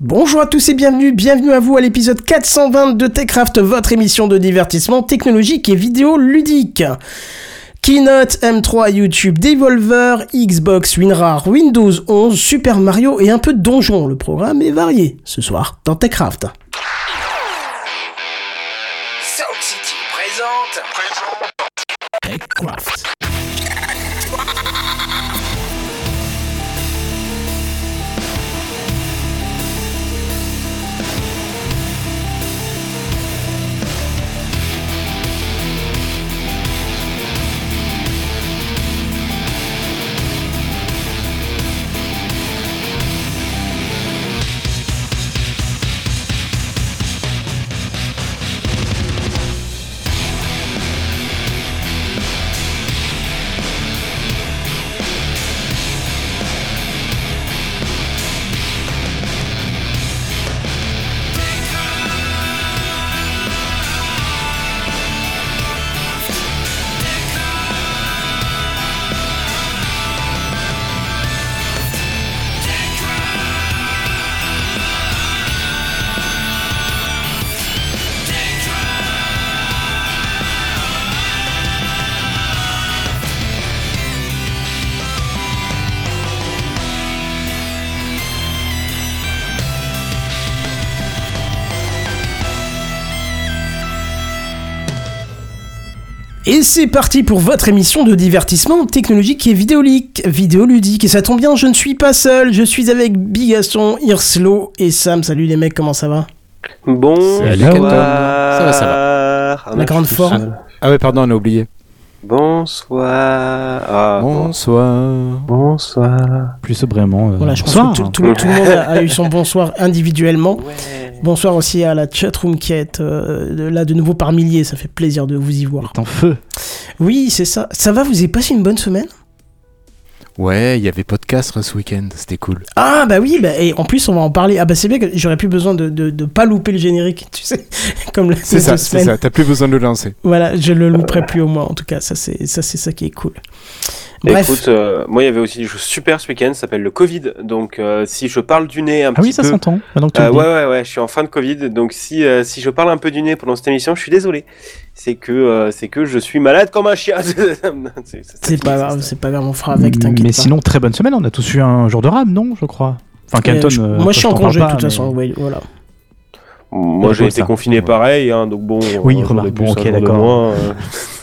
Bonjour à tous et bienvenue, bienvenue à vous à l'épisode 420 de TechCraft, votre émission de divertissement technologique et vidéo ludique. Keynote, M3, YouTube, Devolver, Xbox, WinRAR, Windows 11, Super Mario et un peu de donjon. Le programme est varié ce soir dans TechCraft. Sound City présente. TechCraft. Et c'est parti pour votre émission de divertissement technologique et vidéoludique. Vidéoludique. Et ça tombe bien, je ne suis pas seul. Je suis avec Bigasson, Irslo et Sam. Salut les mecs, comment ça va? Bon, Salut. Ça va, ça va. La grande forme. Ah ouais, pardon, on a oublié. Bonsoir. Ah, bon. Bonsoir. Bonsoir. Plus sobrement. euh, Voilà, je pense bonsoir. que tout, tout le- tout le monde a, a eu son bonsoir individuellement. Ouais. Bonsoir aussi à la chatroom qui est euh, là de nouveau par milliers. Ça fait plaisir de vous y voir. En feu. Oui, c'est ça. Ça va, vous avez passé une bonne semaine? Ouais, il y avait podcast ce week-end, c'était cool. Ah bah oui, bah, et en plus on va en parler. Ah bah c'est bien que j'aurais plus besoin de, de, de pas louper le générique, tu sais, comme la C'est ça, c'est ça, t'as plus besoin de le lancer. Voilà, je le louperai plus au moins. En tout cas, ça c'est ça c'est ça qui est cool. Bref, Écoute, euh, moi il y avait aussi des choses super ce week-end, ça s'appelle le Covid. Donc euh, si je parle du nez un Ah petit oui, ça peu. s'entend. Maintenant que tu Euh, ouais, ouais, ouais, je suis en fin de Covid, donc si, euh, si je parle un peu du nez pendant cette émission, je suis désolé. C'est que, euh, c'est que je suis malade comme un chien. C'est- pas grave, c'est pas grave, on fera avec. T'inquiète Mais pas. sinon, très bonne semaine. On a tous eu un jour de rame, non Je crois? Enfin, Euh, Kenton. je- euh, moi je suis en congé de toute mais- façon. ouais, voilà. Moi j'ai été ça. confiné Ouais. pareil, hein, donc bon. Oui, remarque, bon, ok, d'accord.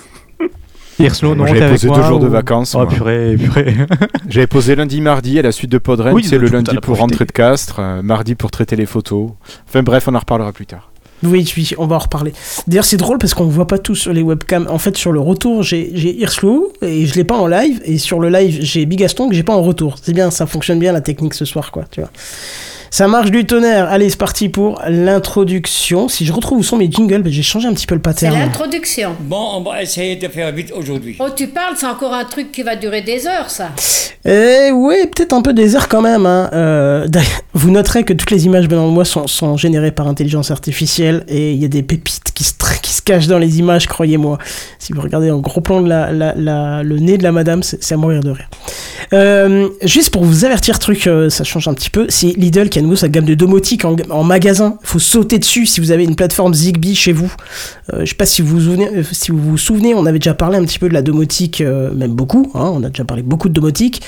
euh. Hirslo, non, J'avais posé deux jours de vacances. Oh moi. purée, purée. J'avais posé lundi, mardi à la suite de Podren, Oui, c'est le lundi pour rentrer de Castres, euh, mardi pour traiter les photos. Enfin bref, on en reparlera plus tard. Oui, oui, on va en reparler. D'ailleurs, c'est drôle parce qu'on voit pas tous sur les webcams. En fait, sur le retour, j'ai j'ai Hirslo et je l'ai pas en live. Et sur le live, j'ai Bigaston que j'ai pas en retour. C'est bien, ça fonctionne bien la technique ce soir, quoi, tu vois. Ça marche du tonnerre. Allez, c'est parti pour l'introduction. Si je retrouve où sont mes jingles, ben, j'ai changé un petit peu le C'est pattern. l'introduction. Bon, on va essayer de faire vite aujourd'hui. Oh, tu parles, c'est encore un truc qui va durer des heures, ça. Eh ouais, peut-être un peu désert quand même. Hein. Euh, d'ailleurs, vous noterez que toutes les images venant de moi sont, sont générées par intelligence artificielle et il y a des pépites qui se, qui se cachent dans les images, croyez-moi. Si vous regardez en gros plan de la, la- la- le nez de la madame, c'est c'est à mourir de rire. Euh, juste pour vous avertir, truc, euh, ça change un petit peu. C'est Lidl qui nouveau sa gamme de domotique en, magasin. Il faut sauter dessus si vous avez une plateforme Zigbee chez vous. Euh, je sais pas si vous vous souvenez, euh, on avait déjà parlé un petit peu de la domotique, euh, même beaucoup. hein, on a déjà parlé beaucoup de domotique.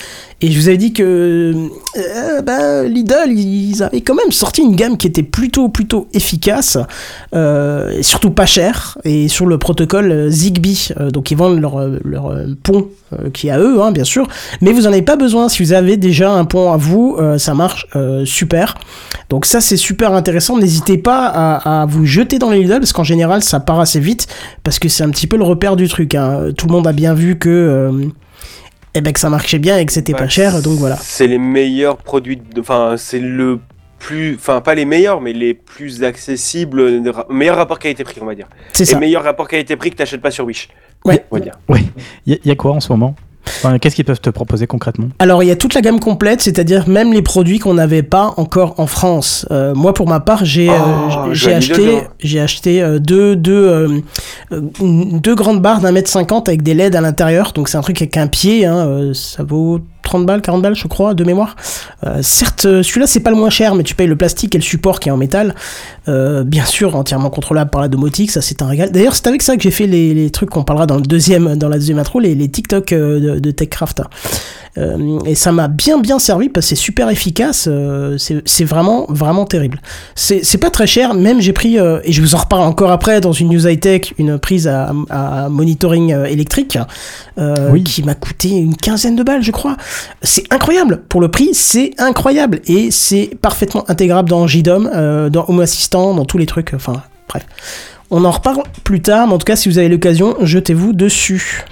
Et je vous avais dit que euh, bah, Lidl, ils avaient quand même sorti une gamme qui était plutôt plutôt efficace, euh, et surtout pas cher, et sur le protocole euh, Zigbee. Euh, donc ils vendent leur, euh, leur pont qui est à eux, hein, bien sûr, mais vous en avez pas besoin. Si vous avez déjà un pont à vous, ça marche super. Donc ça c'est super intéressant. N'hésitez pas à, à vous jeter dans les Lidl parce qu'en général ça part assez vite parce que c'est un petit peu le repère du truc. hein. Tout le monde a bien vu que euh, eh ben, que ça marchait bien et que c'était Bah, pas cher, donc voilà. C'est les meilleurs produits, de- enfin c'est le plus, enfin pas les meilleurs, mais les plus accessibles, ra- meilleur rapport qualité-prix, on va dire. C'est Et ça. meilleur rapport qualité-prix que t'achètes pas sur Wish. Ouais. On va dire. Il y, a- y a quoi en ce moment? Enfin, Qu'est-ce qu'ils peuvent te proposer concrètement Alors il y a toute la gamme complète, c'est-à-dire même les produits qu'on n'avait pas encore en France. Euh, moi pour ma part j'ai euh, Oh, acheté j'ai acheté euh, deux deux deux grandes barres d'un mètre cinquante avec des LED à l'intérieur. Donc c'est un truc avec un pied, hein, euh, ça vaut 30 balles, 40 balles, je crois, de mémoire. Euh, certes, euh, celui-là, c'est pas le moins cher, mais tu payes le plastique et le support qui est en métal. Euh, bien sûr, entièrement contrôlable par la domotique, ça c'est un régal. D'ailleurs, c'est avec ça que j'ai fait les, trucs qu'on parlera dans le deuxième, dans la deuxième intro, les, TikTok de, de TechCraft. Euh, et ça m'a bien bien servi parce que c'est super efficace. euh, c'est vraiment vraiment terrible. C'est pas très cher. Même j'ai pris euh, et je vous en reparle encore après dans une news high tech une prise à, à monitoring euh, électrique Oui. qui m'a coûté une quinzaine de balles, je crois. C'est incroyable pour le prix. C'est incroyable et c'est parfaitement intégrable dans JDOM, dans Home Assistant, dans tous les trucs. Enfin bref. On en reparle plus tard, mais en tout cas, si vous avez l'occasion, jetez-vous dessus.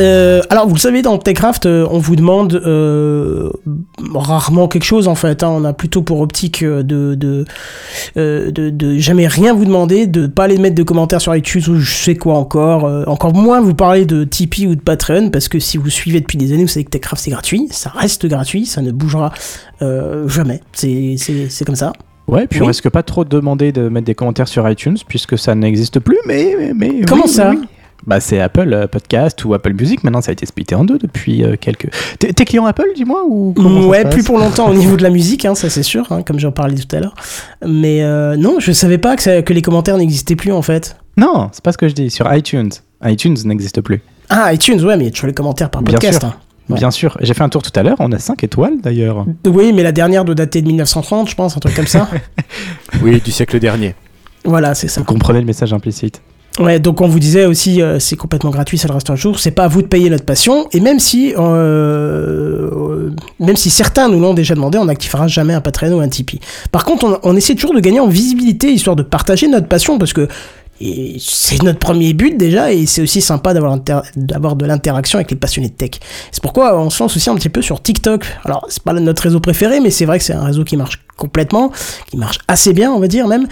Euh, alors, vous le savez, dans Techcraft, euh, on vous demande euh, rarement quelque chose en fait. hein. On a plutôt pour optique de, de, de, de jamais rien vous demander, de pas aller mettre de commentaires sur iTunes ou je sais quoi encore. encore moins vous parler de Tipeee ou de Patreon parce que si vous suivez depuis des années, vous savez que Techcraft c'est gratuit, ça reste gratuit, ça ne bougera jamais. C'est c'est- c'est comme ça. Ouais, puis Oui. on risque pas trop de demander de mettre des commentaires sur iTunes puisque ça n'existe plus, mais. mais, Comment oui, ça oui. Bah, c'est Apple euh, Podcast ou Apple Music. Maintenant, ça a été splitté en deux depuis euh, quelques. T'es t'es client Apple, dis-moi ou ouais, plus pour longtemps au niveau de la musique, hein, ça c'est sûr, hein, comme j'en parlais tout à l'heure. Mais euh, non, je savais pas que, ça- que les commentaires n'existaient plus en fait. Non, c'est pas ce que je dis. Sur iTunes, iTunes n'existe plus. Ah, iTunes, ouais, mais tu vois les commentaires par Bien podcast. sûr. hein. Ouais. Bien sûr. J'ai fait un tour tout à l'heure. On a 5 étoiles d'ailleurs. Oui, mais la dernière doit dater de 1930, je pense, un truc comme ça. Oui, du siècle dernier. voilà, c'est ça. Vous comprenez le message implicite. Ouais, donc on vous disait aussi, euh, c'est complètement gratuit, ça le reste un jour. C'est pas à vous de payer notre passion. Et même si, euh, euh, même si certains nous l'ont déjà demandé, on n'activera jamais un Patreon ou un Tipeee. Par contre, on, on essaie toujours de gagner en visibilité, histoire de partager notre passion, parce que c'est notre premier but déjà, et c'est aussi sympa d'avoir d'avoir de l'interaction avec les passionnés de tech. C'est pourquoi on se lance aussi un petit peu sur TikTok. Alors, c'est pas notre réseau préféré, mais c'est vrai que c'est un réseau qui marche complètement, qui marche assez bien, on va dire même.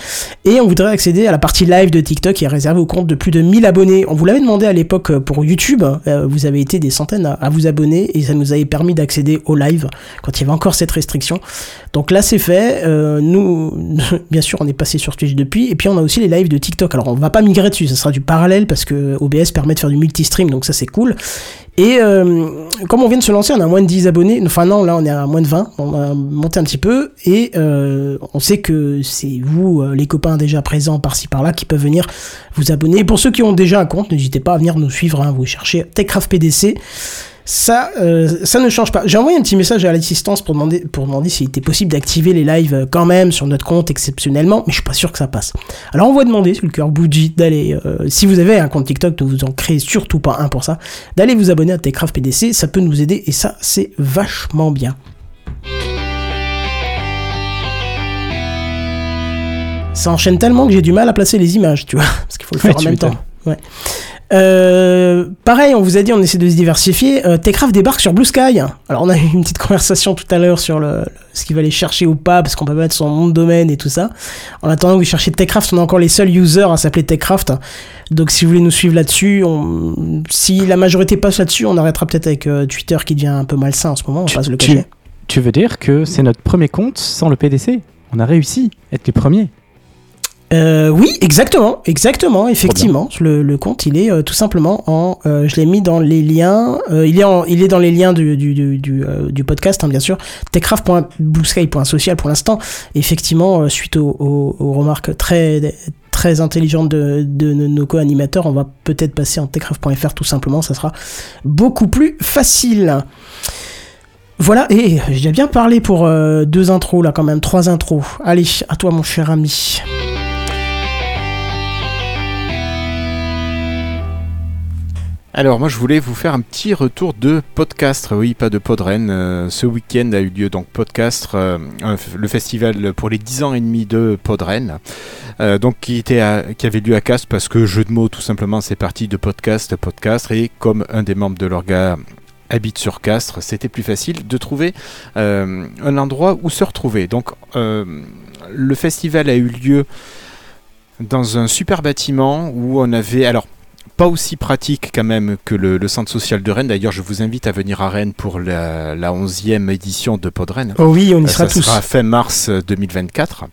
Et on voudrait accéder à la partie live de TikTok qui est réservée au compte de plus de 1000 abonnés. On vous l'avait demandé à l'époque euh, pour YouTube, euh, vous avez été des centaines à, vous abonner et ça nous avait permis d'accéder au live quand il y avait encore cette restriction. Donc là c'est fait, Euh, nous bien sûr on est passé sur Twitch depuis et puis on a aussi les lives de TikTok. Alors on va pas migrer dessus, ça sera du parallèle parce que OBS permet de faire du multistream donc ça c'est cool. Et euh, comme on vient de se lancer, on a moins de 10 abonnés. Enfin non, là on est à moins de 20. On a monté un petit peu. Et euh, on sait que c'est vous, euh, les copains déjà présents par-ci par-là, qui peuvent venir vous abonner. Et pour ceux qui ont déjà un compte, n'hésitez pas à venir nous suivre. hein. Vous cherchez Techcraft PDC. Ça, euh, ça ne change pas. J'ai envoyé un petit message à l'assistance pour demander, pour demander s'il était possible d'activer les lives euh, quand même sur notre compte exceptionnellement, mais je suis pas sûr que ça passe. Alors on va demander, sur le cœur bougie, d'aller, euh, si vous avez un compte TikTok, ne vous en créez surtout pas un pour ça, d'aller vous abonner à Techcraft PDC, ça peut nous aider et ça c'est vachement bien. Ça enchaîne tellement que j'ai du mal à placer les images, tu vois, parce qu'il faut le faire Ouais, en même temps. Ouais. Euh, pareil, on vous a dit, on essaie de se diversifier. Euh, Techcraft débarque sur Blue Sky. Alors, on a eu une petite conversation tout à l'heure sur le, le- ce qu'il va aller chercher ou pas, parce qu'on peut mettre son nom de domaine et tout ça. En attendant que vous cherchez Techcraft, on est encore les seuls users à s'appeler Techcraft. Donc, si vous voulez nous suivre là-dessus, on- si la majorité passe là-dessus, on arrêtera peut-être avec euh, Twitter qui devient un peu malsain en ce moment. On Tu- va pas se le. Tu veux dire que c'est notre premier compte sans le PDC On a réussi à être les premiers. Euh, oui, exactement, exactement, effectivement. Le, le compte, il est euh, tout simplement en. euh, je l'ai mis dans les liens. il est en, il est dans les liens du du du, du, du podcast, hein, bien sûr. Techcraft.bluesky.social pour l'instant. Effectivement, suite aux, aux- aux remarques très très intelligentes de, de nos co-animateurs, on va peut-être passer en techcraft.fr tout simplement. Ça sera beaucoup plus facile. Voilà, et j'ai bien parlé pour euh, deux intros là quand même, trois intros. Allez, à toi mon cher ami. Alors moi je voulais vous faire un petit retour de podcast, oui pas de Podren. Euh, ce week-end a eu lieu donc podcast, euh, le festival pour les 10 ans et demi de Podren, euh, donc qui était qui avait lieu à Castres parce que jeu de mots tout simplement c'est parti de podcast podcast et comme un des membres de l'orga habite sur Castres, c'était plus facile de trouver un endroit où se retrouver. Donc le festival a eu lieu dans un super bâtiment où on avait alors pas aussi pratique quand même que le, le centre social de Rennes. D'ailleurs, je vous invite à venir à Rennes pour la, la 11e édition de Podren. Oh oui, on y Euh, sera ça tous. sera fin mars euh, 2024.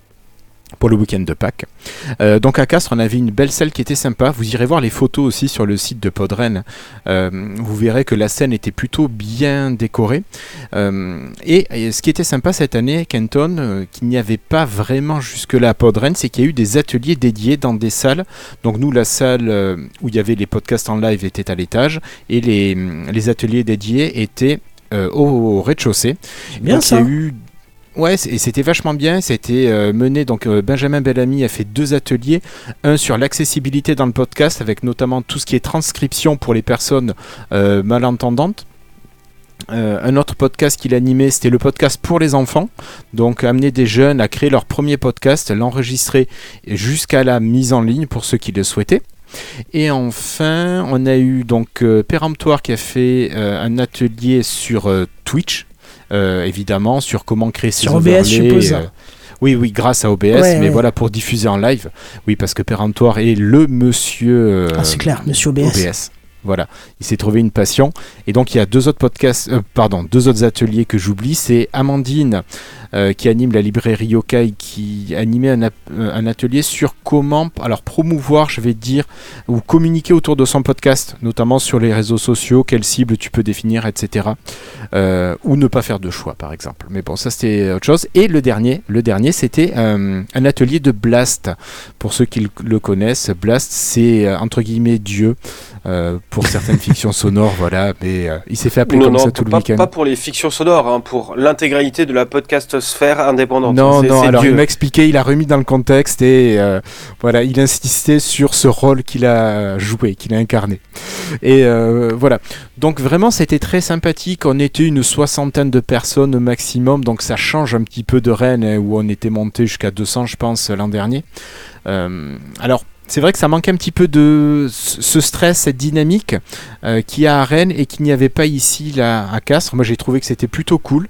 Pour le week-end de Pâques. Euh, donc à Castres, on avait une belle salle qui était sympa. Vous irez voir les photos aussi sur le site de Podren. Euh, vous verrez que la scène était plutôt bien décorée. Euh, et, et ce qui était sympa cette année, Kenton, qu'il n'y avait pas vraiment jusque-là à Podren, c'est qu'il y a eu des ateliers dédiés dans des salles. Donc nous, la salle où il y avait les podcasts en live était à l'étage et les, les ateliers dédiés étaient au, au rez-de-chaussée. bien Donc, ça. Il y a eu Ouais, et c'était vachement bien. C'était euh, mené donc euh, Benjamin Bellamy a fait deux ateliers, un sur l'accessibilité dans le podcast avec notamment tout ce qui est transcription pour les personnes euh, malentendantes. Euh, un autre podcast qu'il animait, c'était le podcast pour les enfants. Donc amener des jeunes à créer leur premier podcast, l'enregistrer jusqu'à la mise en ligne pour ceux qui le souhaitaient. Et enfin, on a eu donc euh, Péremptoire qui a fait un atelier sur Twitch, évidemment, sur comment créer ses Sur OBS, je suppose. oui, oui, grâce à OBS, Ouais, mais ouais. voilà pour diffuser en live. Oui, parce que Péremptoire est le monsieur euh, Ah, c'est clair, monsieur OBS. OBS. Voilà, il s'est trouvé une passion. Et donc il y a deux autres podcasts, euh, pardon, deux autres ateliers que j'oublie. C'est Amandine euh, qui anime la librairie Yokai, qui animait euh, un atelier sur comment, alors promouvoir, je vais dire, ou communiquer autour de son podcast, notamment sur les réseaux sociaux, quelle cible tu peux définir, etc. Ou ne pas faire de choix, par exemple. Mais bon, ça c'était autre chose. Et le dernier, le dernier, c'était un atelier de Blast. Pour ceux qui le- connaissent, Blast, c'est entre guillemets Dieu pour certaines fictions sonores, voilà. Mais euh, il s'est fait appeler Non, comme non, ça tout le pas, week-end. pas pour les fictions sonores, hein, pour l'intégralité de la podcast sphère indépendante. Non, non, alors Dieu. il m'a expliqué, il a remis dans le contexte et euh, voilà, il insistait sur ce rôle qu'il a joué, qu'il a incarné. Et euh, voilà, donc vraiment c'était très sympathique, on était une soixantaine de personnes au maximum, donc ça change un petit peu de Rennes hein, où on était monté jusqu'à 200 je pense l'an dernier. Euh, alors c'est vrai que ça manque un petit peu de ce stress, cette dynamique euh, qu'il y a à Rennes et qu'il n'y avait pas ici là, à Castres. Moi j'ai trouvé que c'était plutôt cool.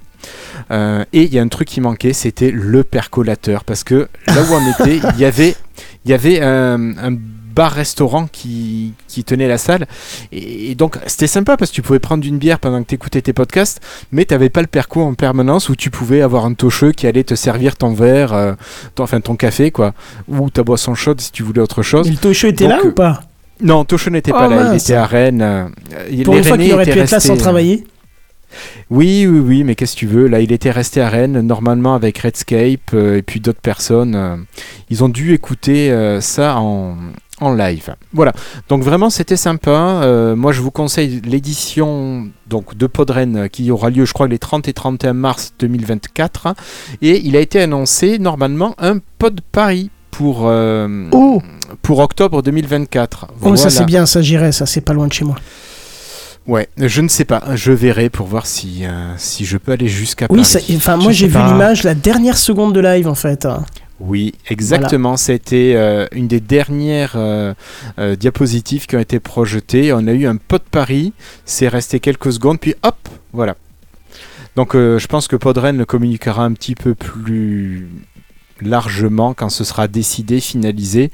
Euh, et il y a un truc qui manquait, c'était le percolateur. Parce que là où on était, il y avait, un, un bar-restaurant qui, qui tenait la salle. Et, et donc c'était sympa parce que tu pouvais prendre une bière pendant que tu écoutais tes podcasts, mais tu n'avais pas le perco en permanence où tu pouvais avoir un tocheux qui allait te servir ton verre, euh, ton, enfin ton café, quoi, ou ta boisson chaude si tu voulais autre chose. Et le Tocho était Donc, là euh, ou pas? Non, Tocheux n'était Oh, pas là, il était à Rennes. euh, Pour les une fois qu'il aurait pu être là sans euh, travailler. oui, oui, oui, mais qu'est-ce que tu veux? Là, il était resté à Rennes, normalement avec Redscape euh, et puis d'autres personnes. euh, ils ont dû écouter euh, ça en, en live. Voilà. Donc vraiment, c'était sympa. Euh, moi, je vous conseille l'édition donc de Podren euh, qui aura lieu, je crois, les 30 et 31 mars 2024. hein. et il a été annoncé normalement un Pod Paris pour euh, Oh, pour octobre 2024. oh ça c'est bien, ça j'irai, ça c'est pas loin de chez moi. Ouais, je ne sais pas. Je verrai pour voir si euh, si je peux aller jusqu'à Oui, Paris. ça- enfin moi j'ai vu l'image la dernière seconde de live en fait. Oui, exactement. C'était euh, une des dernières euh, euh, diapositives qui ont été projetées. On a eu un pot de Paris, c'est resté quelques secondes, puis hop, voilà. Donc je pense que Podren le communiquera un petit peu plus largement quand ce sera décidé, finalisé.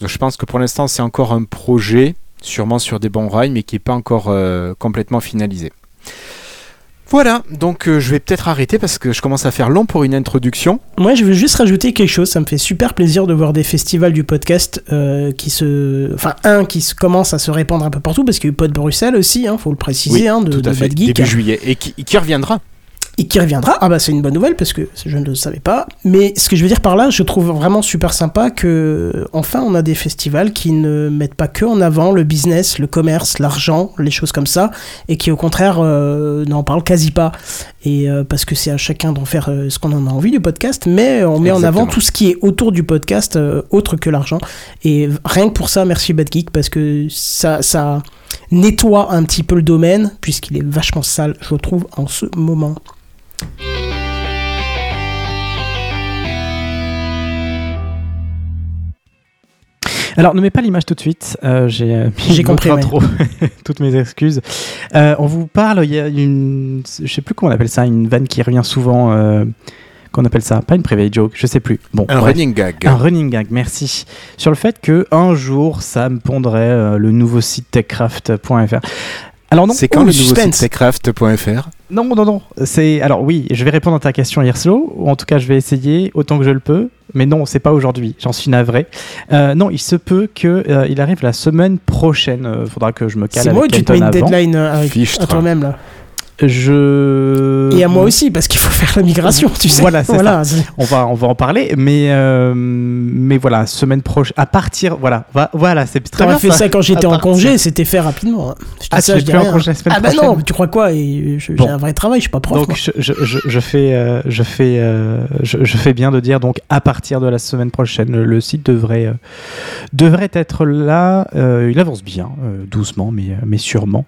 Donc je pense que pour l'instant c'est encore un projet, sûrement sur des bons rails, mais qui n'est pas encore complètement finalisé. Voilà, donc euh, je vais peut-être arrêter parce que je commence à faire long pour une introduction. Moi, je veux juste rajouter quelque chose. Ça me fait super plaisir de voir des festivals du podcast euh, qui se. Enfin, un qui se commence à se répandre un peu partout, parce qu'il y a eu Pod Bruxelles aussi, hein, faut le préciser, hein, de, Tout de à fait, Bad Geek. début juillet, et qui, qui reviendra. Et qui reviendra. Ah bah c'est une bonne nouvelle parce que je ne le savais pas. Mais ce que je veux dire par là, je trouve vraiment super sympa que enfin on a des festivals qui ne mettent pas que en avant le business, le commerce, l'argent, les choses comme ça, et qui au contraire euh, n'en parlent quasi pas. Et euh, parce que c'est à chacun d'en faire euh, ce qu'on en a envie du podcast, mais on met en avant tout ce qui est autour du podcast, autre que l'argent. Et rien que pour ça, merci Bad Geek parce que ça ça nettoie un petit peu le domaine puisqu'il est vachement sale, je trouve, en ce moment. Alors, ne mets pas l'image tout de suite. euh, J'ai euh, compris, ouais. Toutes mes excuses. Euh, on vous parle, il y a une. Je sais plus comment on appelle ça, une vanne qui revient souvent. Euh, qu'on appelle ça Pas une private joke, je sais plus. Bon, Un bref. running gag. Un running gag, merci. Sur le fait que un jour, ça me pondrait euh, le nouveau site techcraft.fr. Alors non, C'est quand Oh, le le nouveau suspense. site techcraft.fr non, non, non. C'est alors oui, je vais répondre à ta question, Hirslo, ou en tout cas, je vais essayer autant que je le peux. Mais non, c'est pas aujourd'hui. J'en suis navré. Euh, non, il se peut que euh, il arrive la semaine prochaine. Euh, faudra que je me cale C'est moi tu te mets une avant. deadline euh, à toi-même là? Je Et à moi aussi, parce qu'il faut faire la migration, tu sais. Voilà, c'est voilà. On va, on va en parler, mais, euh, mais voilà, semaine prochaine, à partir, voilà, va- voilà, c'est très bien. Fait ça quand j'étais en congé, c'était fait rapidement. hein. Je Ah, ça, je plus en congé la semaine Ah bah non, tu crois quoi Et J'ai Bon. un vrai travail, je suis pas prof. Donc je, je, je, je fais, euh, je, fais, euh, je, je fais bien de dire donc à partir de la semaine prochaine, le, site devrait, devrait être là. Il avance bien, doucement, mais, mais sûrement.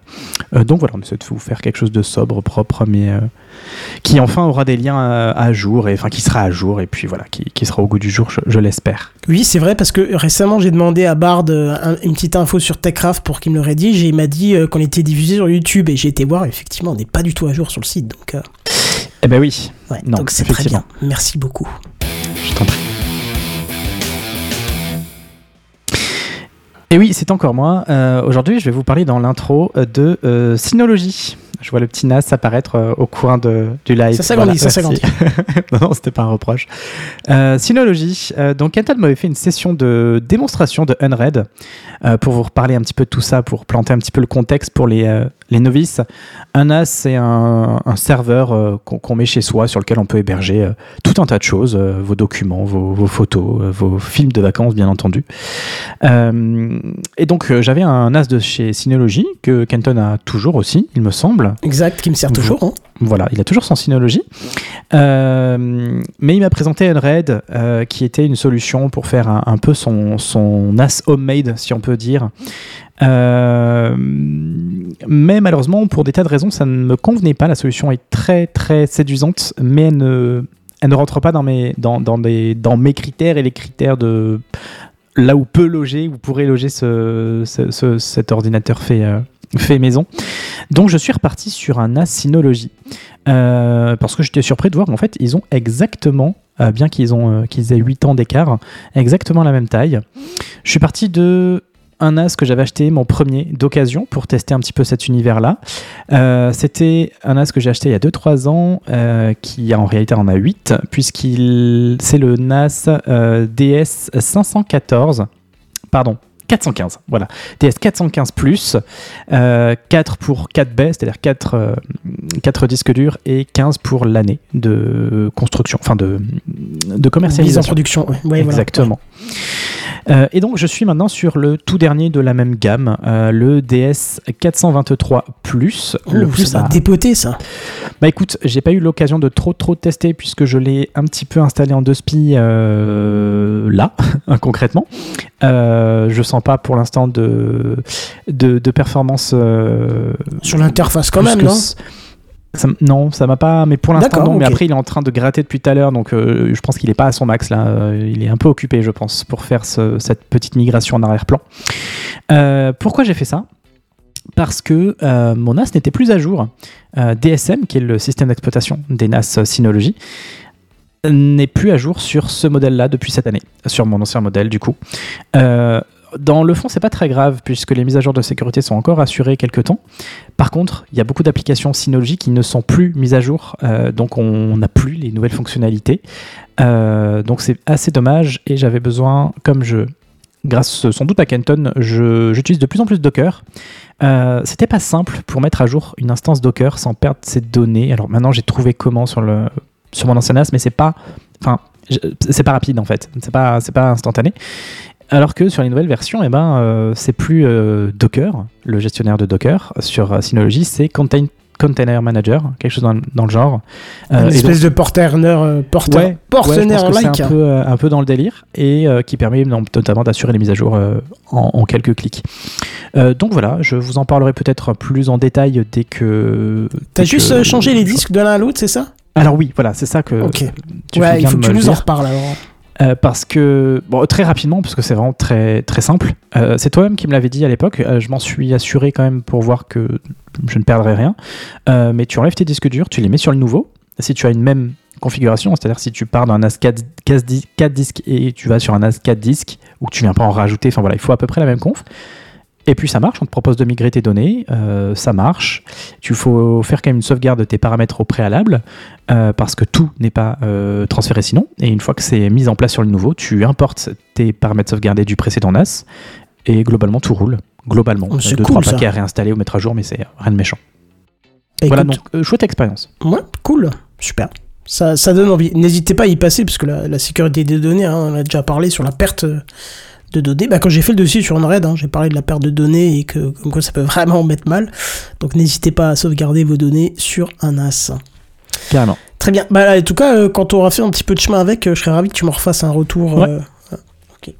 Donc voilà, on essaie de vous faire quelque chose de sobre, propre, mais euh, qui enfin aura des liens à, à jour, et enfin qui sera à jour, et puis voilà, qui, qui sera au goût du jour, je, je l'espère. Oui, c'est vrai, parce que récemment, j'ai demandé à Bard euh, un- une petite info sur Techcraft pour qu'il me le rédige, et il m'a dit euh, qu'on était diffusé sur YouTube, et j'ai été voir, effectivement, on n'est pas du tout à jour sur le site, donc, euh, Eh ben oui, ouais, Non, donc c'est très bien. Merci beaucoup. Je t'en prie. Et oui, c'est encore moi. Euh, Aujourd'hui, je vais vous parler dans l'intro euh, de euh, Synology. Je vois le petit NAS apparaître euh, au coin de, du live. Ça s'agrandit, ça merci. non, non, c'était pas un reproche. Euh, Synology. euh, donc, Kenton m'avait fait une session de démonstration de Unread euh, pour vous reparler un petit peu de tout ça, pour planter un petit peu le contexte pour les, les novices. Un NAS, c'est un, un serveur euh, qu'on met chez soi sur lequel on peut héberger euh, tout un tas de choses, euh, vos documents, vos, vos photos, vos films de vacances, bien entendu. Et donc, j'avais un NAS de chez Synology que Kenton a toujours aussi, il me semble. Exact, qui me sert toujours. hein. Voilà, il a toujours son Synology. Mais il m'a présenté euh, qui était une solution pour faire un, un peu son, son NAS homemade, si on peut dire. Euh, mais malheureusement, pour des tas de raisons, ça ne me convenait pas. La solution est très très séduisante, mais elle ne, rentre pas dans mes, critères et les critères de là où peut loger, où pourrait loger ce, ce- ce- cet ordinateur fait, euh, fait maison. Donc je suis reparti sur un NAS Synology. Euh, parce que j'étais surpris de voir qu'en fait, ils ont exactement, euh, bien qu'ils qu'ils aient 8 ans d'écart, exactement la même taille. Je suis parti de un NAS que j'avais acheté, mon premier d'occasion, pour tester un petit peu cet univers-là. Euh, C'était un NAS que j'ai acheté il y a 2-3 ans, euh, qui en réalité en a 8, puisqu'il c'est le NAS euh, DS 514, pardon, 415, voilà. DS 415 Plus, euh, 4 pour 4 baies, c'est-à-dire 4, euh, 4 disques durs et 15 pour l'année de construction, enfin de, de Mise en commercialisation. production. ouais. Ouais, voilà. Euh, et donc je suis maintenant sur le tout dernier de la même gamme, euh, le DS 423 Plus. le Ouh, plus ça va dépoter, ça. bah écoute, j'ai pas eu l'occasion de trop trop tester puisque je l'ai un petit peu installé en deux spi euh, là, concrètement. Je sens pas pour l'instant de, de, de performance. Sur l'interface, quand même, non? Ça non, ça m'a pas. Mais pour l'instant, non. Mais après, il est en train de gratter depuis tout à l'heure, donc euh, je pense qu'il est pas à son max là. Euh, il est un peu occupé, je pense, pour faire ce- cette petite migration en arrière-plan. Euh, pourquoi j'ai fait ça? Parce que euh, mon NAS n'était plus à jour. DSM, qui est le système d'exploitation des NAS Synology, n'est plus à jour sur ce modèle-là depuis cette année, sur mon ancien modèle du coup. Euh, dans le fond, c'est pas très grave puisque les mises à jour de sécurité sont encore assurées quelque temps. Par contre, il y a beaucoup d'applications Synology qui ne sont plus mises à jour, euh, donc on n'a plus les nouvelles fonctionnalités. Euh, donc c'est assez dommage et j'avais besoin, comme je, grâce sans doute à Kenton, j'utilise de plus en plus Docker. Euh, C'était pas simple pour mettre à jour une instance Docker sans perdre ses données. Alors maintenant, j'ai trouvé comment sur le sur mon ancien NAS, mais c'est pas, enfin, c'est pas rapide en fait. C'est pas c'est pas instantané. Alors que sur les nouvelles versions, eh ben, euh, c'est plus euh, Docker, le gestionnaire de Docker. Sur euh, Synology, c'est Contain- Container Manager, quelque chose dans, dans le genre. Euh, Une espèce de porteur-neur, euh, porteur, Ouais, Ouais, pense que like. c'est un peu, un peu dans le délire et qui permet notamment d'assurer les mises à jour en, en quelques clics. Donc voilà, je vous en parlerai peut-être plus en détail dès que. T'as juste que- changé les disques de l'un à l'autre, c'est ça? Alors oui, voilà, c'est ça que. Ok. tu Ouais, il faut que tu nous en reparles alors. Euh, parce que, bon, très rapidement, parce que c'est vraiment très, très simple. Euh, c'est toi-même qui me l'avais dit à l'époque. euh, je m'en suis assuré quand même pour voir que je ne perdrai rien. Mais tu enlèves tes disques durs, tu les mets sur le nouveau. Si tu as une même configuration, c'est-à-dire si tu pars d'un NAS 4, 4 disques et tu vas sur un NAS 4 disques, ou que tu viens pas en rajouter, enfin voilà, il faut à peu près la même conf. Et puis ça marche, on te propose de migrer tes données, euh, ça marche. Tu faut faire quand même une sauvegarde de tes paramètres au préalable, euh, parce que tout n'est pas euh, transféré sinon. Et une fois que c'est mis en place sur le nouveau, tu importes tes paramètres sauvegardés du précédent NAS, et globalement tout roule. Globalement. Oh, c'est Deux, cool, trois ça. paquets à réinstaller ou mettre à jour, mais c'est rien de méchant. voilà, Écoute, donc chouette expérience. Ouais, cool, super. Ça, ça donne envie. N'hésitez pas à y passer, parce que la, la sécurité des données, hein, on a déjà parlé sur la perte de données. Bah, quand j'ai fait le dossier sur Unred, hein, j'ai parlé de la perte de données et que comme quoi ça peut vraiment mettre mal. Donc n'hésitez pas à sauvegarder vos données sur un NAS. Carrément. Très bien. Bah, en tout cas, euh, quand on aura fait un petit peu de chemin avec, euh, je serais ravi que tu me refasses un retour. Ouais. euh, ah, ok.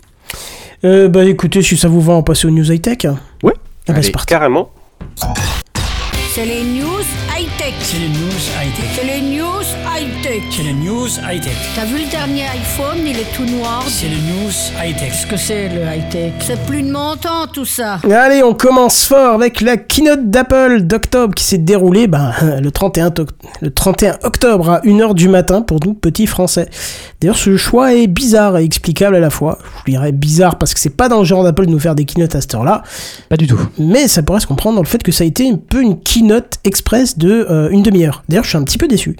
Euh, bah écoutez, si ça vous va, on passe aux news high-tech. Ouais. Ah bah, Allez. c'est parti. Carrément. C'est les news high-tech. C'est les news high-tech. C'est les news high-tech. C'est les news high-tech. T'as vu le dernier iPhone, il est tout noir. C'est les news high-tech. Qu'est-ce que c'est le high-tech? C'est plus de mon temps tout ça. Allez, on commence fort avec la keynote d'Apple d'octobre qui s'est déroulée ben, le, 31 oc- le 31 octobre à 1h du matin pour nous petits français. D'ailleurs, ce choix est bizarre et explicable à la fois. Je dirais bizarre parce que c'est pas dans le genre d'Apple de nous faire des keynotes à cette heure-là, Pas du tout. mais ça pourrait se comprendre dans le fait que ça a été un peu une keynote express de euh, une demi-heure. D'ailleurs, je suis un petit peu déçu.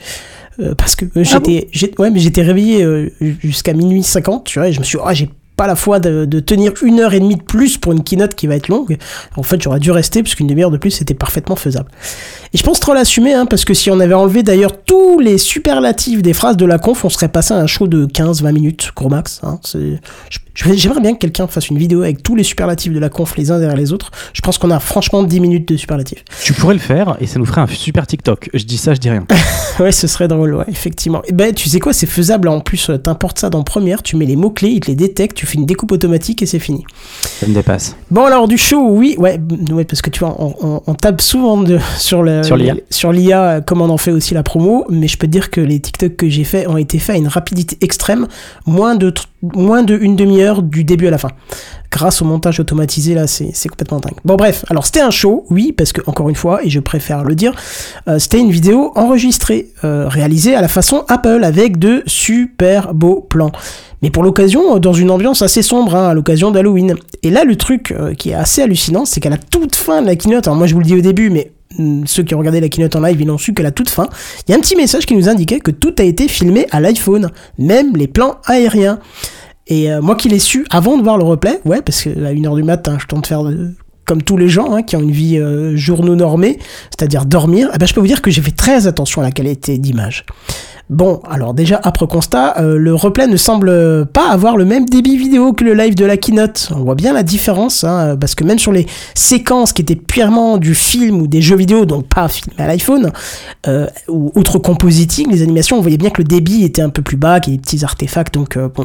Euh, parce que euh, j'étais j'ai- ouais, mais j'étais réveillé euh, jusqu'à minuit 50, tu vois, et je me suis dit, ah, j'ai pas la foi de, de tenir une heure et demie de plus pour une keynote qui va être longue. En fait, j'aurais dû rester parce qu'une demi-heure de plus, c'était parfaitement faisable. Et je pense trop l'assumer, hein, parce que si on avait enlevé d'ailleurs tous les superlatifs des phrases de la conf, on serait passé à un show de 15-20 minutes, gros max. Hein, je- J'aimerais bien que quelqu'un fasse une vidéo avec tous les superlatifs de la conf les uns derrière les autres. Je pense qu'on a franchement 10 minutes de superlatifs. Tu pourrais le faire et ça nous ferait un super TikTok. Je dis ça, je dis rien. Ouais, ce serait drôle, ouais, effectivement. Et ben, tu sais quoi, c'est faisable. En plus, euh, t'importes ça dans Première, tu mets les mots-clés, il te les détecte, tu fais une découpe automatique et c'est fini. Ça me dépasse. Bon, alors, du show, oui, ouais, ouais parce que tu vois, on, on- on tape souvent de, sur le- Sur l'IA. euh, comme on en fait aussi la promo, mais je peux te dire que les TikTok que j'ai fait ont été faits à une rapidité extrême, moins de, moins de une demi-heure du début à la fin. Grâce au montage automatisé, là, c'est complètement dingue. Bon, bref, alors c'était un show, oui, parce que, encore une fois, et je préfère le dire, euh, c'était une vidéo enregistrée, euh, réalisée à la façon Apple, avec de super beaux plans. Mais pour l'occasion, euh, dans une ambiance assez sombre, hein, à l'occasion d'Halloween. Et là, le truc qui est assez hallucinant, c'est qu'à la toute fin de la keynote, alors moi je vous le dis au début, mais hum, ceux qui ont regardé la keynote en live, ils l'ont su qu'à la toute fin, il y a un petit message qui nous indiquait que tout a été filmé à l'iPhone, même les plans aériens. Et euh, moi qui l'ai su avant de voir le replay, ouais, parce que à 1h du matin, je tente de faire de- comme tous les gens hein, qui ont une vie euh, journaux normée, c'est-à-dire dormir, eh ben, je peux vous dire que j'ai fait très attention à la qualité d'image. Bon, alors déjà, après constat, euh, le replay ne semble pas avoir le même débit vidéo que le live de la keynote. On voit bien la différence, hein, parce que même sur les séquences qui étaient purement du film ou des jeux vidéo, donc pas filmés à l'iPhone, euh, ou autre compositing, les animations, on voyait bien que le débit était un peu plus bas, qu'il y a des petits artefacts, donc euh, bon.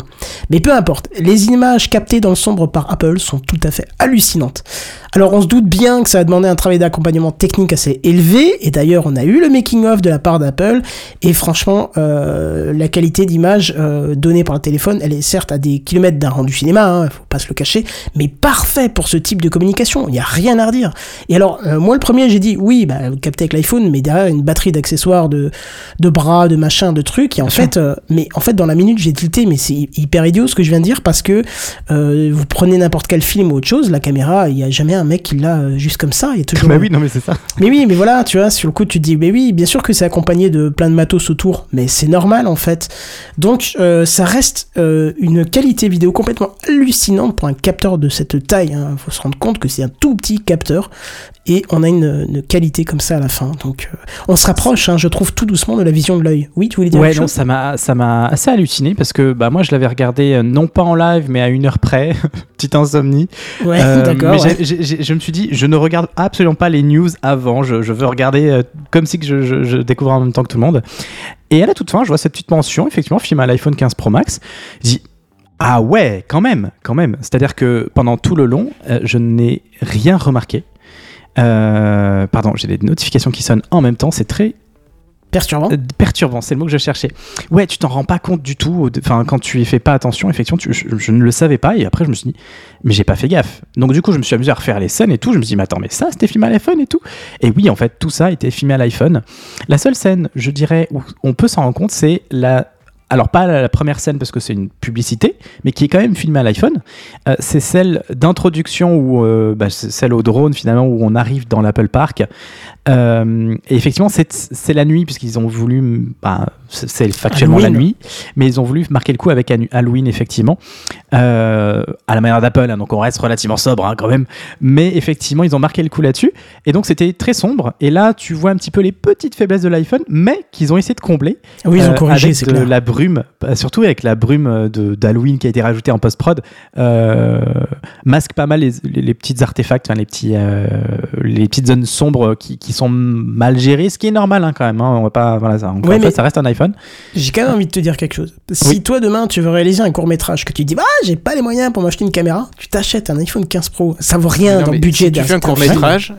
Mais peu importe, les images captées dans le sombre par Apple sont tout à fait hallucinantes. Alors on se doute bien que ça a demandé un travail d'accompagnement technique assez élevé, et d'ailleurs on a eu le making-of de la part d'Apple, et franchement, euh, la qualité d'image euh, donnée par le téléphone, elle est certes à des kilomètres d'un rendu cinéma, hein, faut pas se le cacher, mais parfait pour ce type de communication, il n'y a rien à redire. Et alors, euh, moi le premier, j'ai dit, oui, bah, vous captez avec l'iPhone, mais derrière une batterie d'accessoires, de, de bras, de machin, de trucs, et en fait, mais en fait dans la minute j'ai tilté, mais c'est hyper idiot ce que je viens de dire, parce que vous prenez n'importe quel film ou autre chose, la caméra, il n'y a jamais un mec qui l'a juste comme ça, il y a toujours... bah oui, non mais c'est ça. Mais oui, mais voilà, tu vois, sur le coup, tu te dis, mais oui, bien sûr que c'est accompagné de plein de matos autour, mais c'est normal en fait. Donc, euh, ça reste euh, une qualité vidéo complètement hallucinante pour un capteur de cette taille. Il faut se rendre compte que c'est un tout petit capteur et on a une, une qualité comme ça à la fin. Donc, euh, on se rapproche, hein, je trouve, tout doucement de la vision de l'œil. Oui, tu voulais dire Ouais, quelque non, chose ça m'a, ça m'a assez halluciné parce que bah, moi je l'avais regardé euh, non pas en live mais à une heure près, petite insomnie. Ouais, Euh, d'accord. mais ouais. je me suis dit, je ne regarde absolument pas les news avant. Je, je veux regarder euh, comme si que je, je- je découvrais en même temps que tout le monde. Et à la toute fin, je vois cette petite mention, effectivement, film à l'iPhone 15 Pro Max. Je dis, ah ouais, quand même, quand même. C'est-à-dire que pendant tout le long, euh, je n'ai rien remarqué. Euh, pardon, j'ai des notifications qui sonnent en même temps. C'est très Perturbant. euh, perturbant, c'est le mot que je cherchais. Ouais, tu t'en rends pas compte du tout. Enfin, quand tu y fais pas attention, effectivement, tu- je, je ne le savais pas. Et après, je me suis dit, mais j'ai pas fait gaffe. Donc, du coup, je me suis amusé à refaire les scènes et tout. Je me suis dit, mais attends, mais ça, c'était filmé à l'iPhone et tout. Et oui, en fait, tout ça était filmé à l'iPhone. La seule scène, je dirais, où on peut s'en rendre compte, c'est la alors pas la, première scène parce que c'est une publicité, mais qui est quand même filmée à l'iPhone. Euh, c'est celle d'introduction où, euh, bah, celle au drone finalement où on arrive dans l'Apple Park. Euh, et effectivement, c'est la nuit puisqu'ils ont voulu, bah, c'est factuellement Halloween. la nuit, mais ils ont voulu marquer le coup avec Halloween effectivement, Euh, à la manière d'Apple. hein, donc on reste relativement sobre hein, quand même, mais effectivement ils ont marqué le coup là-dessus. Et donc c'était très sombre. Et là, tu vois un petit peu les petites faiblesses de l'iPhone, mais qu'ils ont essayé de combler. Oui, ils ont corrigé, c'est clair. la brume, surtout avec la brume de d'Halloween qui a été rajoutée en post-prod, euh, masque pas mal les, les, les petites artefacts, enfin, les, petits, euh, les petites zones sombres qui, qui sont mal gérées, ce qui est normal hein, quand même. hein, on va pas, voilà, ça, encore Ouais, une fois, ça reste un iPhone. J'ai quand même envie de te dire quelque chose. Si Oui. toi demain tu veux réaliser un court métrage, que tu dis bah j'ai pas les moyens pour m'acheter une caméra, tu t'achètes un iPhone 15 Pro. Ça vaut rien Non, dans le budget si tu d'un fais un d'un court métrage,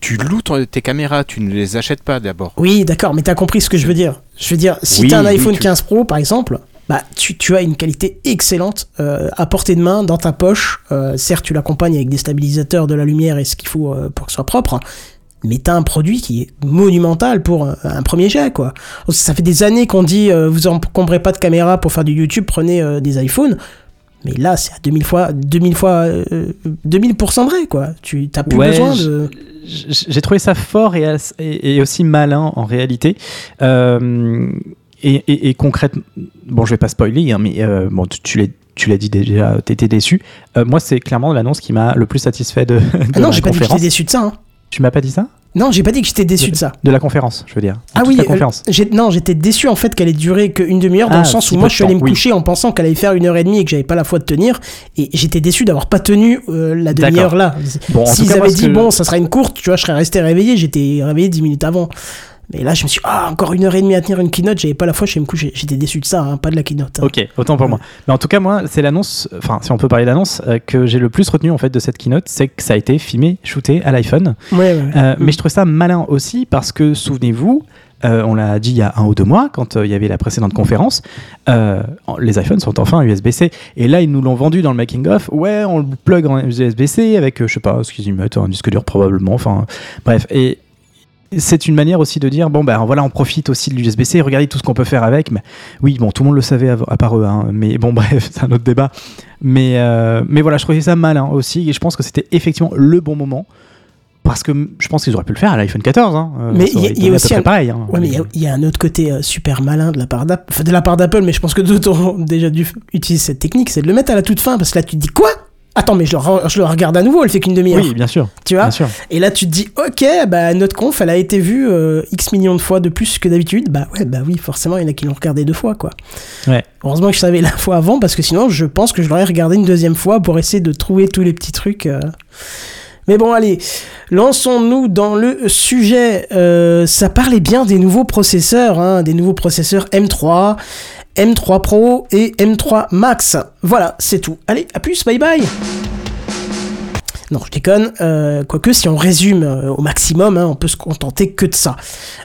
tu loues ton- tes caméras, tu ne les achètes pas d'abord. Oui, d'accord, mais t'as compris ce que je veux dire. Je veux dire, si Oui, t'as un oui, iPhone tu- 15 Pro par exemple, bah tu, tu as une qualité excellente euh, à portée de main dans ta poche. Euh, certes, tu l'accompagnes avec des stabilisateurs, de la lumière et ce qu'il faut euh, pour que ce soit propre. Mais t'as un produit qui est monumental pour un premier jet, quoi. Ça fait des années qu'on dit, vous encombrez pas de caméra pour faire du YouTube, prenez des iPhones. Mais là, c'est à 2000 fois, 2000 fois, euh, 2000% vrai, quoi. Tu t'as plus Ouais, besoin de. J'ai trouvé ça fort et, as- et, et aussi malin en réalité. Euh, et, et- concrètement, bon, je vais pas spoiler, hein, mais euh, bon, tu, tu l'as tu l'as dit déjà, t'étais déçu. Euh, moi, c'est clairement l'annonce qui m'a le plus satisfait de, de Ah non, j'ai pas dit que j'étais déçu de ça. hein. Tu m'as pas dit ça Non, j'ai pas dit que j'étais déçu de ça. De la conférence, je veux dire. Ah oui, la euh, conférence. non, j'étais déçu en fait qu'elle ait duré qu'une demi-heure dans Ah, le sens où moi je suis allé temps, me oui. coucher en pensant qu'elle allait faire une heure et demie et que j'avais pas la foi de tenir et j'étais déçu d'avoir pas tenu euh, la demi-heure là. Bon, S'ils avaient dit bon, ça sera une courte, tu vois, je serais resté réveillé, j'étais réveillé 10 minutes avant. Mais là, je me suis dit, ah, encore une heure et demie à tenir une keynote, j'avais pas la foi. J'étais déçu de ça, hein, pas de la keynote. hein. Ok, autant pour moi. Mais en tout cas, moi, c'est l'annonce, enfin, si on peut parler d'annonce, euh, que j'ai le plus retenu en fait de cette keynote, c'est que ça a été filmé, shooté à l'iPhone. Ouais, ouais, ouais. Euh, Mais je trouve ça malin aussi parce que, souvenez-vous, euh, on l'a dit il y a un ou deux mois, quand euh, il y avait la précédente conférence, euh, les iPhones sont enfin USB-C. Et là, ils nous l'ont vendu dans le making-of. Ouais, on le plug en USB-C avec, je sais pas, ce qu'ils y mettent, un disque dur probablement. Enfin, bref. Et c'est une manière aussi de dire bon ben voilà on profite aussi de l'USB-C regardez tout ce qu'on peut faire avec mais oui bon tout le monde le savait av- à part eux hein, mais bon bref c'est un autre débat mais euh, mais voilà je trouvais ça malin aussi et je pense que c'était effectivement le bon moment parce que je pense qu'ils auraient pu le faire à l'iPhone 14 hein. Euh, Mais ça il y a- y aussi un- pareil hein. Ouais, mais il y a- il y, a un autre côté euh, super malin de la part d'Apple, de la part d'Apple, mais je pense que d'autres ont déjà dû utiliser cette technique, c'est de le mettre à la toute fin, parce que là tu te dis quoi? Attends, mais je le, re- je le regarde à nouveau, elle fait qu'une demi-heure. oui bien sûr tu vois bien sûr Et là, tu te dis, ok, bah, notre conf, elle a été vue euh, X millions de fois de plus que d'habitude. Bah ouais, bah oui, forcément, il y en a qui l'ont regardé deux fois, quoi. Ouais. Heureusement que je savais la fois avant, parce que sinon, je pense que je l'aurais regardé une deuxième fois pour essayer de trouver tous les petits trucs. euh. Mais bon, allez, lançons-nous dans le sujet. Euh, ça parlait bien des nouveaux processeurs, hein, des nouveaux processeurs M3, M3 Pro et M3 Max. Voilà, c'est tout. Allez, à plus, bye bye non, je déconne. Euh, quoique, si on résume euh, au maximum, hein, on peut se contenter que de ça.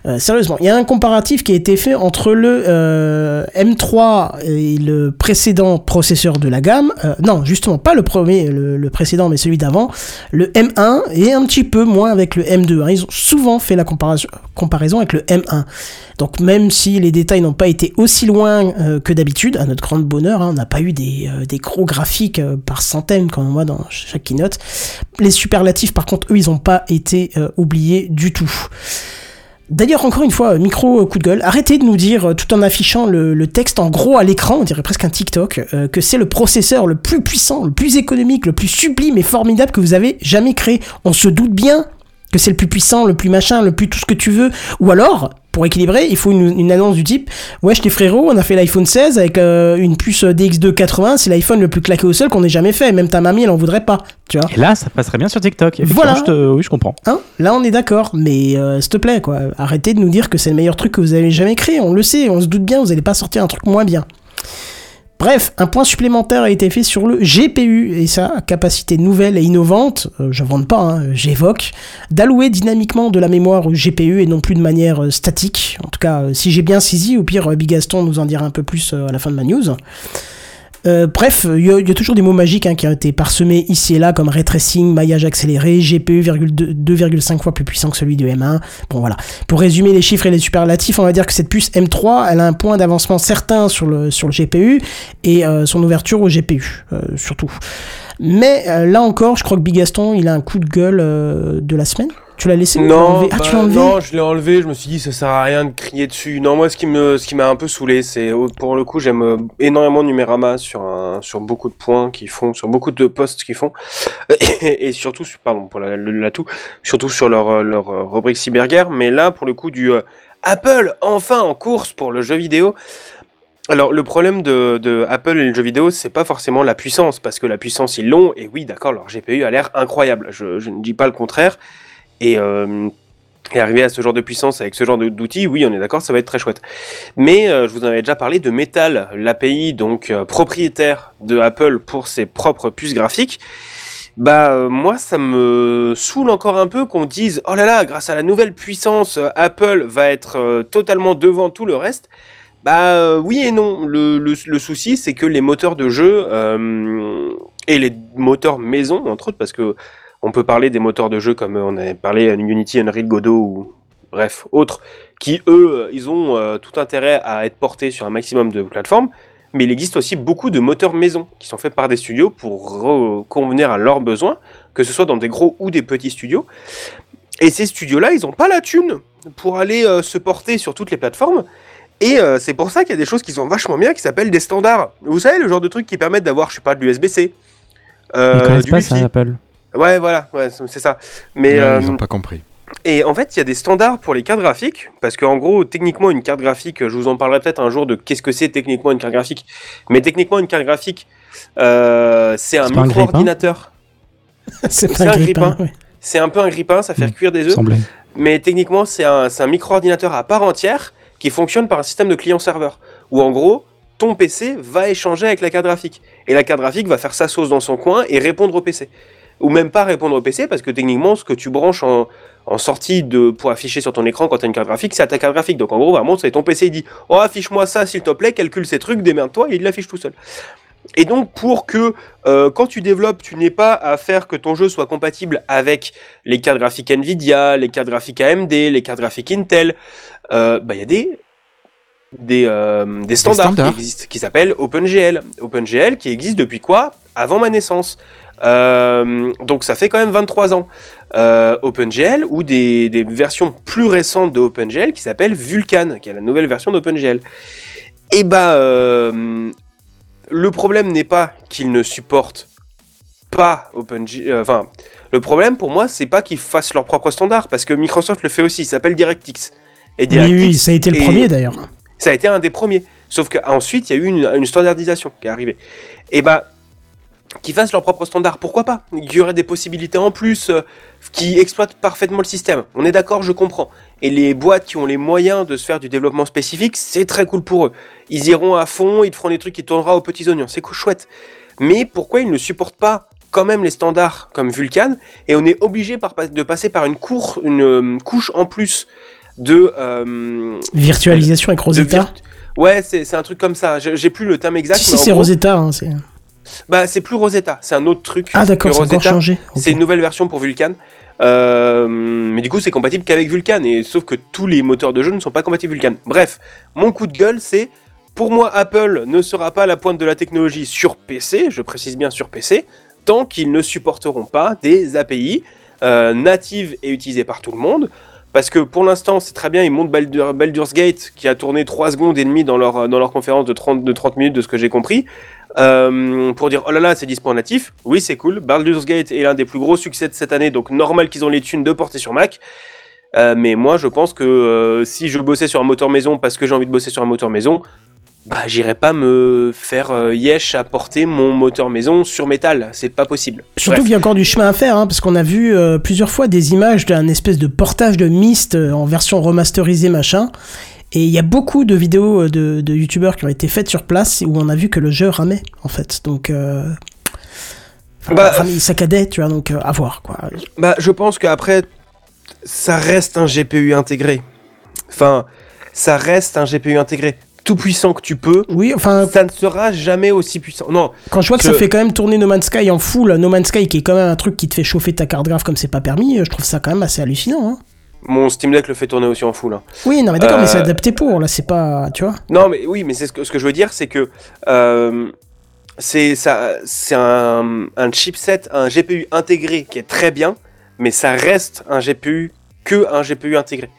Euh, sérieusement, il y a un comparatif qui a été fait entre le euh, M3 et le précédent processeur de la gamme. Non, justement, pas le premier, le, le précédent, mais celui d'avant. Le M1 et un petit peu moins avec le M2. hein. Ils ont souvent fait la comparaison, comparaison avec le M1. Donc même si les détails n'ont pas été aussi loin euh, que d'habitude, à notre grand bonheur, hein, on n'a pas eu des, euh, gros graphiques euh, par centaines comme on voit dans chaque keynote. Les superlatifs, par contre, eux, ils n'ont pas été oubliés du tout. D'ailleurs, encore une fois, micro coup de gueule, arrêtez de nous dire, tout en affichant le, texte en gros à l'écran, on dirait presque un TikTok, que c'est le processeur le plus puissant, le plus économique, le plus sublime et formidable que vous avez jamais créé. On se doute bien que c'est le plus puissant, le plus machin, le plus tout ce que tu veux. Ou alors, pour équilibrer, il faut une, une annonce du type Wesh les frérots, on a fait l'iPhone 16 avec euh, une puce DX280, c'est l'iPhone le plus claqué au sol qu'on ait jamais fait. Même ta mamie, elle en voudrait pas. Tu vois et là ça passerait bien sur TikTok Voilà. je te- oui je comprends Hein? Là, on est d'accord, mais euh, s'il te plaît, quoi. Arrêtez de nous dire que c'est le meilleur truc que vous avez jamais créé. On le sait, on se doute bien, vous allez pas sortir un truc moins bien. Bref, un point supplémentaire a été fait sur le GPU et sa capacité nouvelle et innovante, euh, j'invente pas, hein, j'évoque, d'allouer dynamiquement de la mémoire au GPU et non plus de manière euh, statique. En tout cas, euh, si j'ai bien saisi, au pire, euh, Bigaston nous en dira un peu plus à la fin de ma news. Euh, bref, il y, a- toujours des mots magiques hein, qui ont été parsemés ici et là, comme ray tracing, maillage accéléré, GPU 2,2 2,5 fois plus puissant que celui de M1. Bon voilà. Pour résumer les chiffres et les superlatifs, on va dire que cette puce M3, elle a un point d'avancement certain sur le, sur le GPU et euh, son ouverture au GPU, euh, surtout. Mais là encore, je crois que Bigaston, il a un coup de gueule de la semaine. Tu l'as laissé ou tu l'as Non, Ah, bah, tu l'as enlevé non, je l'ai enlevé. Je me suis dit, ça sert à rien de crier dessus. Non, moi, ce qui me, ce qui m'a un peu saoulé, c'est oh, pour le coup, j'aime euh, énormément Numérama sur un, sur beaucoup de points qu'ils font, sur beaucoup de posts qu'ils font, et, et surtout, sur- pardon pour la, l'atout, surtout sur leur, euh, leur euh, rubrique cyberguerre. Mais là, pour le coup, du euh, Apple enfin en course pour le jeu vidéo. Alors, le problème de, de Apple et le jeu vidéo, c'est pas forcément la puissance, parce que la puissance, ils l'ont, et oui, d'accord, leur GPU a l'air incroyable. Je, je ne dis pas le contraire. Et, euh, et arriver à ce genre de puissance avec ce genre d'outils, oui, on est d'accord, ça va être très chouette. Mais euh, je vous en avais déjà parlé de Metal, l'API donc euh, propriétaire de Apple pour ses propres puces graphiques. Bah euh, moi ça me saoule encore un peu qu'on dise oh là là grâce à la nouvelle puissance euh, Apple va être totalement devant tout le reste. Bah oui et non. Le, le, le souci c'est que les moteurs de jeu euh, et les moteurs maison entre autres parce que on peut parler des moteurs de jeu comme euh, on avait parlé à Unity, Unreal, Godot ou bref autres qui eux ils ont euh, tout intérêt à être portés sur un maximum de plateformes. Mais il existe aussi beaucoup de moteurs maison qui sont faits par des studios pour convenir à leurs besoins, que ce soit dans des gros ou des petits studios. Et ces studios-là, ils n'ont pas la thune pour aller euh, se porter sur toutes les plateformes. Et euh, c'est pour ça qu'il y a des choses qui sont vachement bien, qui s'appellent des standards. Vous savez, le genre de trucs qui permettent d'avoir, je sais pas, de l'USB-C. euh, Ils connaissent du pas Wi-Fi. ça, Apple. Ouais, voilà, ouais, c'est ça. Mais euh, Ils n'ont pas compris. et en fait, il y a des standards pour les cartes graphiques, parce qu'en gros, techniquement, une carte graphique, je vous en parlerai peut-être un jour de qu'est-ce que c'est techniquement une carte graphique. Mais techniquement, une carte graphique, euh, c'est un micro-ordinateur. C'est un grippin. ouais. C'est un peu un grippin, ça fait Mm. cuire des œufs. Semblait. Mais techniquement, c'est un, c'est un micro-ordinateur à part entière qui fonctionne par un système de client-serveur. Où en gros, ton PC va échanger avec la carte graphique. Et la carte graphique va faire sa sauce dans son coin et répondre au PC. Ou même pas répondre au PC parce que techniquement, ce que tu branches en, sortie de, pour afficher sur ton écran quand tu as une carte graphique, c'est à ta carte graphique. Donc en gros, vraiment, c'est ton PC, il dit Oh, affiche-moi ça s'il te plaît, calcule ces trucs, démerde-toi, et il l'affiche tout seul. Et donc, pour que euh, quand tu développes, tu n'aies pas à faire que ton jeu soit compatible avec les cartes graphiques Nvidia, les cartes graphiques AMD, les cartes graphiques Intel, euh, bah, il y a des des, euh, des standards, standards. qui existent, qui s'appellent OpenGL. OpenGL qui existe depuis quoi? Avant ma naissance. Euh, donc ça fait quand même 23 ans. Euh, OpenGL ou des, des versions plus récentes de OpenGL qui s'appelle Vulkan, qui est la nouvelle version d'OpenGL. Et bah, euh, le problème n'est pas qu'ils ne supportent pas OpenGL. Enfin, le problème pour moi, c'est pas qu'ils fassent leur propre standard, parce que Microsoft le fait aussi. Il s'appelle DirectX. Et Oui, DirectX, oui, ça a été le premier d'ailleurs. Ça a été un des premiers. Sauf qu'ensuite, il y a eu une, standardisation qui est arrivée. Et bah, qu'ils fassent leur propre standard, pourquoi pas? Il y aurait des possibilités en plus euh, qui exploitent parfaitement le système. On est d'accord, je comprends. Et les boîtes qui ont les moyens de se faire du développement spécifique, c'est très cool pour eux. Ils iront à fond, ils feront des trucs qui tournera aux petits oignons. C'est chouette. Mais pourquoi ils ne supportent pas quand même les standards comme Vulkan et on est obligé de passer par une euh, couche en plus de euh, Virtualisation avec Rosetta. Ouais, c'est un truc comme ça. J'ai plus le terme exact. Si, c'est Rosetta. hein, c'est- Bah, c'est plus Rosetta. C'est un autre truc. ah, d'accord, c'est encore changé. C'est une nouvelle version pour Vulkan. Euh, mais du coup, c'est compatible qu'avec Vulkan. Et sauf que tous les moteurs de jeu ne sont pas compatibles Vulkan. Bref, mon coup de gueule, c'est pour moi, Apple ne sera pas à la pointe de la technologie sur PC. Je précise bien sur PC, tant qu'ils ne supporteront pas des API euh, natives et utilisées par tout le monde. Parce que pour l'instant, c'est très bien, ils montent Baldur- Baldur's Gate, qui a tourné 3 secondes et demie dans leur, conférence de 30, de 30 minutes, de ce que j'ai compris, euh, pour dire oh là là, c'est dispo en natif. Oui, c'est cool. Baldur's Gate est l'un des plus gros succès de cette année, donc normal qu'ils ont les thunes de porter sur Mac. Euh, mais moi, je pense que euh, si je bossais sur un moteur maison parce que j'ai envie de bosser sur un moteur maison, bah, j'irais pas me faire euh, yesh à porter mon moteur maison sur métal. C'est pas possible. Surtout qu'il y a encore du chemin à faire, hein, parce qu'on a vu euh, plusieurs fois des images d'un espèce de portage de Myst euh, en version remasterisée machin. Et il y a beaucoup de vidéos euh, de, de youtubeurs qui ont été faites sur place où on a vu que le jeu ramait, en fait. Donc, enfin, Bah, ramait, il saccadait, tu vois, donc à voir, quoi. Bah, je pense qu'après, ça reste un GPU intégré. Enfin, ça reste un GPU intégré. Tout puissant que tu peux, Oui, enfin, ça ne sera jamais aussi puissant. Non, quand je vois que, que- ça fait quand même tourner No Man's Sky en full, No Man's Sky qui est quand même un truc qui te fait chauffer ta carte graphe comme c'est pas permis, euh, je trouve ça quand même assez hallucinant. hein. mon Steam Deck le fait tourner aussi en full. hein. Oui, non, mais d'accord, mais c'est Euh, adapté pour, là, c'est pas. Tu vois Non, mais oui, mais c'est ce que, ce que je veux dire, c'est que euh, c'est ça, c'est un, un chipset, un GPU intégré qui est très bien, mais ça reste un GPU que un GPU intégré.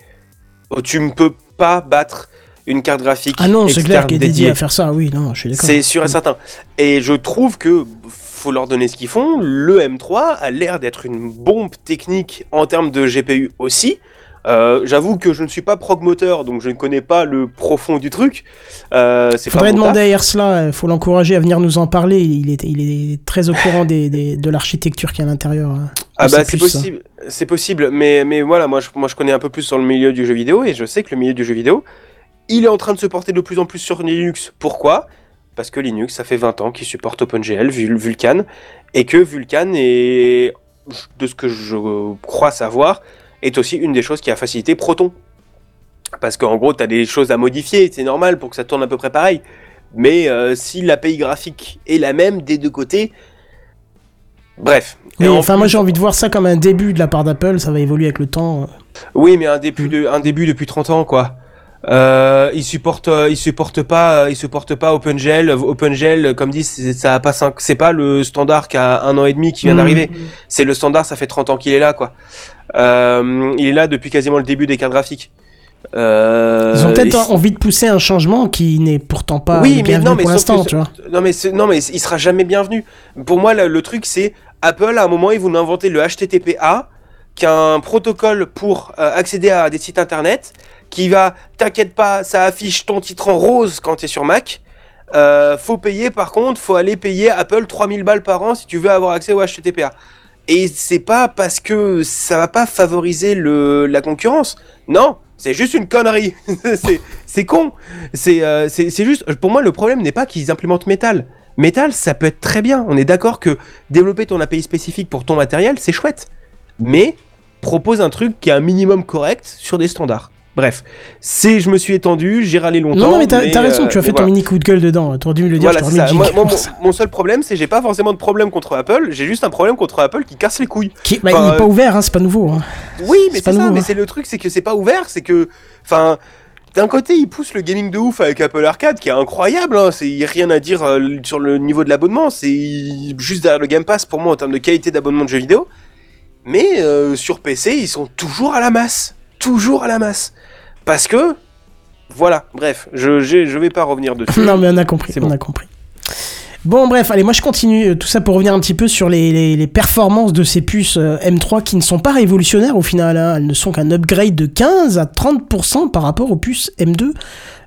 Oh, Tu ne peux pas battre une carte graphique. Ah non, c'est clair qu'il est dédié dédiée. à faire ça, oui, non, je suis d'accord. C'est sûr et certain. Et je trouve que faut leur donner ce qu'ils font. Le M3 a l'air d'être une bombe technique en termes de GPU aussi. Euh, J'avoue que je ne suis pas prog moteur, donc je ne connais pas le profond du truc. Euh, pas Faudrait mon demander taf. à Ersla, il faut l'encourager à venir nous en parler. Il est, il est très au courant des, des- de l'architecture qu'il y a à l'intérieur. hein. Ah bah c'est possible, c'est possible, mais, mais voilà, moi je, moi je connais un peu plus sur le milieu du jeu vidéo et je sais que le milieu du jeu vidéo, il est en train de se porter de plus en plus sur Linux. Pourquoi? Parce que Linux, ça fait 20 ans qu'il supporte OpenGL, Vul- Vulkan, et que Vulkan est, de ce que je crois savoir, est aussi une des choses qui a facilité Proton. Parce qu'en gros, tu as des choses à modifier, c'est normal pour que ça tourne à peu près pareil. Mais euh, si l'API graphique est la même des deux côtés, bref. Oui, enfin, moi j'ai envie de voir ça comme un début de la part d'Apple, ça va évoluer avec le temps. Oui, mais un début, de, un début depuis 30 ans, quoi. Euh, il supporte, euh, il supporte pas, euh, il supporte pas OpenGL. OpenGL, comme dit, c'est- ça a pas cinq- c'est pas le standard qui a un an et demi qui vient Mhm. d'arriver. C'est le standard, ça fait 30 ans qu'il est là, quoi. Euh, il est là depuis quasiment le début des cartes graphiques. Euh, Ils ont peut-être et- envie de pousser un changement qui n'est pourtant pas Oui, mais bienvenu non, mais pour l'instant, tu vois. Non mais, non mais il sera jamais bienvenu. Pour moi, le, le truc c'est Apple à un moment ils vont inventer le HTTPA, qui est un protocole pour euh, accéder à des sites internet, qui va, t'inquiète pas, ça affiche ton titre en rose quand tu es sur Mac. Euh, faut payer par contre, faut aller payer Apple 3000 balles par an si tu veux avoir accès au HTTPA. Et c'est pas parce que ça va pas favoriser le, la concurrence. Non, c'est juste une connerie. c'est, con. C'est, euh, c'est juste, pour moi, le problème n'est pas qu'ils implémentent Metal. Metal, ça peut être très bien. On est d'accord que développer ton API spécifique pour ton matériel, c'est chouette. Mais propose un truc qui est un minimum correct sur des standards. Bref, c'est, je me suis étendu, j'ai râlé longtemps. Non, non, mais t'as t'as raison, euh, tu as mais fait ton mini coup de gueule dedans. T'aurais dû me le dire, Voilà, je ça. Moi, mon, seul problème, c'est que j'ai pas forcément de problème contre Apple, j'ai juste un problème contre Apple qui casse les couilles. Qui- bah, enfin, il est pas euh, ouvert, hein, c'est pas nouveau. hein. Oui, mais C'est ça, nouveau, mais hein. c'est le truc, c'est que c'est pas ouvert, c'est que, enfin, d'un côté, ils poussent le gaming de ouf avec Apple Arcade, qui est incroyable, hein, c'est y a rien à dire euh, sur le niveau de l'abonnement, c'est juste derrière le Game Pass pour moi en termes de qualité d'abonnement de jeux vidéo. Mais euh, sur PC, ils sont toujours à la masse, toujours à la masse, parce que, voilà, bref, je je vais pas revenir dessus. non, mais on a compris, C'est on bon. a compris. Bon, bref, allez, moi je continue euh, tout ça pour revenir un petit peu sur les, les- les performances de ces puces euh, M3 qui ne sont pas révolutionnaires au final. hein. Elles ne sont qu'un upgrade de 15 à 30% par rapport aux puces M2.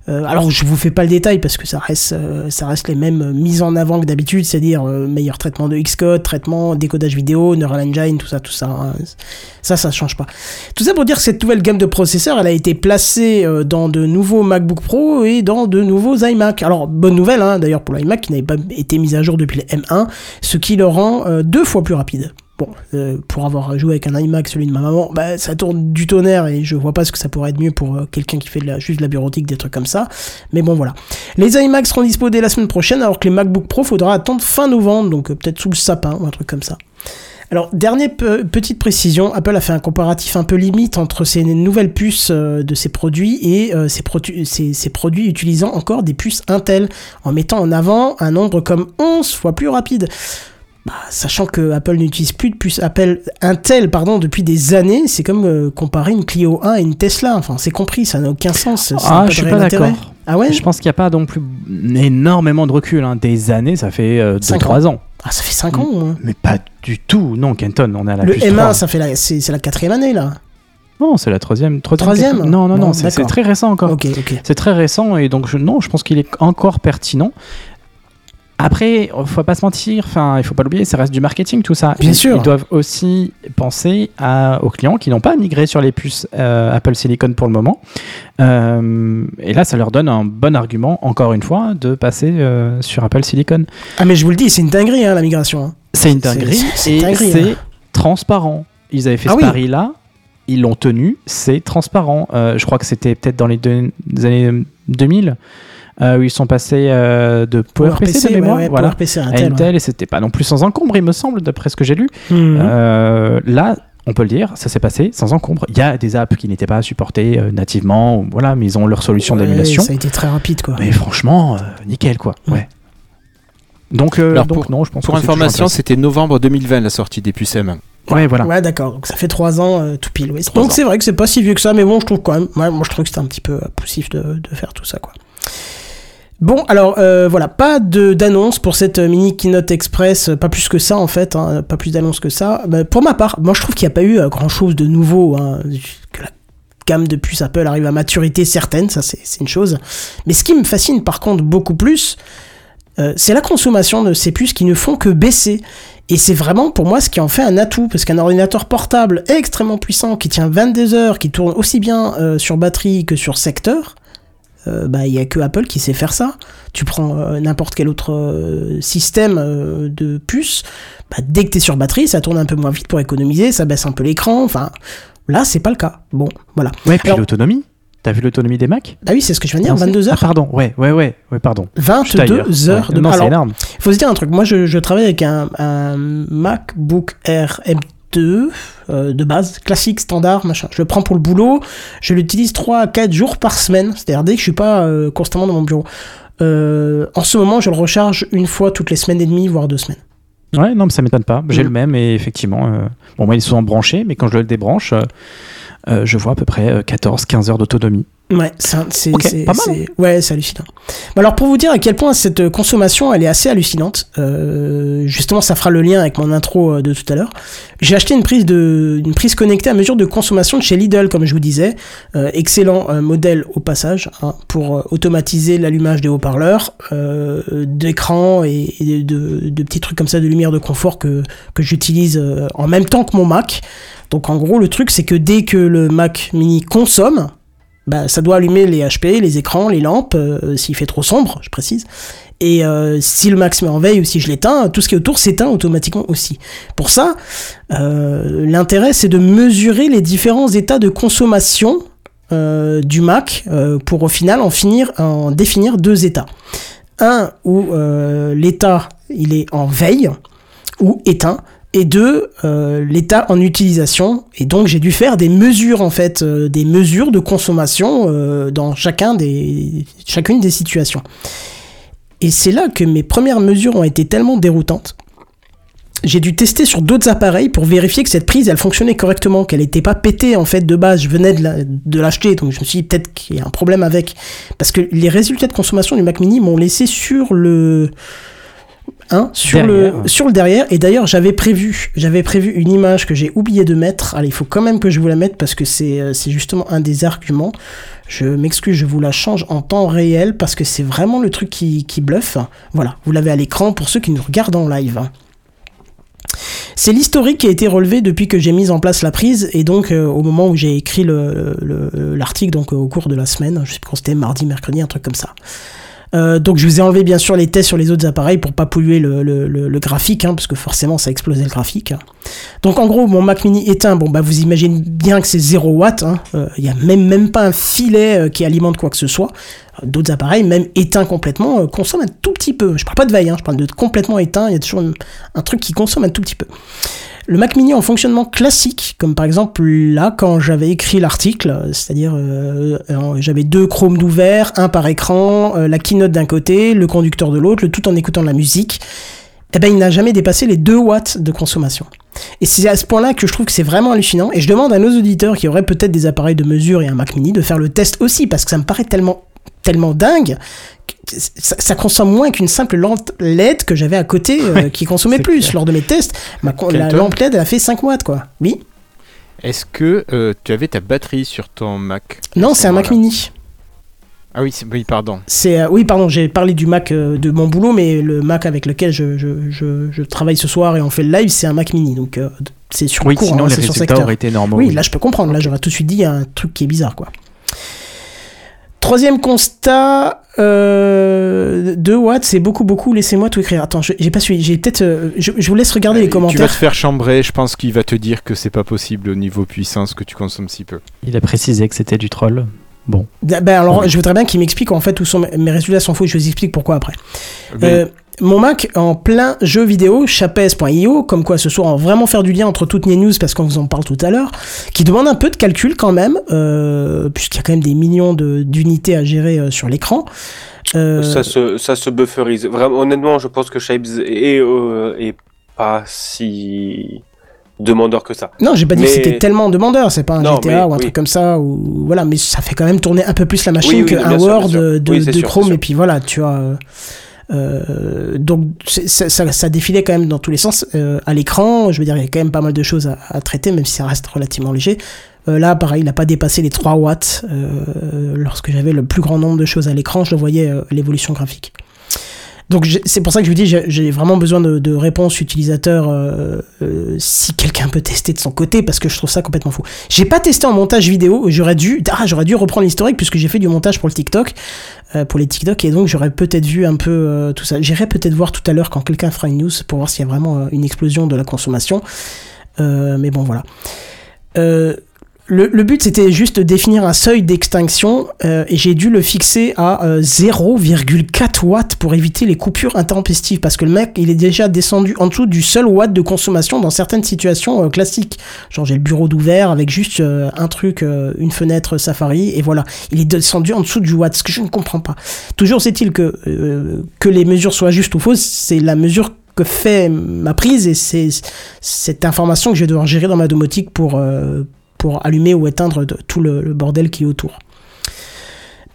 Euh, alors je vous fais pas le détail parce que ça reste, euh, ça reste les mêmes euh, mises en avant que d'habitude, c'est-à-dire meilleur traitement de Xcode, traitement, décodage vidéo, Neural Engine, tout ça, tout ça. hein. Ça, ça change pas. Tout ça pour dire que cette nouvelle gamme de processeurs, elle a été placée dans de nouveaux MacBook Pro et dans de nouveaux iMac. Alors, bonne nouvelle, hein, d'ailleurs, pour l'iMac qui n'avait pas été mise à jour depuis le M1, ce qui le rend deux fois plus rapide. Bon, euh, pour avoir joué avec un iMac, celui de ma maman, bah, ça tourne du tonnerre et je vois pas ce que ça pourrait être mieux pour euh, quelqu'un qui fait juste de la bureautique, des trucs comme ça. Mais bon, voilà. Les iMac seront dispo dès la semaine prochaine, alors que les MacBook Pro, faudra attendre fin novembre, donc euh, peut-être sous le sapin ou un truc comme ça. Alors, dernière pe- petite précision, Apple a fait un comparatif un peu limite entre ces nouvelles puces de ses produits et ces produits utilisant encore des puces Intel, en mettant en avant un nombre comme 11 fois plus rapide. Bah, sachant que Apple n'utilise plus de puces Apple Intel pardon depuis des années, c'est comme euh, comparer une Clio 1 et une Tesla. Enfin, c'est compris, ça n'a aucun sens. ça Ah, je suis pas d'accord. Ah ouais? Je pense qu'il n'y a pas non plus énormément de recul. hein. Des années, ça fait Cinq 2-3 ans. Ah, ça fait 5 ans. Mais pas du tout. Non, Kenton, on est à la Le puce M1, 3. ça fait la, c'est, la quatrième année là. Non, c'est la troisième. Troisième Non, non, Bon, non, c'est très récent encore. C'est très récent et donc je, non, je pense qu'il est encore pertinent. Après, faut pas se mentir, enfin, il faut pas l'oublier, ça reste du marketing tout ça. Bien ils, sûr. Ils doivent aussi penser à, aux clients qui n'ont pas migré sur les puces euh, Apple Silicon pour le moment. Euh, et là, ça leur donne un bon argument, encore une fois, de passer euh, sur Apple Silicon. Ah, mais je vous le dis, c'est une dinguerie hein, la migration. hein. C'est une dinguerie c'est- et hein. transparent. Ils avaient fait Ah ce oui. pari-là, ils l'ont tenu, c'est transparent. Je crois que c'était peut-être dans les, deux- les années 2000. Euh, où ils sont passés euh, de PowerPC de ouais, mémoire ouais, voilà, PowerPC à à Intel. Et c'était pas non plus sans encombre, il me semble, d'après ce que j'ai lu. Mhm. Euh, là, on peut le dire, ça s'est passé sans encombre. Il y a des apps qui n'étaient pas supportées euh, nativement, ou voilà, mais ils ont leur solution Ouais, d'émulation. Ça a été très rapide, quoi. Mais franchement, euh, nickel quoi. Ouais. Donc, euh, Alors, donc pour- non, je pense Pour que c'est toujours information, c'était novembre 2020 la sortie des puces M1. Ouais, voilà. Ouais, d'accord. Donc ça fait 3 ans euh, tout pile. oui. Trois Donc c'est vrai que c'est pas si vieux que ça, mais bon, je trouve quand même. ouais, moi, je trouve que c'était un petit peu poussif de, de faire tout ça, quoi. Bon, alors euh, voilà, pas d'annonce pour cette euh, mini keynote express, euh, pas plus que ça en fait, hein, pas plus d'annonce que ça. Bah, pour ma part, moi je trouve qu'il n'y a pas eu grand chose de nouveau. hein, que la gamme de puces Apple arrive à maturité certaine, ça c'est une chose. Mais ce qui me fascine par contre beaucoup plus, c'est la consommation de ces puces qui ne font que baisser. Et c'est vraiment pour moi ce qui en fait un atout, parce qu'un ordinateur portable extrêmement puissant qui tient 22 heures, qui tourne aussi bien sur batterie que sur secteur, euh, bah il y a que Apple qui sait faire ça. Tu prends euh, n'importe quel autre euh, système de puce, bah, dès que tu es sur batterie, ça tourne un peu moins vite pour économiser, ça baisse un peu l'écran, enfin là c'est pas le cas. Bon, voilà. Ouais, puis l'autonomie. T'as vu l'autonomie des Mac Ah oui, c'est ce que je viens de dire, Non, c'est- 22 Ah, heures. pardon, ouais, ouais, ouais, ouais, pardon. Je suis 22 ailleurs. heures Ouais. de Non, c'est énorme. faut se dire un truc. Moi, je, je travaille avec un, un MacBook Air M2 euh, de base, classique, standard, machin. Je le prends pour le boulot. Je l'utilise 3 à 4 jours par semaine. C'est-à-dire dès que je suis pas euh, constamment dans mon bureau. Euh, en ce moment, je le recharge une fois toutes les semaines et demie, voire deux semaines. Ouais, non, mais ça m'étonne pas. J'ai Mm. le même et effectivement, bon, moi, il est souvent branché, mais quand je le débranche, je vois à peu près 14-15 heures d'autonomie. Ouais, c'est un- c'est Ok, c'est- pas mal. c'est- ouais, c'est hallucinant. Alors pour vous dire à quel point cette euh, consommation elle est assez hallucinante, euh, justement ça fera le lien avec mon intro euh, de tout à l'heure. J'ai acheté une prise de une prise connectée à mesure de consommation de chez Lidl comme je vous disais, Euh, excellent euh, modèle au passage hein, pour automatiser l'allumage des haut-parleurs, euh, d'écran et, et de, de petits trucs comme ça de lumière de confort que que j'utilise en même temps que mon Mac. Donc en gros le truc c'est que dès que le Mac Mini consomme bah, ça doit allumer les HP, les écrans, les lampes, euh, s'il fait trop sombre, je précise. Et euh, si le max met en veille ou si je l'éteins, tout ce qui est autour s'éteint automatiquement aussi. Pour ça, euh, l'intérêt c'est de mesurer les différents états de consommation du Mac pour au final en finir, en définir deux états. Un où l'état il est en veille ou éteint et deux, euh, l'état en utilisation. Et donc j'ai dû faire des mesures en fait, euh, des mesures de consommation euh, dans chacun des, chacune des situations. Et c'est là que mes premières mesures ont été tellement déroutantes. J'ai dû tester sur d'autres appareils pour vérifier que cette prise elle fonctionnait correctement, qu'elle n'était pas pétée en fait de base. Je venais de la- de l'acheter, donc je me suis dit peut-être qu'il y a un problème avec. Parce que les résultats de consommation du Mac Mini m'ont laissé sur le, Hein, sur Derrière. le sur le derrière. Et d'ailleurs j'avais prévu j'avais prévu une image que j'ai oublié de mettre. Allez il faut quand même que je vous la mette parce que c'est euh, c'est justement un des arguments. Je m'excuse je vous la change en temps réel parce que c'est vraiment le truc qui, qui bluffe. Voilà vous l'avez à l'écran pour ceux qui nous regardent en live. C'est l'historique qui a été relevé depuis que j'ai mis en place la prise et donc euh, au moment où j'ai écrit le- le- l'article donc euh, au cours de la semaine. Je sais plus quand c'était mardi mercredi un truc comme ça euh, donc je vous ai enlevé bien sûr les tests sur les autres appareils pour pas polluer le, le- le- graphique, hein, parce que forcément ça a explosé le graphique. Donc en gros mon Mac Mini éteint, bon bah vous imaginez bien que c'est 0 watts, hein. Euh, il y a même, même pas un filet euh, qui alimente quoi que ce soit. D'autres appareils, même éteints complètement, euh, consomment un tout petit peu. Je parle pas de veille, hein, je parle de complètement éteint, il y a toujours un truc qui consomme un tout petit peu. Le Mac Mini en fonctionnement classique, comme par exemple là quand j'avais écrit l'article, c'est-à-dire euh, j'avais deux chromes d'ouvert, un par écran, euh, la keynote d'un côté, le conducteur de l'autre, le tout en écoutant de la musique, eh ben il n'a jamais dépassé les 2 watts de consommation. Et c'est à ce point-là que je trouve que c'est vraiment hallucinant. Et je demande à nos auditeurs qui auraient peut-être des appareils de mesure et un Mac Mini de faire le test aussi, parce que ça me paraît tellement, tellement dingue. Ça, ça consomme moins qu'une simple lampe LED que j'avais à côté euh, qui consommait plus clair. lors de mes tests. Ma, la lampe LED, elle a fait 5 watts, quoi. Oui Est-ce que euh, tu avais ta batterie sur ton Mac? Non, ce c'est un Mac Mini. Ah oui, oui, pardon. C'est euh, oui, pardon, j'ai parlé du Mac de mon boulot, mais le Mac avec lequel je, je, je, je travaille ce soir et on fait le live, c'est un Mac Mini, donc c'est sur Oui, cours, sinon hein, les sur résultats secteur. auraient été normaux. Oui, là je peux comprendre. Là j'aurais tout de suite dit il y a un truc qui est bizarre quoi. Troisième constat, euh, 2 watts, c'est beaucoup, beaucoup. Laissez-moi tout écrire. Attends, je- j'ai pas suivi. J'ai peut-être. euh, je, je vous laisse regarder les Euh, Tu vas commentaires. te faire chambrer, je pense qu'il va te dire que c'est pas possible au niveau puissance que tu consommes si peu. Il a précisé que c'était du troll. Bon. Ben alors, je voudrais bien qu'il m'explique en fait où sont mes- résultats s'en foutent. Je vous explique pourquoi après. Mais- Euh, mon Mac en plein jeu vidéo, chapes.io, comme quoi ce soir on va vraiment faire du lien entre toutes les news parce qu'on vous en parle tout à l'heure, qui demande un peu de calcul quand même, euh, puisqu'il y a quand même des millions de- d'unités à gérer euh, sur l'écran. Euh, Ça se, ça se bufferise. Vraiment, honnêtement, je pense que Shapes est, est pas si demandeur que ça. non, j'ai pas dit que c'était tellement demandeur, c'est pas un Non, GTA ou un oui. truc comme ça, ou voilà, mais ça fait quand même tourner un peu plus la machine Oui, oui, qu'un Word de, Chrome, et puis voilà, tu vois. Euh, donc ça, défilait quand même dans tous les sens euh, à l'écran. Je veux dire, il y a quand même pas mal de choses à, traiter, même si ça reste relativement léger. Euh, là, pareil, il n'a pas dépassé les 3 watts. Euh, lorsque j'avais le plus grand nombre de choses à l'écran, je voyais l'évolution graphique. Donc c'est pour ça que je vous dis, j'ai vraiment besoin de, réponses utilisateurs si quelqu'un peut tester de son côté, parce que je trouve ça complètement fou. J'ai pas testé en montage vidéo, j'aurais dû, ah, j'aurais dû reprendre l'historique puisque j'ai fait du montage pour le TikTok, pour les TikTok, et donc j'aurais peut-être vu un peu euh, tout ça. J'irai peut-être voir tout à l'heure quand quelqu'un fera une news pour voir s'il y a vraiment euh, une explosion de la consommation. Euh, mais bon, voilà. Le, le but c'était juste de définir un seuil d'extinction euh, et j'ai dû le fixer à euh, 0,4 watts pour éviter les coupures intempestives parce que le mec il est déjà descendu en dessous du seul watt de consommation dans certaines situations euh, classiques. Genre j'ai le bureau d'ouvert avec juste euh, un truc, euh, une fenêtre Safari et voilà. Il est descendu en dessous du watt, ce que je ne comprends pas. Toujours c'est-il que, euh, que les mesures soient justes ou fausses, c'est la mesure que fait ma prise et c'est cette information que je vais devoir gérer dans ma domotique pour, euh, pour allumer ou éteindre tout le bordel qui est autour.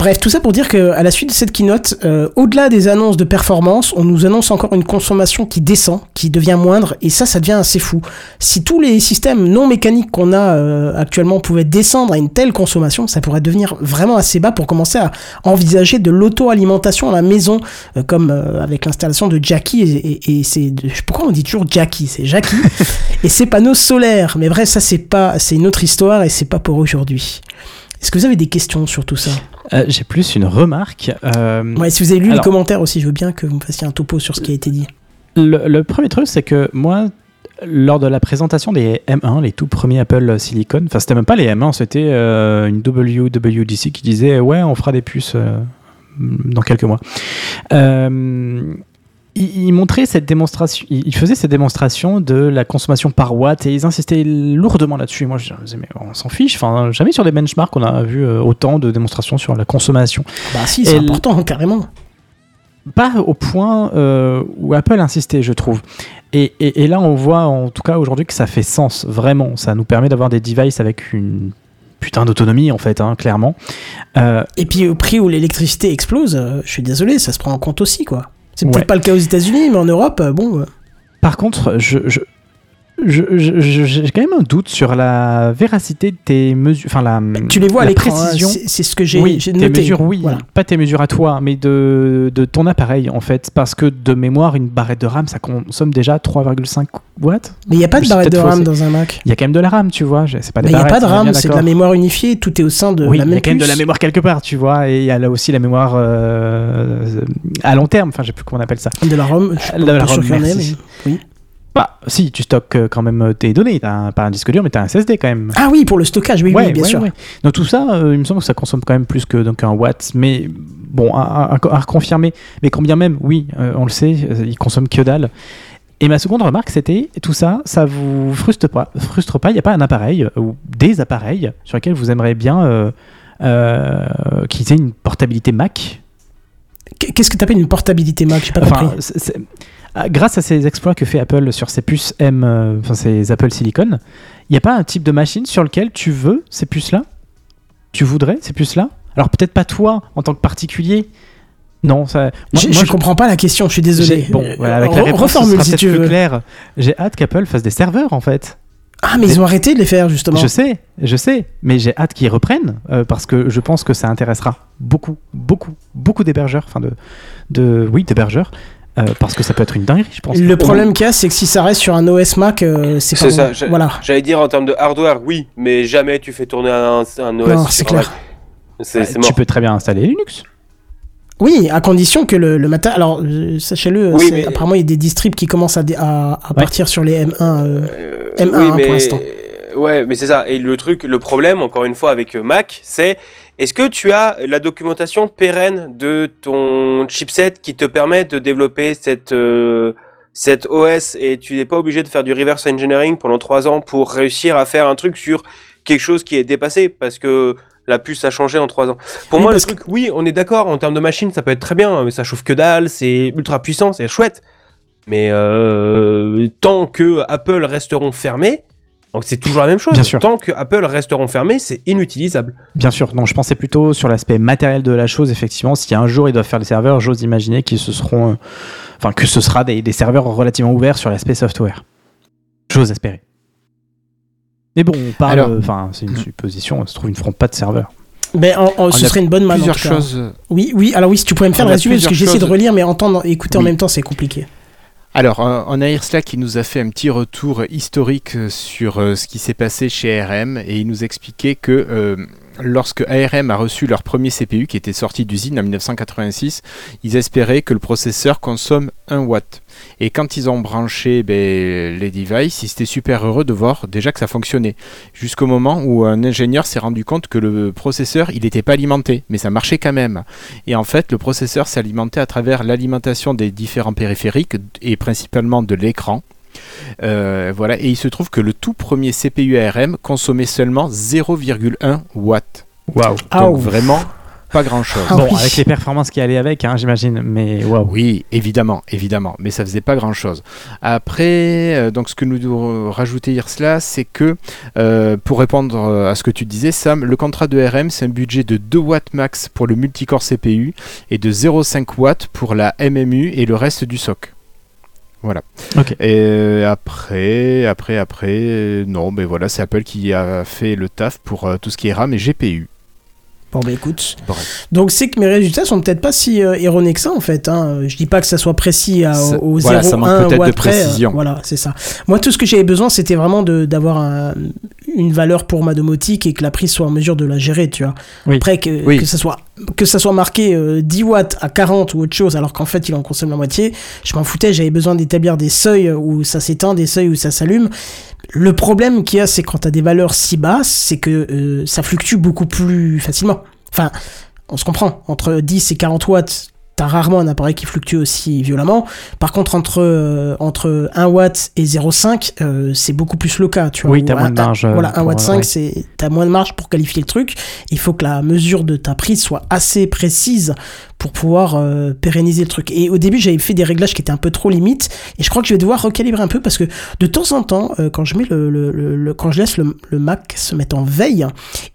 Bref, tout ça pour dire que à la suite de cette keynote, euh, au-delà des annonces de performance, on nous annonce encore une consommation qui descend, qui devient moindre, et ça, ça devient assez fou. Si tous les systèmes non mécaniques qu'on a euh, actuellement pouvaient descendre à une telle consommation, ça pourrait devenir vraiment assez bas pour commencer à envisager de l'auto-alimentation à la maison, euh, comme euh, avec l'installation de Jackie et, et, et c'est pourquoi on dit toujours Jackie, c'est Jackie et ses panneaux solaires. Mais bref, ça c'est pas, c'est une autre histoire et c'est pas pour aujourd'hui. Est-ce que vous avez des questions sur tout ça Euh, J'ai plus une remarque. Euh, Ouais, si vous avez lu Alors- les commentaires aussi, je veux bien que vous me fassiez un topo sur ce qui a été dit. Le, le premier truc, c'est que moi, lors de la présentation des M1, les tout premiers Apple Silicon, enfin, c'était même pas les M1, c'était euh, une WWDC qui disait Ouais, on fera des puces dans quelques mois. Euh, ils, ils montraient cette démonstration, faisaient cette démonstration de la consommation par watt et ils insistaient lourdement là-dessus. Moi, je disais, mais on s'en fiche. Enfin, jamais sur les benchmarks on a vu euh, autant de démonstrations sur la consommation. Bah si, c'est l- important, carrément. pas au point euh, où Apple insistait, je trouve. Et, et- et là, on voit en tout cas aujourd'hui que ça fait sens, vraiment. Ça nous permet d'avoir des devices avec une putain d'autonomie, en fait, hein, clairement. Euh, Et puis au prix où l'électricité explose, euh, je suis désolé, ça se prend en compte aussi, quoi. C'est Ouais. peut-être pas le cas aux États-Unis, mais en Europe, euh, bon. euh, par contre, je- j'ai quand même un doute sur la véracité de tes mesures, enfin la, tu les vois à l'écran, c'est ce que j'ai oui, j'ai tes noté. mesures, oui, Voilà. pas tes mesures à toi, mais de, de ton appareil en fait, parce que de mémoire, une barrette de RAM, ça consomme déjà 3,5 watts. Mais il n'y a pas de barrette de RAM faussé. dans un Mac. Il y a quand même de la RAM, tu vois. C'est pas des Mais il n'y a pas de RAM, c'est de la mémoire unifiée, tout est au sein de Oui, la il y même a quand même de la mémoire quelque part, tu vois, et il y a là aussi la mémoire euh, à long terme, enfin, je sais plus comment on appelle ça. De la ROM, je De la ROM, merci. mais- Bah, si, tu stockes euh, quand même euh, tes données, t'as un- pas un disque dur, mais t'as un SSD quand même. Ah oui, pour le stockage, oui, oui, bien ouais, sûr. ouais. Donc tout ça, euh, il me semble que ça consomme quand même plus que donc un watt, mais bon, à, à- à reconfirmer. Mais combien même, oui, euh, on le sait, euh, il consomme que dalle. Et ma seconde remarque, c'était tout ça, ça vous frustre pas Frustre pas Il n'y a pas un appareil ou des appareils sur lesquels vous aimeriez bien qu'ils aient une portabilité Mac? Qu'est-ce que t'appelles une portabilité Mac? J'ai pas compris. Grâce à ces exploits que fait Apple sur ses puces M, euh, enfin ces Apple Silicon, il n'y a pas un type de machine sur lequel tu veux ces puces-là? Tu voudrais ces puces-là? Alors peut-être pas toi en tant que particulier. Non, ça. moi- Je, moi, je je- comprends pas la question, je suis désolé. Bon, Euh, voilà, avec la re- réponse, reformule sera si tu plus veux. clair. J'ai hâte qu'Apple fasse des serveurs en fait. Ah, mais ils ont arrêté de les faire, justement. Je sais, je sais, mais j'ai hâte qu'ils reprennent euh, parce que je pense que ça intéressera beaucoup, beaucoup, beaucoup d'hébergeurs, enfin de, de, oui, d'hébergeurs, euh, parce que ça peut être une dinguerie, je pense. Le problème qu'il y a, c'est que si ça reste sur un OS Mac, euh, c'est pas C'est bon. ça, Voilà. J'allais dire en termes de hardware, oui, mais jamais tu fais tourner un, un OS. Non, c'est clair. C'est tu peux très bien installer Linux. Oui, à condition que le, le matin. Alors, euh, sachez-le, Oui, c'est- mais- apparemment, il y a des distribs qui commencent à, à, partir sur les M1. euh, Euh, M1 oui, pour mais l'instant. Ouais, mais c'est ça. Et le truc, le problème, encore une fois, avec Mac, c'est est-ce que tu as la documentation pérenne de ton chipset qui te permet de développer cette euh, cette OS et tu n'es pas obligé de faire du reverse engineering pendant trois ans pour réussir à faire un truc sur quelque chose qui est dépassé parce que la puce a changé en trois ans? Pour Oui, moi, le truc, oui, on est d'accord en termes de machine, ça peut être très bien, mais ça chauffe que dalle, c'est ultra puissant, c'est chouette. Mais euh, tant que Apple resteront fermés, donc c'est toujours la même chose. Bien sûr. Tant que Apple resteront fermés, c'est inutilisable. Bien sûr, non, je pensais plutôt sur l'aspect matériel de la chose. Effectivement, si un jour ils doivent faire des serveurs, j'ose imaginer qu'ils se seront, euh, enfin que ce sera des, des serveurs relativement ouverts sur l'aspect software. J'ose espérer. Mais bon, on parle, Alors- euh, enfin, c'est une supposition. Ça se trouve, ils ne feront pas de serveur. Mais en- en- On ce serait une bonne en Plusieurs choses. Oui, oui. Alors oui, si tu pourrais me faire On le a résumé parce que j'essaie de relire, mais entendre, écouter en même temps, c'est compliqué. Alors, on a Irsla qui nous a fait un petit retour historique sur euh, ce qui s'est passé chez ARM et il nous expliquait que euh, lorsque ARM a reçu leur premier CPU qui était sorti d'usine en 1986, ils espéraient que le processeur consomme 1 watt. Et quand ils ont branché ben, les devices, ils étaient super heureux de voir déjà que ça fonctionnait. Jusqu'au moment où un ingénieur s'est rendu compte que le processeur, il n'était pas alimenté, mais ça marchait quand même. Et en fait, le processeur s'alimentait à travers l'alimentation des différents périphériques et principalement de l'écran. Euh, voilà, et il se trouve que le tout premier CPU ARM consommait seulement 0,1 watts. Waouh. Ah, Donc ouf. vraiment pas grand chose. Ah bon, oui. avec les performances qui allaient avec, hein, j'imagine. Mais waouh. Oui, évidemment, évidemment, mais ça faisait pas grand chose. Après, euh, donc ce que nous devons rajouter cela, c'est que euh, pour répondre à ce que tu disais, Sam, le contrat de RM, c'est un budget de 2 watts max pour le multicore CPU et de 0,5 watts pour la MMU et le reste du SOC. Voilà. Ok. Et euh, après, après, après, euh, non, mais voilà, c'est Apple qui a fait le taf pour euh, tout ce qui est RAM et GPU. Bon, bah écoute. Bref. Donc, c'est que mes résultats sont peut-être pas si euh, erronés que ça, en fait. Hein. Je dis pas que ça soit précis à, Ça- au voilà, ça 0,1 manque peut-être de watt près, euh, précision. voilà, c'est ça. Moi, tout ce que j'avais besoin, c'était vraiment de- d'avoir un- une valeur pour ma domotique et que la prise soit en mesure de la gérer, tu vois. Oui. Après, que, Oui. que, ça soit, que ça soit marqué euh, 10 watts à 40 ou autre chose, alors qu'en fait, il en consomme la moitié, je m'en foutais. J'avais besoin d'établir des seuils où ça s'éteint, des seuils où ça s'allume. Le problème qu'il y a, c'est quand tu as des valeurs si basses, c'est que euh, ça fluctue beaucoup plus facilement. Enfin, on se comprend, entre 10 et 40 watts, t'as rarement un appareil qui fluctue aussi violemment. Par contre, entre, euh, entre 1 watt et 0,5, euh, c'est beaucoup plus le cas, tu vois. Oui, t'as moins de marge, un- euh, Voilà, 1 pour, watt euh, 5, ouais. t'as moins de marge pour qualifier le truc. Il faut que la mesure de ta prise soit assez précise pour pouvoir euh, pérenniser le truc. Et au début, j'avais fait des réglages qui étaient un peu trop limites, et je crois que je vais devoir recalibrer un peu parce que de temps en temps, euh, quand je mets le, le- le- le- quand je laisse le, Mac se mettre en veille,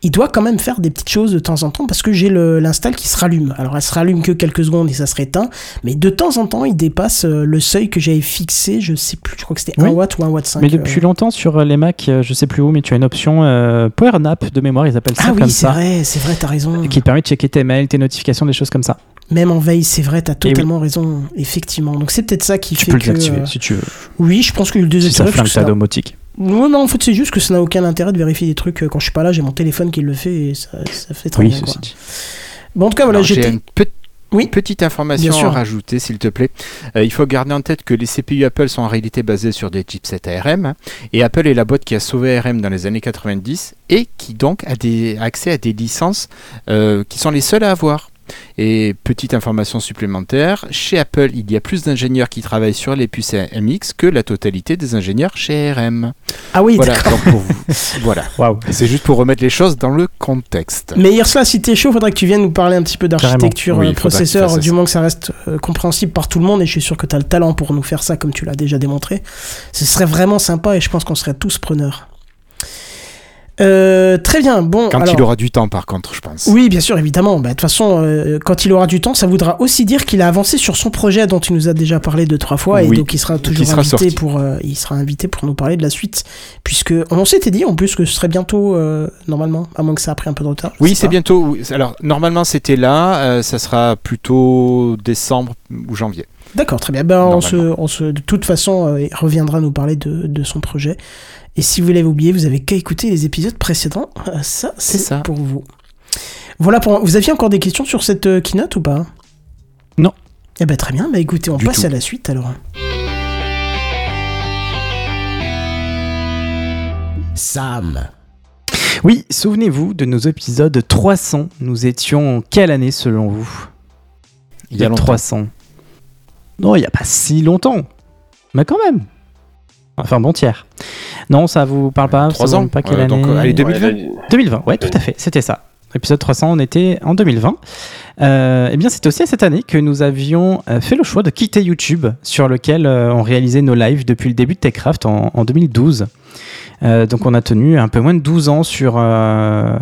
il doit quand même faire des petites choses de temps en temps parce que j'ai l'install qui se rallume. Alors elle se rallume que quelques secondes ça se réteint, mais de temps en temps, il dépasse euh, le seuil que j'avais fixé. Je sais plus, je crois que c'était Oui. 1 watt ou 1 watt 5. Mais depuis euh. longtemps sur les Mac, euh, je sais plus où, mais tu as une option euh, Power Nap de mémoire, ils appellent ça Ah comme oui, c'est ça, vrai, c'est vrai, t'as raison. qui te permet de checker tes mails, tes notifications, des choses comme ça. Même en veille, c'est vrai, t'as oui. totalement raison, effectivement. Donc c'est peut-être ça qui Tu fait peux le que. désactiver euh, si tu veux. Oui, je pense que le Si désactiver. ça parce flingue que ta ça- domotique. Non, non, en fait, c'est juste que ça n'a aucun intérêt de vérifier des trucs euh, quand je suis pas là. J'ai mon téléphone qui le fait et ça, ça fait très Oui, bien. quoi. Bon, en tout cas, voilà, J'ai j'étais. une pe- Oui. petite Bien information sûr. à rajouter, s'il te plaît. Euh, il faut garder en tête que les CPU Apple sont en réalité basés sur des chipsets ARM. et Apple est la boîte qui a sauvé ARM dans les années 90 et qui donc a des, accès à des licences euh, qui sont les seules à avoir. Et petite information supplémentaire, chez Apple, il y a plus d'ingénieurs qui travaillent sur les puces MX que la totalité des ingénieurs chez ARM. Ah oui, Voilà, d'accord. donc pour vous. voilà. Et C'est juste pour remettre les choses dans le contexte. Mais Irsla, si t'es chaud, faudrait que tu viennes nous parler un petit peu d'architecture, Oui, euh, tu processeur, du moins que ça reste euh, compréhensible par tout le monde. Et je suis sûr que t'as le talent pour nous faire ça, comme tu l'as déjà démontré. Ce serait vraiment sympa et je pense qu'on serait tous preneurs. Euh, très bien. Bon, Quand alors- il aura du temps, par contre, je pense. Oui, bien sûr, évidemment. Bah, De toute façon, euh, quand il aura du temps, ça voudra aussi dire qu'il a avancé sur son projet dont il nous a déjà parlé deux trois fois, et donc il sera toujours sera invité sorti. pour, euh, il sera invité pour nous parler de la suite, puisque on s'était dit en plus que ce serait bientôt normalement, à moins que ça a pris un peu de retard. Oui, c'est bientôt. Alors, normalement, c'était là. ça sera plutôt décembre ou janvier. D'accord, très bien. Ben, on se, on se, de toute façon, euh, il reviendra nous parler de, de son projet. Et si vous l'avez oublié, vous avez qu'à écouter les épisodes précédents. Euh, Ça, c'est ça. pour vous. Voilà, pour... vous aviez encore des questions sur cette euh, keynote ou pas? Non. Eh ben très bien, bah écoutez, on Du passe tout. à la suite alors. Sam. Oui, souvenez-vous de nos épisodes 300. Nous étions en quelle année selon vous? Il y a Le longtemps. 300. Non, il n'y a pas si longtemps. Mais quand même. Enfin, bon tiers. Non, ça vous parle pas Trois ça vous ans. Pas quelle Euh, donc, année allez, 2020. Ouais, 2020, ouais, tout à fait, c'était ça. Épisode 300, on était en 2020. Euh, eh bien, c'est aussi cette année que nous avions euh, fait le choix de quitter YouTube, sur lequel euh, on réalisait nos lives depuis le début de TechCraft en, en 2012. Euh, donc, on a tenu un peu moins de 12 ans sur, euh,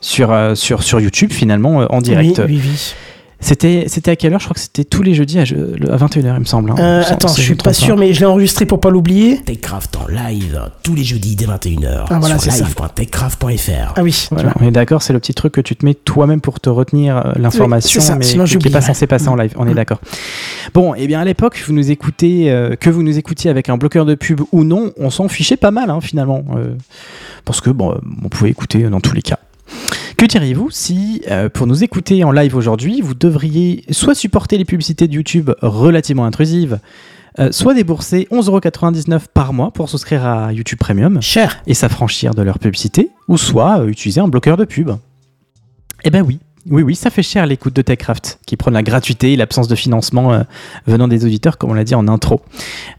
sur, euh, sur, sur YouTube, finalement, euh, en direct. Oui, oui, oui. C'était c'était à quelle heure? Je crois que c'était tous les jeudis à, je- le- à 21h, il me semble. hein. Euh, Sans- attends, je suis pas sûr, mais je l'ai enregistré pour pas l'oublier. TechCraft en live tous les jeudis dès 21h Ah, voilà, sur c'est ça. live.techcraft.fr. Ah oui, Voilà, on est d'accord, c'est le petit truc que tu te mets toi-même pour te retenir euh, l'information, Oui, c'est ça, mais sinon qui- n'est pas censé passer en live. On est d'accord. Bon, et bien à l'époque, vous nous écoutez, euh, que vous nous écoutiez avec un bloqueur de pub ou non, on s'en fichait pas mal hein, finalement, euh, parce que bon, euh, on pouvait écouter dans tous les cas. Que diriez-vous si, euh, pour nous écouter en live aujourd'hui, vous devriez soit supporter les publicités de YouTube relativement intrusives, euh, soit débourser 11,99€ par mois pour souscrire à YouTube Premium Cher. et s'affranchir de leur publicité, ou soit euh, utiliser un bloqueur de pub. Eh ben oui, oui, oui, ça fait cher l'écoute de TechCraft, qui prône la gratuité et l'absence de financement euh, venant des auditeurs, comme on l'a dit en intro.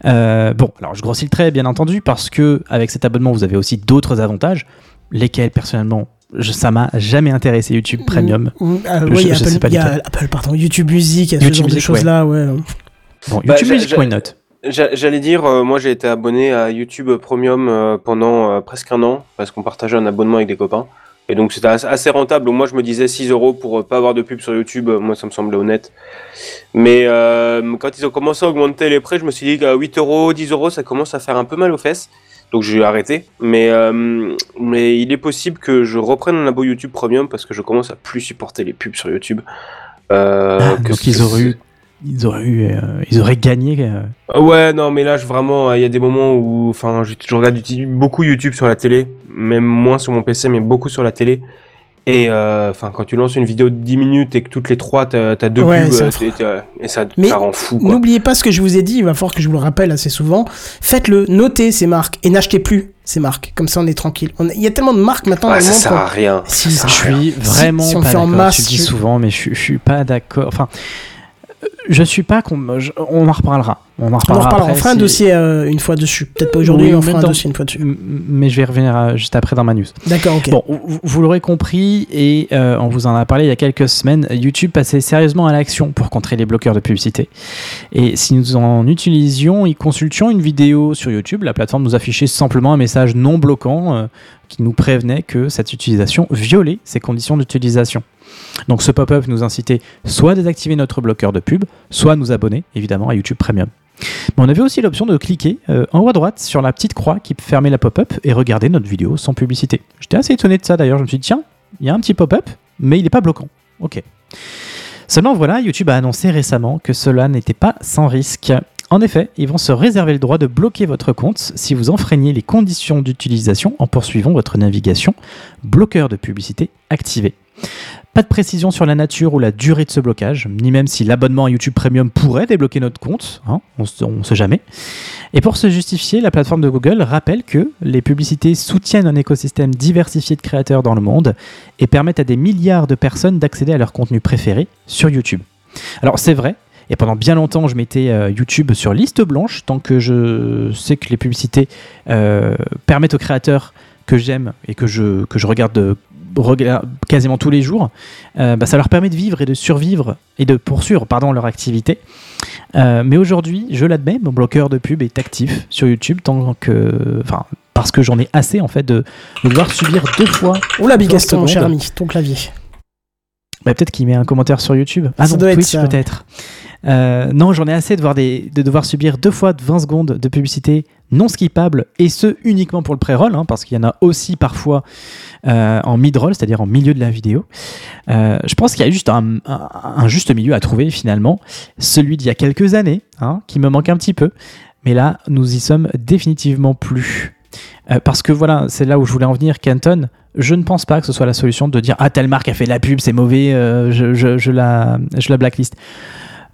Euh, bon, alors je grossis le trait, bien entendu, parce que avec cet abonnement, vous avez aussi d'autres avantages, lesquels personnellement, je, ça m'a jamais intéressé YouTube Premium. Euh, Je- ouais, il y a je Apple, sais pas y a. Apple, pardon, YouTube Music, il y a ce YouTube genre de Music, choses-là, ouais. Bon, Bah, YouTube j'ai- Music, j'ai- why not J'a- J'allais dire, euh, moi j'ai été abonné à YouTube Premium euh, pendant euh, presque un an parce qu'on partageait un abonnement avec des copains. Et donc c'était assez- rentable. Moi je me disais 6 euros pour pas avoir de pub sur YouTube, moi ça me semblait honnête. Mais euh, quand ils ont commencé à augmenter les prix, je me suis dit qu'à 8 euros, 10 euros, ça commence à faire un peu mal aux fesses. Donc j'ai arrêté. Mais, euh, mais il est possible que je reprenne un abo YouTube Premium parce que je commence à plus supporter les pubs sur YouTube. Euh, Ah, que Donc ils auraient eu, ils auraient eu, euh, ils auraient gagné. euh, Ouais, non, mais là, je, vraiment, il y a des moments où, enfin, je, je regarde beaucoup YouTube sur la télé, même moins sur mon PC, mais beaucoup sur la télé. Et euh, enfin, quand tu lances une vidéo de 10 minutes et que toutes les trois, t'as as deux Ouais, pubs, c'est euh, t'es- et ça, Mais ça rend fou. N'oubliez pas ce que je vous ai dit, il va falloir que je vous le rappelle assez souvent. Faites-le, notez ces marques et n'achetez plus ces marques. Comme ça, on est tranquille. On- Il y a tellement de marques maintenant Ouais, dans le ça monde. sert à rien. Si, Ça je sert à rien. Je suis vraiment si on pas fait en d'accord. masse, tu le dis souvent, mais je, je suis pas d'accord. Enfin, euh, je suis pas qu'on. On en reparlera. On en On en reparlera. reparlera. après, On fera un si- dossier euh, une fois dessus. Peut-être pas aujourd'hui, Oui, mais on fera un dossier une fois dessus. Mais je vais revenir à- juste après dans ma news. D'accord, ok. Bon, vous, vous l'aurez compris et euh, on vous en a parlé il y a quelques semaines. YouTube passait sérieusement à l'action pour contrer les bloqueurs de publicité. Et si nous en utilisions et consultions une vidéo sur YouTube, la plateforme nous affichait simplement un message non bloquant euh, qui nous prévenait que cette utilisation violait ses conditions d'utilisation. Donc ce pop-up nous incitait soit à désactiver notre bloqueur de pub, soit à nous abonner évidemment à YouTube Premium. Mais on avait aussi l'option de cliquer euh, en haut à droite sur la petite croix qui fermait la pop-up et regarder notre vidéo sans publicité. J'étais assez étonné de ça d'ailleurs, je me suis dit tiens, il y a un petit pop-up, mais il n'est pas bloquant. Ok. Seulement voilà, YouTube a annoncé récemment que cela n'était pas sans risque. En effet, ils vont se réserver le droit de bloquer votre compte si vous enfreignez les conditions d'utilisation en poursuivant votre navigation bloqueur de publicité activé. Pas de précision sur la nature ou la durée de ce blocage, ni même si l'abonnement à YouTube Premium pourrait débloquer notre compte, hein, on ne sait jamais. Et pour se justifier, la plateforme de Google rappelle que les publicités soutiennent un écosystème diversifié de créateurs dans le monde et permettent à des milliards de personnes d'accéder à leur contenu préféré sur YouTube. Alors c'est vrai, et pendant bien longtemps je mettais euh, YouTube sur liste blanche tant que je sais que les publicités euh, permettent aux créateurs que j'aime et que je, que je regarde quasiment tous les jours, euh, bah, ça leur permet de vivre et de survivre et de poursuivre pardon, leur activité. Euh, mais aujourd'hui, je l'admets, mon bloqueur de pub est actif sur YouTube tant que, enfin, parce que j'en ai assez en fait de, de devoir subir deux fois. Oula, Big 30 Gaston, mon cher ami, ton clavier. Bah, peut-être qu'il met un commentaire sur YouTube. Ah Ça non, doit Twitch peut-être. Euh, non, j'en ai assez de, voir des, de devoir subir deux fois de 20 secondes de publicité non skippable et ce uniquement pour le pré-roll, hein, parce qu'il y en a aussi parfois euh, en mid-roll, c'est-à-dire en milieu de la vidéo. Euh, je pense qu'il y a juste un, un- un juste milieu à trouver finalement, celui d'il y a quelques années, hein, qui me manque un petit peu, mais là, nous y sommes définitivement plus. Euh, parce que voilà, c'est là où je voulais en venir, Canton. Je ne pense pas que ce soit la solution de dire ah telle marque a fait la pub, c'est mauvais, euh, je, la, je la blacklist.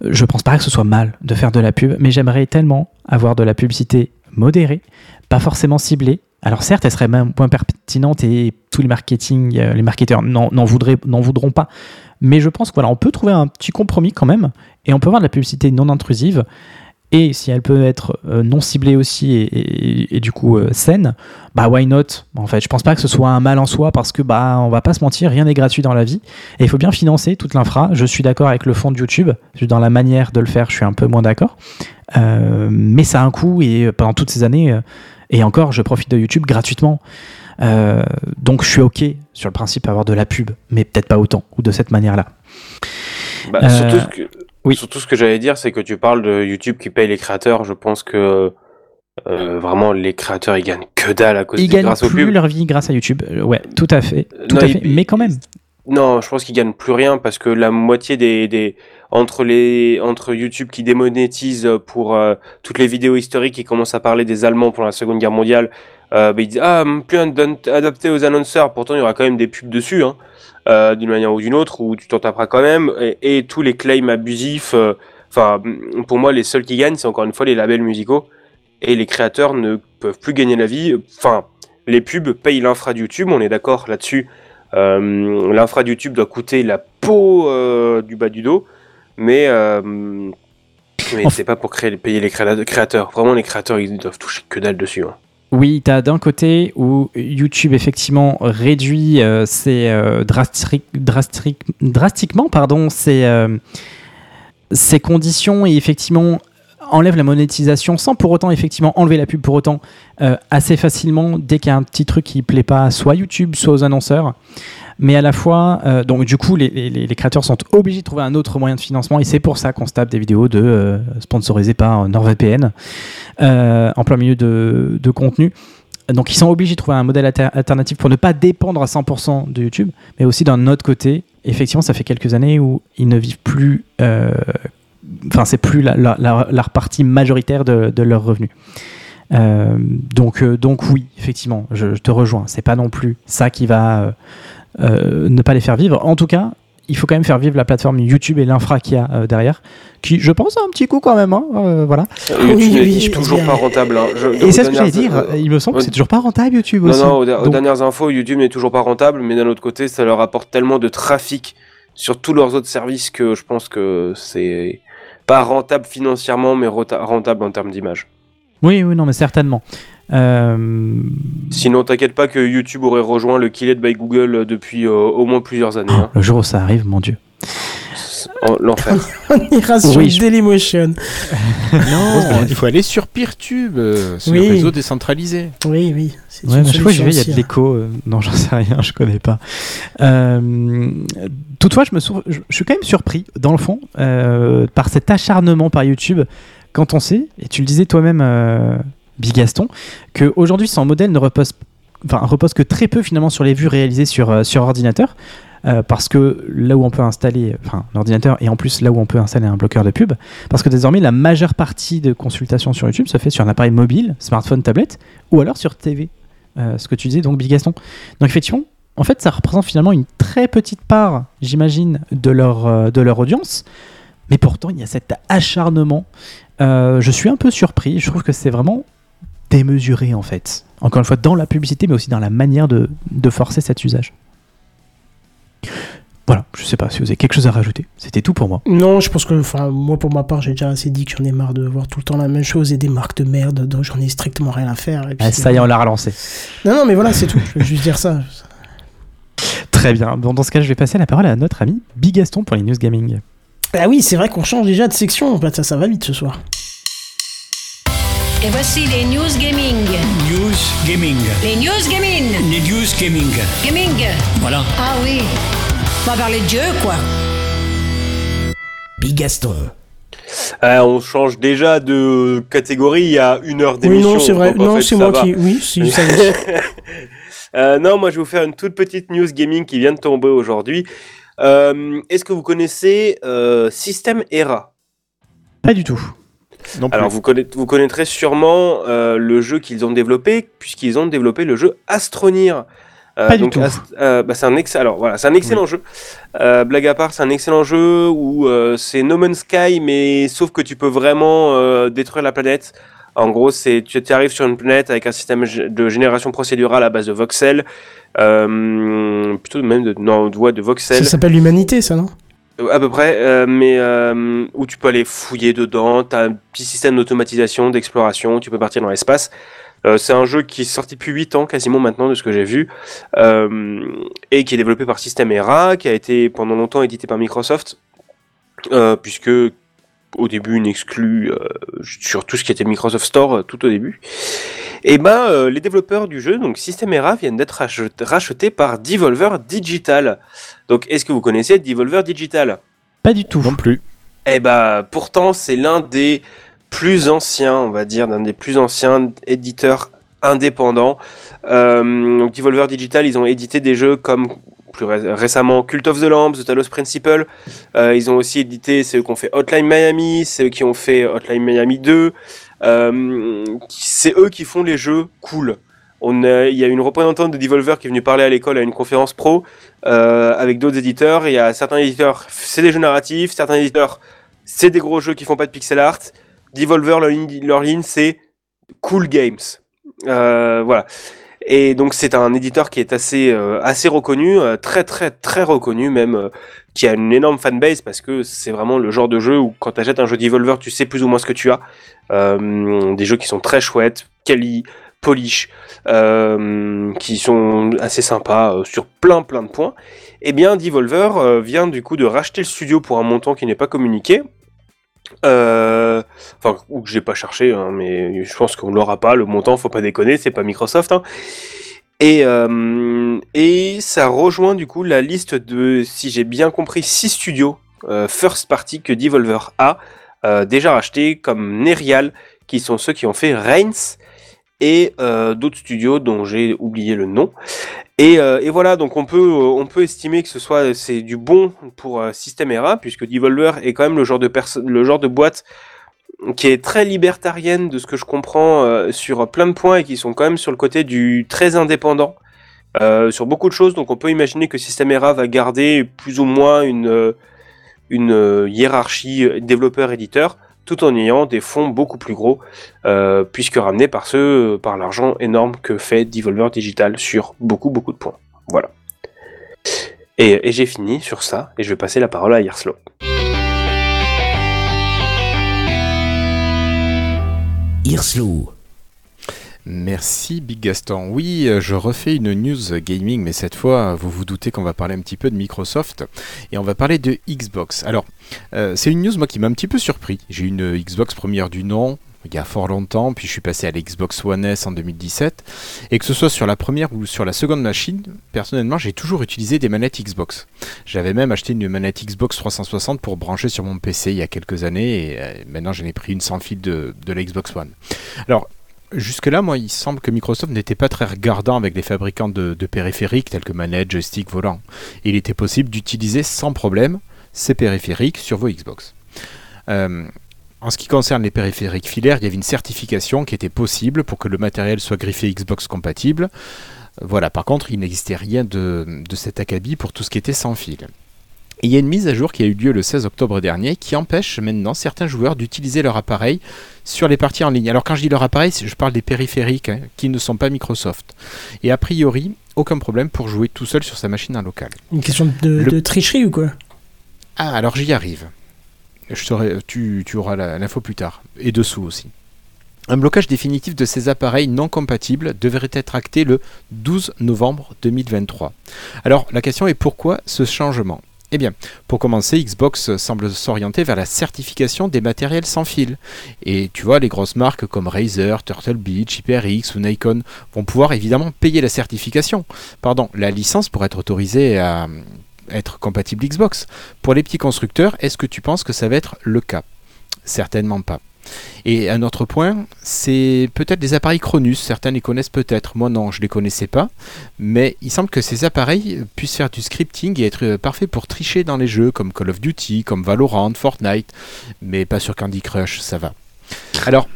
Je pense pas que ce soit mal de faire de la pub, mais j'aimerais tellement avoir de la publicité modérée, pas forcément ciblée, Alors certes, elle serait même moins pertinente et tous les marketing, euh, les marketeurs n'en voudront pas. Mais je pense que voilà, peut trouver un petit compromis quand même et on peut avoir de la publicité non intrusive. Et si elle peut être euh, non ciblée aussi et, et- et du coup euh, saine, bah why not? En fait, je pense pas que ce soit un mal en soi parce que bah on va pas se mentir, rien n'est gratuit dans la vie et il faut bien financer toute l'infra. Je suis d'accord avec le fond de YouTube, dans la manière de le faire, je suis un peu moins d'accord. Euh, mais ça a un coût et pendant toutes ces années, et encore, je profite de YouTube gratuitement. Donc je suis ok sur le principe d'avoir de la pub, mais peut-être pas autant ou de cette manière-là. Bah, surtout, que, oui. surtout ce que j'allais dire, c'est que tu parles de YouTube qui paye les créateurs. Je pense que euh, vraiment les créateurs ils gagnent que dalle à cause Ils des gagnent grâce plus pubs. leur vie grâce à YouTube. Euh, ouais, tout à fait, tout Non, à ils- fait. Mais quand même, Non, je pense qu'ils gagnent plus rien parce que la moitié des, des entre les entre YouTube qui démonétise pour euh, toutes les vidéos historiques qui commencent à parler des Allemands pendant la Seconde Guerre mondiale, euh, bah, ils disent ah hum, plus ad- adapté aux annonceurs. Pourtant, il y aura quand même des pubs dessus, hein, euh, d'une manière ou d'une autre, où tu t'en taperas quand même. Et, et tous les claims abusifs. euh, Enfin, pour moi, les seuls qui gagnent, c'est encore une fois les labels musicaux et les créateurs ne peuvent plus gagner la vie. Enfin, les pubs payent l'infra de YouTube, on est d'accord là-dessus. Euh, L'infra de YouTube doit coûter la peau du bas du dos, mais, mais c'est pas pour créer, payer les créa- créateurs. Vraiment, les créateurs, ils doivent toucher que dalle dessus. hein. Oui, tu as d'un côté où YouTube effectivement réduit euh, ses, euh, drastiquement pardon, ses, euh, conditions et effectivement enlève la monétisation sans pour autant effectivement enlever la pub pour autant euh, assez facilement dès qu'il y a un petit truc qui plaît pas soit à YouTube soit aux annonceurs mais à la fois euh, donc du coup les, créateurs sont obligés de trouver un autre moyen de financement et c'est pour ça qu'on se tape des vidéos de euh, sponsorisées par NordVPN euh, en plein milieu de, contenu donc ils sont obligés de trouver un modèle alter- alternatif pour ne pas dépendre à 100% de YouTube mais aussi d'un autre côté effectivement ça fait quelques années où ils ne vivent plus euh, enfin c'est plus la, partie majoritaire de, de leurs revenus Euh, donc, euh, donc oui, effectivement, je, je te rejoins. C'est pas non plus ça qui va euh, euh, ne pas les faire vivre. En tout cas, il faut quand même faire vivre la plateforme YouTube et l'infra qu'il y a euh, derrière, qui, je pense, a un petit coup quand même. hein, euh, voilà. YouTube oui, toujours pas rentable. hein. Je- Et c'est ce que j'allais dire. Il me semble que c'est toujours pas rentable YouTube Non, aussi. non, aux, aux dernières infos, YouTube n'est toujours pas rentable, mais d'un autre côté, ça leur apporte tellement de trafic sur tous leurs autres services que je pense que c'est pas rentable financièrement, mais rentable en termes d'image. Oui, oui, non, mais certainement. Euh, Sinon, t'inquiète pas que YouTube aurait rejoint le Kill It by Google depuis euh, au moins plusieurs années. hein. Le jour où ça arrive, mon Dieu. L'enfer. On ira sur Oui, je- Dailymotion. Non, il faut aller sur Peertube, euh, sur Oui. le réseau décentralisé. Oui, oui. C'est Ouais, chaque fois que solution vais, il y a de hein. l'écho. euh, non, j'en sais rien, je connais pas. Euh, toutefois, je, me sou- je, je suis quand même surpris, dans le fond, euh, par cet acharnement par YouTube, quand on sait, et tu le disais toi-même, euh, Bigaston, qu'aujourd'hui, son modèle ne repose, enfin, repose que très peu finalement sur les vues réalisées sur, euh, sur ordinateur. euh, parce que là où on peut installer, enfin, un ordinateur et en plus là où on peut installer un bloqueur de pub, parce que désormais la majeure partie de consultations sur YouTube se fait sur un appareil mobile, smartphone, tablette, ou alors sur TV. Euh, ce que tu disais donc Big Gaston. Donc effectivement, en fait, ça représente finalement une très petite part, j'imagine, de leur de leur audience. Mais pourtant, il y a cet acharnement. Je suis un peu surpris. Je trouve que c'est vraiment démesuré en fait. Encore une fois, dans la publicité, mais aussi dans la manière de, de forcer cet usage. Voilà, je sais pas si vous avez quelque chose à rajouter. C'était tout pour moi. Non, je pense que, enfin, moi pour ma part, j'ai déjà assez dit que j'en ai marre de voir tout le temps la même chose et des marques de merde, donc j'en ai strictement rien à faire. et puis Ah, ça y est, on l'a relancé. Non, non, mais voilà, c'est tout. Je veux juste dire ça. Très bien. Bon, dans ce cas, je vais passer la parole à notre ami Big Gaston pour les news gaming. Ah oui, c'est vrai qu'on change déjà de section. Bah, ça, ça va vite ce soir. Et voici les news gaming. News Gaming. Les news gaming. Les News Gaming. Gaming. Voilà. Ah oui. On va parler de jeu, quoi. Bigaston. Euh, on change déjà de catégorie il y a une heure Oui, d'émission. non, c'est vrai. donc Non, fait, c'est moi va. qui. Oui, si, ça. Euh, non, moi je vais vous faire une toute petite news gaming qui vient de tomber aujourd'hui. Euh, Est-ce que vous connaissez euh, System Era? Pas du tout. Non. Alors vous, vous connaîtrez sûrement euh, le jeu qu'ils ont développé puisqu'ils ont développé le jeu Astronir. Euh, Pas du tout. Euh, bah, c'est un ex- alors voilà, c'est un excellent jeu. Euh, blague à part, c'est un excellent jeu où c'est No Man's Sky, mais sauf que tu peux vraiment détruire la planète En gros, c'est tu arrives sur une planète avec un système de génération procédurale à base de voxels, euh, plutôt même de, non, de, de voxels. Ça s'appelle l'humanité, ça, non? À peu près, euh, mais euh, où tu peux aller fouiller dedans. Tu as un petit système d'automatisation, d'exploration. Tu peux partir dans l'espace. Euh, c'est un jeu qui est sorti depuis 8 ans quasiment maintenant de ce que j'ai vu euh, et qui est développé par Systemera, qui a été pendant longtemps édité par Microsoft, euh, puisque au début une exclue euh, sur tout ce qui était Microsoft Store euh, tout au début. Et ben euh, les développeurs du jeu, donc Systemera, viennent d'être rachet- rachetés par Devolver Digital. Donc est-ce que vous connaissez Devolver Digital? Pas du tout. Non plus. eh ben, pourtant, c'est l'un des plus anciens, on va dire, d'un des plus anciens éditeurs indépendants. Euh, donc, Devolver Digital, ils ont édité des jeux comme plus ré- récemment Cult of the Lamb, The Talos Principle. Euh, ils ont aussi édité ceux qui ont fait Hotline Miami, ceux qui ont fait Hotline Miami 2. Euh, c'est eux qui font les jeux cool. Il y a une représentante de Devolver qui est venue parler à l'école à une conférence pro euh, avec d'autres éditeurs. Il y a certains éditeurs, c'est des jeux narratifs, certains éditeurs, c'est des gros jeux qui font pas de pixel art. Devolver, leur ligne, leur ligne c'est cool games. Euh, voilà. Et donc c'est un éditeur qui est assez euh, reconnu, euh, très très très reconnu même, euh, qui a une énorme fanbase parce que c'est vraiment le genre de jeu où quand tu achètes un jeu Devolver, tu sais plus ou moins ce que tu as. Des jeux qui sont très chouettes, quali, polish, qui sont assez sympas sur plein plein de points. Eh bien, Devolver vient du coup de racheter le studio pour un montant qui n'est pas communiqué. Euh, enfin, ou que j'ai pas cherché, hein, mais je pense qu'on l'aura pas. Le montant, faut pas déconner, c'est pas Microsoft. hein. Et, euh, et ça rejoint du coup la liste de, si j'ai bien compris, six studios euh, first party que Devolver a déjà rachetés, comme Nerial, qui sont ceux qui ont fait Reigns, et euh, d'autres studios dont j'ai oublié le nom. Et, euh, voilà, donc on peut, euh, on peut estimer que ce soit c'est du bon pour euh, Systemera, puisque Devolver est quand même le genre de le genre de boîte qui est très libertarienne de ce que je comprends sur plein de points et qui sont quand même sur le côté du très indépendant sur beaucoup de choses. Donc on peut imaginer que Systemera va garder plus ou moins une, une hiérarchie développeur-éditeur tout en ayant des fonds beaucoup plus gros, euh, puisque ramenés par par l'argent énorme que fait Devolver Digital sur beaucoup beaucoup de points. Voilà. Et, et j'ai fini sur ça, et je vais passer la parole à Yerslo. Irslo. Merci Big Gaston. Oui, euh, je refais une news gaming, mais cette fois, vous vous doutez qu'on va parler un petit peu de Microsoft et on va parler de Xbox. Alors, euh, c'est une news moi qui m'a un petit peu surpris. J'ai une Xbox première du nom il y a fort longtemps, puis je suis passé à la Xbox One S en 2017. Et que ce soit sur la première ou sur la seconde machine, personnellement, j'ai toujours utilisé des manettes Xbox. J'avais même acheté une manette Xbox 360 pour brancher sur mon PC il y a quelques années, et euh, maintenant j'en ai pris une sans fil de, de la Xbox One. Alors, Jusque-là, moi, il semble que Microsoft n'était pas très regardant avec les fabricants de, périphériques tels que manette, joystick, volant. Il était possible d'utiliser sans problème ces périphériques sur vos Xbox. Euh, en ce qui concerne les périphériques filaires, il y avait une certification qui était possible pour que le matériel soit griffé Xbox compatible. Voilà, par contre, il n'existait rien de cet acabit pour tout ce qui était sans fil. Il y a une mise à jour qui a eu lieu le 16 octobre dernier qui empêche maintenant certains joueurs d'utiliser leur appareil sur les parties en ligne. Alors quand je dis leur appareil, je parle des périphériques hein, qui ne sont pas Microsoft. Et a priori, aucun problème pour jouer tout seul sur sa machine en local. Une question de, Le- de tricherie ou quoi? Ah, alors j'y arrive. Je saurai, tu, tu auras l'info plus tard. Et dessous aussi. Un blocage définitif de ces appareils non compatibles devrait être acté le 12 novembre 2023. Alors la question est pourquoi ce changement? Eh bien, pour commencer, Xbox semble s'orienter vers la certification des matériels sans fil. Et tu vois, les grosses marques comme Razer, Turtle Beach, HyperX ou Nikon vont pouvoir évidemment payer la certification. Pardon, la licence pour être autorisée à être compatible Xbox. Pour les petits constructeurs, est-ce que tu penses que ça va être le cas? Certainement pas. Et un autre point, c'est peut-être des appareils Cronus. Certains les connaissent peut-être. Moi non, je les connaissais pas. Mais il semble que ces appareils puissent faire du scripting et être euh, parfaits pour tricher dans les jeux comme Call of Duty, comme Valorant, Fortnite. Mais pas sur Candy Crush, ça va. Alors,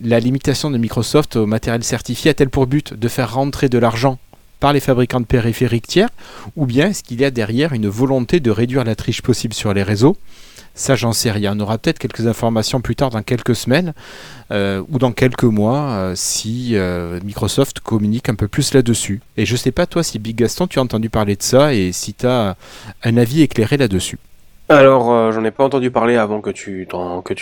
la limitation de Microsoft au matériel certifié a-t-elle pour but de faire rentrer de l'argent par les fabricants de périphériques tiers Ou bien est-ce qu'il y a derrière une volonté de réduire la triche possible sur les réseaux? Ça, j'en sais rien. On aura peut-être quelques informations plus tard, dans quelques semaines euh, ou dans quelques mois, euh, si euh, Microsoft communique un peu plus là-dessus. Et je sais pas, toi, si Big Gaston, tu as entendu parler de ça et si tu as un avis éclairé là-dessus. Alors, j'en ai pas entendu parler avant que tu,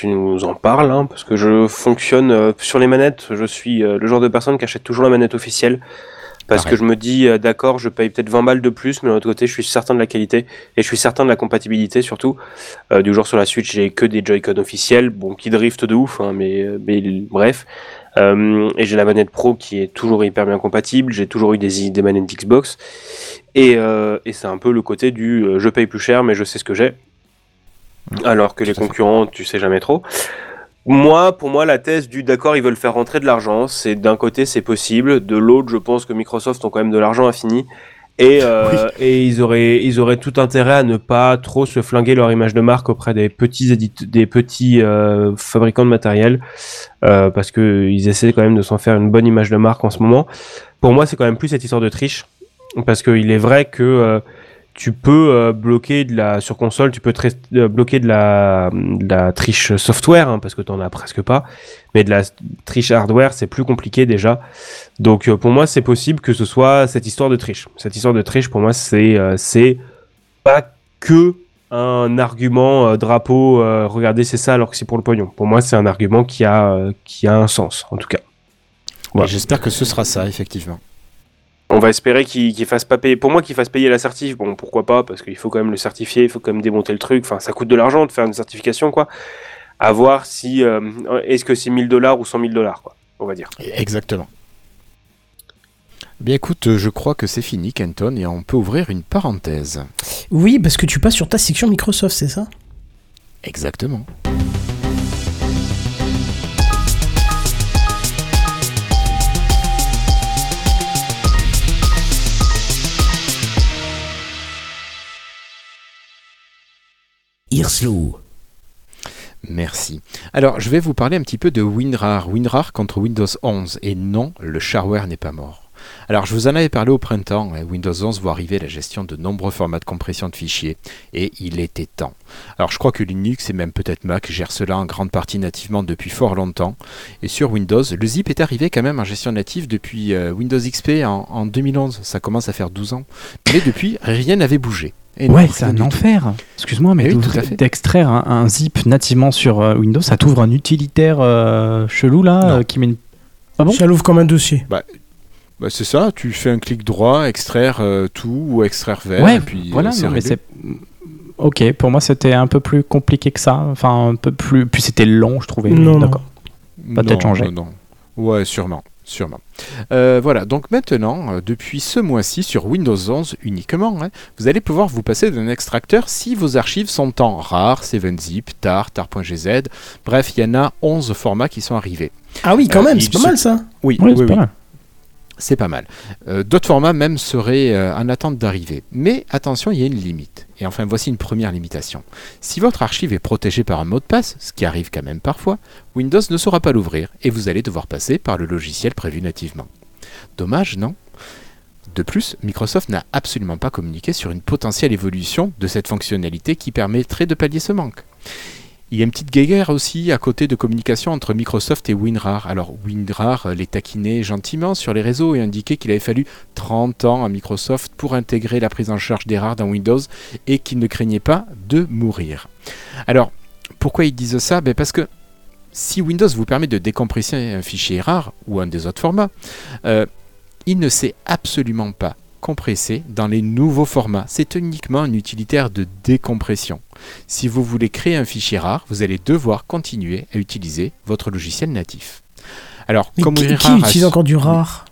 nous en parles, hein, parce que je fonctionne sur les manettes. Je suis le genre de personne qui achète toujours la manette officielle. Parce Pareil. que je me dis, euh, d'accord, je paye peut-être 20 balles de plus, mais d'un autre côté, je suis certain de la qualité et je suis certain de la compatibilité surtout. Euh, du jour sur la Switch, j'ai que des Joy-Con officiels, bon, qui driftent de ouf, hein, mais, euh, mais bref. Euh, et j'ai la manette Pro qui est toujours hyper bien compatible. J'ai toujours eu des, des manettes Xbox. Et, euh, et c'est un peu le côté du euh, je paye plus cher, mais je sais ce que j'ai. Alors que les concurrents, tu sais jamais trop. Moi, pour moi, la thèse du d'accord, ils veulent faire rentrer de l'argent, c'est d'un côté c'est possible, de l'autre, je pense que Microsoft ont quand même de l'argent infini. Et, euh, et ils auraient ils auraient tout intérêt à ne pas trop se flinguer leur image de marque auprès des petits des petits euh, fabricants de matériel euh, parce que ils essaient quand même de s'en faire une bonne image de marque en ce moment. Pour moi, c'est quand même plus cette histoire de triche parce qu'il est vrai que tu peux euh, bloquer de la sur console, tu peux euh, bloquer de la, de la triche software hein, parce que t'en as presque pas, mais de la triche hardware c'est plus compliqué déjà. Donc euh, pour moi c'est possible que ce soit cette histoire de triche. Cette histoire de triche pour moi c'est euh, c'est pas que un argument euh, drapeau. euh, regardez c'est ça alors que c'est pour le pognon. Pour moi c'est un argument qui a euh, qui a un sens en tout cas. Ouais. J'espère que ce sera ça, effectivement. On va espérer qu'il fasse pas payer. Pour moi, qu'il fasse payer la certif, bon, pourquoi pas, parce qu'il faut quand même le certifier, il faut quand même démonter le truc. Enfin, ça coûte de l'argent de faire une certification, quoi. À voir si. euh, Est-ce que c'est 1000 dollars ou 100 000 dollars, quoi, on va dire. Exactement. Bien écoute, je crois que c'est fini, Kenton, et on peut ouvrir une parenthèse. Oui, parce que tu passes sur ta section Microsoft, c'est ça? Exactement. Merci. Alors, je vais vous parler un petit peu de WinRAR. WinRAR contre Windows 11. Et non, le shareware n'est pas mort. Alors, je vous en avais parlé au printemps. hein, Windows 11 voit arriver la gestion de nombreux formats de compression de fichiers. Et il était temps. Alors, je crois que Linux et même peut-être Mac gèrent cela en grande partie nativement depuis fort longtemps. Et sur Windows, le zip est arrivé quand même en gestion native depuis euh, Windows XP en, en 2011. Ça commence à faire 12 ans. Mais depuis, rien n'avait bougé. Et Ouais, c'est un enfer. Excuse-moi, mais Eh oui, d'ouvrir- tout à fait. d'extraire un, un zip nativement sur euh, Windows, ça t'ouvre un utilitaire euh, chelou là euh, qui met une. Ah bon? Ça l'ouvre comme un dossier. Bah, c'est ça, tu fais un clic droit, extraire euh, tout ou extraire vert, Ouais, et puis voilà, euh, non, mais c'est. Ok, pour moi c'était un peu plus compliqué que ça. Enfin, un peu plus. Puis c'était long, je trouvais. D'accord. va peut-être changer. Non, non. Ouais, sûrement. Sûrement. Euh, voilà, donc maintenant, euh, depuis ce mois-ci, sur Windows 11 uniquement, hein, vous allez pouvoir vous passer d'un extracteur si vos archives sont en RAR, 7zip, tar, tar.gz. Bref, il y en a 11 formats qui sont arrivés. Ah oui, quand Euh, même, c'est pas se- mal ça. Oui, Oui, oui. pas mal. C'est pas mal. Euh, D'autres formats même seraient euh, en attente d'arrivée. Mais attention, il y a une limite. Et enfin, voici une première limitation. Si votre archive est protégée par un mot de passe, ce qui arrive quand même parfois, Windows ne saura pas l'ouvrir et vous allez devoir passer par le logiciel prévu nativement. Dommage, non? De plus, Microsoft n'a absolument pas communiqué sur une potentielle évolution de cette fonctionnalité qui permettrait de pallier ce manque. Il y a une petite guéguerre aussi à côté de communication entre Microsoft et WinRAR. Alors WinRAR euh, les taquinait gentiment sur les réseaux et indiquait qu'il avait fallu 30 ans à Microsoft pour intégrer la prise en charge des dans Windows et qu'il ne craignait pas de mourir. Alors, pourquoi ils disent ça? Ben Parce que si Windows vous permet de décompresser un fichier rare ou un des autres formats, euh, il ne sait absolument pas compresser dans les nouveaux formats. C'est uniquement un utilitaire de décompression. Si vous voulez créer un fichier rare, vous allez devoir continuer à utiliser votre logiciel natif. Alors, Mais comme qui, qui utilise encore du rare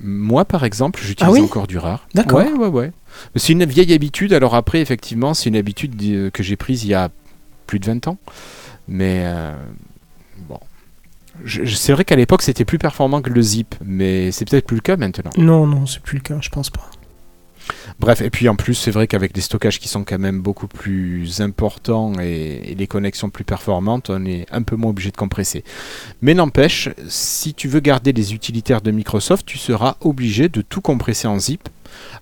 moi, par exemple, j'utilise Ah oui encore du rare. D'accord. Ouais, ouais, ouais. C'est une vieille habitude. Alors après, effectivement, c'est une habitude euh, que j'ai prise il y a plus de 20 ans. Mais euh, C'est vrai qu'à l'époque, c'était plus performant que le zip. Mais c'est peut-être plus le cas maintenant. Non, non, c'est plus le cas, je pense pas. Bref, et puis en plus, c'est vrai qu'avec des stockages qui sont quand même beaucoup plus importants et, et les connexions plus performantes, on est un peu moins obligé de compresser. Mais n'empêche, si tu veux garder les utilitaires de Microsoft, tu seras obligé de tout compresser en zip.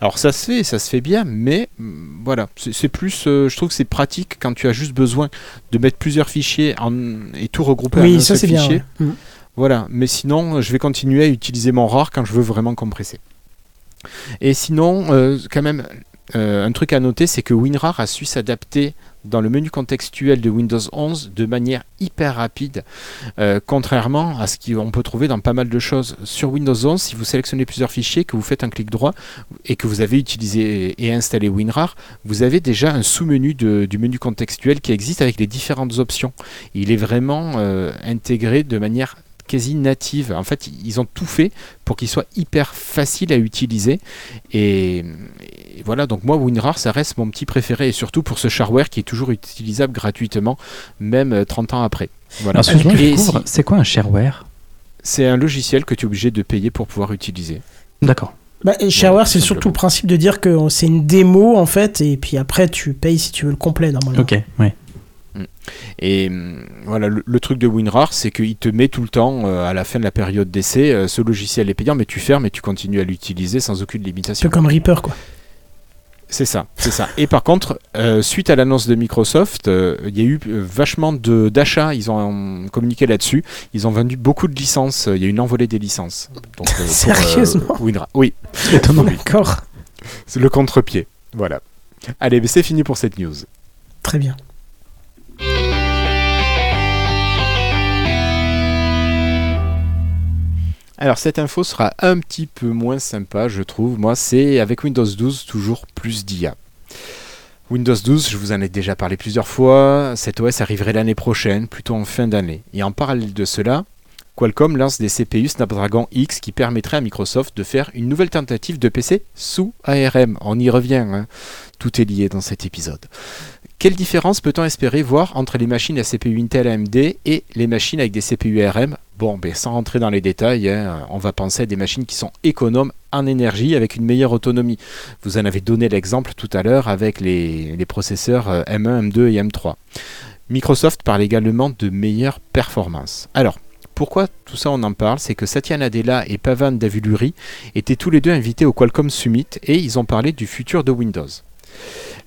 Alors ça se fait, ça se fait bien, mais mm, voilà, c'est plus, euh, je trouve que c'est pratique quand tu as juste besoin de mettre plusieurs fichiers en- et tout regrouper en un Oui, ça seul bien. fichier. ouais. Mm. Voilà, mais sinon, je vais continuer à utiliser mon RAR quand je veux vraiment compresser. Et sinon, euh, quand même, euh, un truc à noter, c'est que WinRAR a su s'adapter dans le menu contextuel de Windows 11 de manière hyper rapide, euh, contrairement à ce qu'on peut trouver dans pas mal de choses. Sur Windows 11, si vous sélectionnez plusieurs fichiers, que vous faites un clic droit et que vous avez utilisé et installé WinRAR, vous avez déjà un sous-menu du menu contextuel qui existe avec les différentes options. Il est vraiment intégré de manière quasi native. En fait, ils ont tout fait pour qu'il soit hyper facile à utiliser. Et, et voilà, donc moi, WinRAR, ça reste mon petit préféré, et surtout pour ce shareware qui est toujours utilisable gratuitement, même euh, 30 ans après. Voilà. Alors, Et si- c'est quoi un shareware? C'est un logiciel que tu es obligé de payer pour pouvoir utiliser. D'accord. Bah, et shareware, c'est surtout le principe de dire que c'est une démo en fait, et puis après tu payes si tu veux le complet normalement. Ok, ouais. Et hum, voilà, le, le truc de WinRAR, c'est qu'il te met tout le temps, euh, à la fin de la période d'essai, euh, ce logiciel est payant, mais tu fermes et tu continues à l'utiliser sans aucune Un limitation. peu comme Reaper quoi. C'est ça, c'est ça. Et par contre, euh, suite à l'annonce de Microsoft, il y a eu vachement d'achats. Ils ont communiqué là-dessus. Ils ont vendu beaucoup de licences. Il y a eu une envolée des licences. Donc, pour, Sérieusement WinRAR. Oui, Étonnant. D'accord. c'est le contre-pied. Voilà. Allez, mais c'est fini pour cette news. Très bien. Alors cette info sera un petit peu moins sympa, je trouve. Moi, c'est avec Windows 12 toujours plus d'IA. Windows 12, je vous en ai déjà parlé plusieurs fois. Cet OS arriverait l'année prochaine, plutôt en fin d'année. Et en parallèle de cela, Qualcomm lance des CPU Snapdragon X qui permettraient à Microsoft de faire une nouvelle tentative de PC sous ARM. On y revient, hein. tout est lié dans cet épisode. Quelle différence peut-on espérer voir entre les machines à CPU Intel AMD et les machines avec des CPU ARM Bon, ben, sans rentrer dans les détails, hein, on va penser à des machines qui sont économes en énergie avec une meilleure autonomie. Vous en avez donné l'exemple tout à l'heure avec les, processeurs euh, M1, M2 et M3. Microsoft parle également de meilleure performance. Alors, pourquoi tout ça on en parle? C'est que Satya Nadella et Pavan Davuluri étaient tous les deux invités au Qualcomm Summit et ils ont parlé du futur de Windows.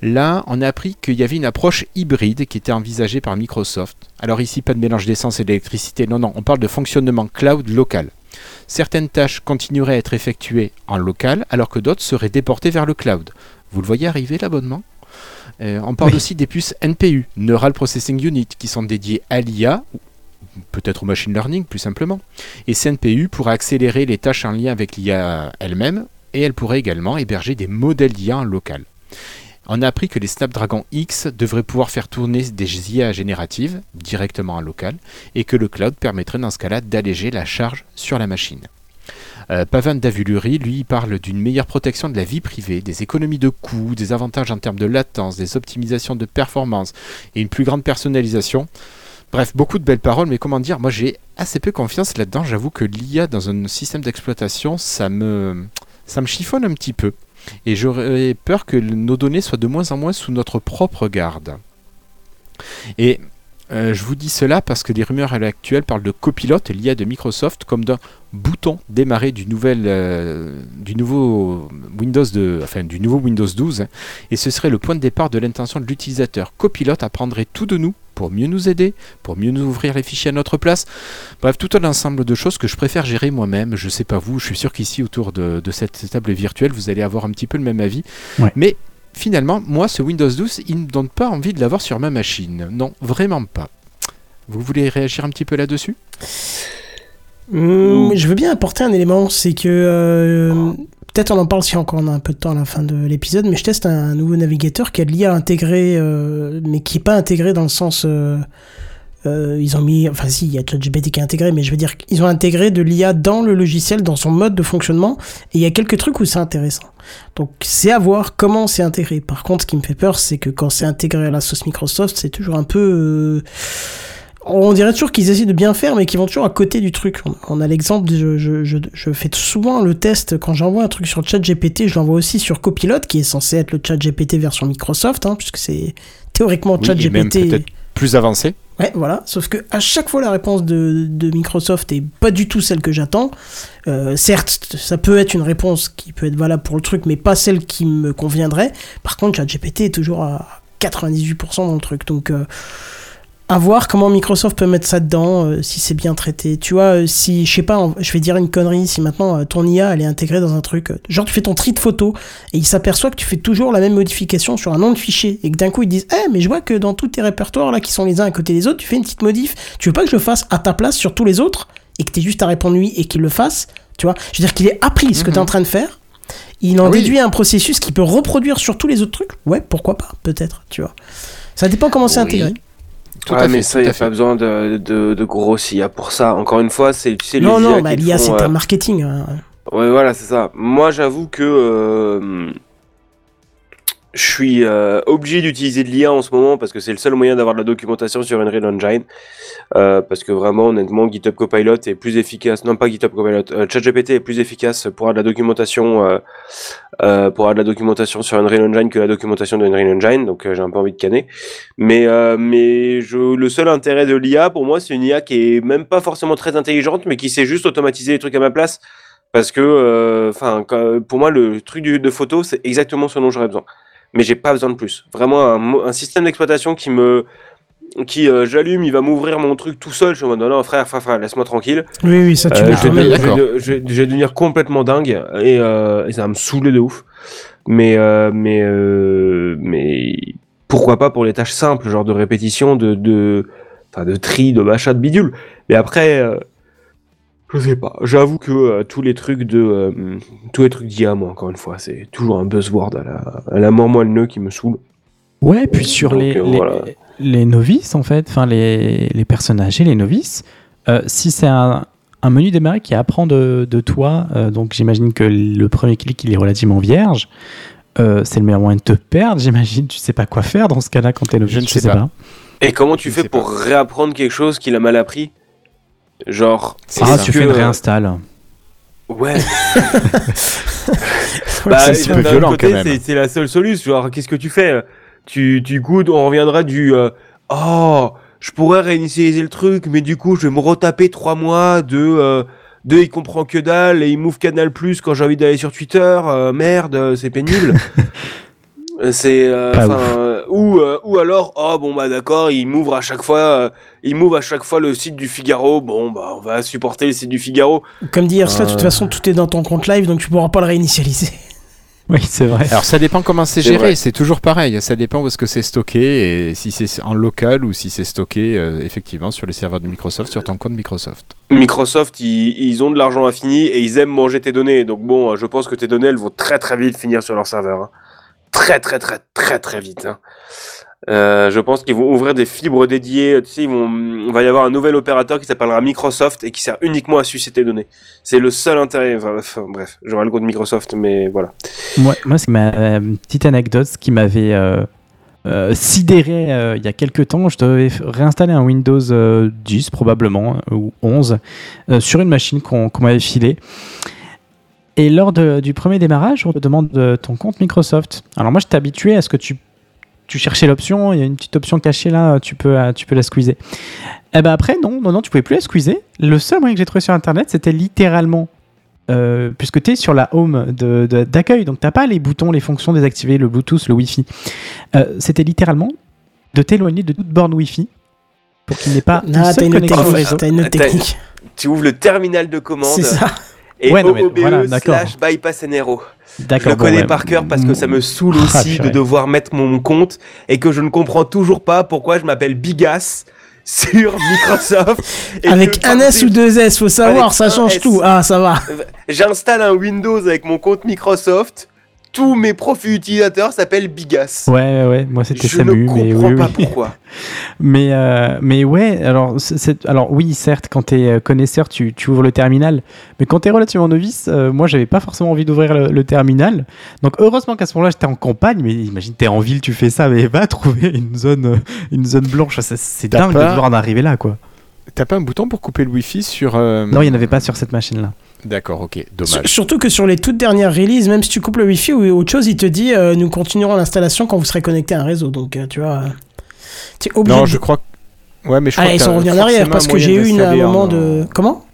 Là, on a appris qu'il y avait une approche hybride qui était envisagée par Microsoft. Alors ici, pas de mélange d'essence et d'électricité, non, non, on parle de fonctionnement cloud local. Certaines tâches continueraient à être effectuées en local, alors que d'autres seraient déportées vers le cloud. Vous le voyez arriver l'abonnement? Euh, On parle Oui. aussi des puces NPU, Neural Processing Unit, qui sont dédiées à l'IA, ou peut-être au machine learning plus simplement. Et ces NPU pourraient accélérer les tâches en lien avec l'IA elle-même, et elle pourrait également héberger des modèles d'IA en local. On a appris que les Snapdragon X devraient pouvoir faire tourner des IA génératives directement en local et que le cloud permettrait dans ce cas-là d'alléger la charge sur la machine. Euh, Pavan Davuluri, lui, parle d'une meilleure protection de la vie privée, des économies de coûts, des avantages en termes de latence, des optimisations de performance et une plus grande personnalisation. Bref, beaucoup de belles paroles, mais comment dire, moi j'ai assez peu confiance là-dedans. J'avoue que l'IA dans un système d'exploitation, ça me, ça me chiffonne un petit peu. Et j'aurais peur que nos données soient de moins en moins sous notre propre garde. Et euh, je vous dis cela parce que des rumeurs à l'heure actuelle parlent de Copilot, l'IA de Microsoft, comme d'un bouton nouvel, euh, du nouveau Windows de, enfin, du nouveau Windows 12, hein, et ce serait le point de départ de l'intention de l'utilisateur. Copilot apprendrait tout de nous pour mieux nous aider, pour mieux nous ouvrir les fichiers à notre place. Bref, tout un ensemble de choses que je préfère gérer moi-même. Je sais pas vous, je suis sûr qu'ici autour de, de cette table virtuelle, vous allez avoir un petit peu le même avis. Ouais. Mais finalement, moi, ce Windows 12, il ne me donne pas envie de l'avoir sur ma machine. Non, vraiment pas. Vous voulez réagir un petit peu là-dessus? Hum, je veux bien apporter un élément, c'est que euh, peut-être on en parle si encore on a un peu de temps à la fin de l'épisode, mais je teste un nouveau navigateur qui a de l'IA intégré, euh, mais qui est pas intégré dans le sens. euh, euh, ils ont mis, enfin si, il y a ChatGPT qui est intégré, mais je veux dire qu'ils ont intégré de l'IA dans le logiciel, dans son mode de fonctionnement, et il y a quelques trucs où c'est intéressant. Donc c'est à voir comment c'est intégré. Par contre, ce qui me fait peur, c'est que quand c'est intégré à la sauce Microsoft, c'est toujours un peu... on dirait toujours qu'ils essaient de bien faire, mais qu'ils vont toujours à côté du truc. On, on a l'exemple, je, je, je, je fais souvent le test quand j'envoie un truc sur ChatGPT, je l'envoie aussi sur Copilot, qui est censé être le ChatGPT version Microsoft, hein, puisque c'est théoriquement Oui, même ChatGPT. peut-être plus avancé. Ouais, voilà. Sauf que à chaque fois, la réponse de, de Microsoft est pas du tout celle que j'attends. Euh, certes, ça peut être une réponse qui peut être valable pour le truc, mais pas celle qui me conviendrait. Par contre, ChatGPT est toujours à 98% dans le truc. Donc, euh, à voir comment Microsoft peut mettre ça dedans, euh, si c'est bien traité. Tu vois, euh, si, je sais pas, je vais dire une connerie, si maintenant euh, ton IA, elle est intégrée dans un truc, euh, genre tu fais ton tri de photos, et il s'aperçoit que tu fais toujours la même modification sur un nom de fichier, et que d'un coup ils disent, eh, mais je vois que dans tous tes répertoires là, qui sont les uns à côté des autres, tu fais une petite modif. Tu veux pas que je le fasse à ta place sur tous les autres, et que t'aies juste à répondre oui, et qu'il le fasse, tu vois? Je veux dire qu'il ait appris ce que t'es en train de faire, il en Ah oui. déduit un processus qui peut reproduire sur tous les autres trucs. Ouais, pourquoi pas, peut-être, tu vois. Ça dépend comment c'est intégré. Tout ouais, à mais fait, ça, il n'y a fait. pas besoin de, de, de gros IA pour ça. Encore une fois, c'est tu sais, les Non, non, bah, l'IA, c'est euh, un marketing. hein. Ouais, voilà, c'est ça. Moi, j'avoue que euh, je suis euh, obligé d'utiliser de l'IA en ce moment parce que c'est le seul moyen d'avoir de la documentation sur Unreal Engine. Euh, parce que vraiment, honnêtement, GitHub Copilot est plus efficace. Non, pas GitHub Copilot. euh, ChatGPT est plus efficace pour avoir de la documentation, euh, euh, pour avoir de la documentation sur Unreal Engine que la documentation de Unreal Engine. Donc, euh, j'ai un peu envie de canner. Mais, mais je, le seul intérêt de l'IA, pour moi, c'est une IA qui est même pas forcément très intelligente, mais qui sait juste automatiser les trucs à ma place. Parce que, enfin, pour moi, le truc de photo, c'est exactement ce dont j'aurais besoin. Mais j'ai pas besoin de plus. Vraiment, un, système d'exploitation qui me, qui euh, j'allume, il va m'ouvrir mon truc tout seul. Je me dis non, non, frère, frère, frère, laisse-moi tranquille. Oui, oui, ça tu Euh, je, vais, je vais- je devenir complètement dingue et, euh, et ça va me saouler de ouf. Mais, euh, mais, euh, mais pourquoi pas pour les tâches simples, genre de répétition, de, de, enfin, de tri, de machin, de bidule. Mais après, euh, je sais pas. J'avoue que euh, tous les trucs de, euh, tous les trucs d'IA, moi, encore une fois, c'est toujours un buzzword à la, à la mort moelle qui me saoule. Ouais, puis sur Donc, les, euh, les, voilà. les novices, en fait, enfin les, les personnes âgées, les novices, euh, si c'est un, un menu démarré qui apprend de, de toi, euh, donc j'imagine que le premier clic il est relativement vierge, euh, c'est le meilleur moyen de te perdre, j'imagine. Tu sais pas quoi faire dans ce cas-là quand t'es novice. Je ne sais pas. Et comment tu Je fais sais pour réapprendre quelque chose qu'il a mal appris? Genre. C'est Ah, tu que, fais une euh, réinstall. Ouais. bah, c'est un peu d'un violent, côté, quand même. c'est- C'est la seule solution. Genre, qu'est-ce que tu fais? Tu, tu goûtes, on reviendra du euh, Oh, je pourrais réinitialiser le truc, mais du coup, je vais me retaper trois mois de. euh, de il comprend que dalle et il move Canal Plus quand j'ai envie d'aller sur Twitter. euh, merde, c'est pénible. Euh, c'est euh, euh, ou euh, ou alors oh bon bah d'accord il m'ouvre à chaque fois euh, il m'ouvre à chaque fois le site du Figaro bon bah on va supporter le site du Figaro Comme dit Ursula, de toute Euh. façon, tout est dans ton compte live, donc tu pourras pas le réinitialiser. Oui, c'est vrai. Alors ça dépend comment c'est géré, c'est toujours pareil, ça dépend où est-ce que c'est stocké et si c'est en local ou si c'est stocké euh, effectivement sur les serveurs de Microsoft, sur ton compte Microsoft. Microsoft, ils, ils ont de l'argent infini et ils aiment manger tes données. Donc bon, je pense que tes données, elles vont très très vite finir sur leur serveur. hein. Très très très très très vite. hein. Euh, je pense qu'ils vont ouvrir des fibres dédiées. Tu sais, ils vont, il va y avoir un nouvel opérateur qui s'appellera Microsoft et qui sert uniquement à sucer tes données. C'est le seul intérêt. Enfin, bref, j'aurai le compte Microsoft, mais voilà. Moi, moi c'est ma euh, petite anecdote qui m'avait euh, sidéré il y a quelques temps. Je devais réinstaller un Windows euh, 10 probablement ou 11 euh, sur une machine qu'on qu'on m'avait filée. Et lors de- du premier démarrage, on te demande de ton compte Microsoft. Alors moi, je habitué à ce que tu, tu cherchais l'option. Il y a une petite option cachée là, tu peux, euh, tu peux la squeezer. Et ben après, non, non, non, tu pouvais plus la squeezer. Le seul moyen que j'ai trouvé sur Internet, c'était littéralement euh, puisque tu es sur la home de- de- d'accueil, donc tu pas les boutons, les fonctions désactivées, le Bluetooth, le Wi-Fi. Euh, C'était littéralement de t'éloigner de toute borne Wi-Fi pour qu'il n'y ait pas une Ah, t'as une, autre connexion au technique. réseau. T'as une autre T'as- technique. Tu ouvres le terminal de commande C'est ça. Et Ouais, OOBE voilà, slash bypass NRO. Je le bon, connais ouais. par cœur parce que ça me saoule Ah, aussi de devoir mettre mon compte et que je ne comprends toujours pas pourquoi je m'appelle Bigas sur Microsoft. et Avec un S ou deux S, faut savoir, ça change S. tout. Ah, ça va. J'installe un Windows avec mon compte Microsoft. Tous mes profils utilisateurs s'appellent Bigas. Ouais, ouais, ouais, moi c'était Je Samu, ne mais comprends oui, pas oui. pourquoi. Mais, euh, mais ouais, alors, alors oui, certes, quand tu es connaisseur, tu, tu ouvres le terminal. Mais quand tu es relativement novice, euh, moi, j'avais pas forcément envie d'ouvrir le, le terminal. Donc, heureusement qu'à ce moment-là, j'étais en campagne. Mais imagine, tu es en ville, tu fais ça, mais va trouver une zone, euh, une zone blanche. Ça, C'est dingue pas- de devoir en arriver là, quoi. T'as pas un bouton pour couper le Wi-Fi sur. euh, Non, il n'y en avait pas sur cette machine-là. D'accord, ok, dommage. Surtout que sur les toutes dernières releases, même si tu coupes le Wi-Fi ou autre chose, il te dit euh, nous continuerons l'installation quand vous serez connecté à un réseau. Donc, euh, tu vois, tu es obligé. Non, de- je crois. que- Ouais, mais je crois Ah, que ils sont revenus en arrière parce que j'ai eu une, un moment en- de. Comment?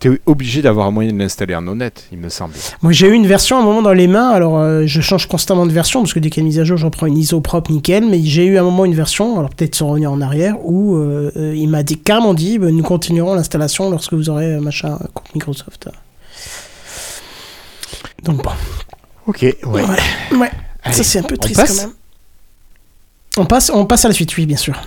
T'es obligé d'avoir un moyen de l'installer en honnête, il me semble. Moi, j'ai eu une version à un moment dans les mains. Alors, euh, je change constamment de version parce que dès qu'il y a une mise à jour, j'en prends une ISO propre, nickel. Mais j'ai eu à un moment une version, alors peut-être sans revenir en arrière, où euh, euh, il m'a dit, carrément dit bah, nous continuerons l'installation lorsque vous aurez euh, machin compte Microsoft. Donc, bon. Ok, ouais. Ouais. Ouais. Allez, Ça, c'est un peu on triste passe quand même. On passe, on passe à la suite, oui, bien sûr.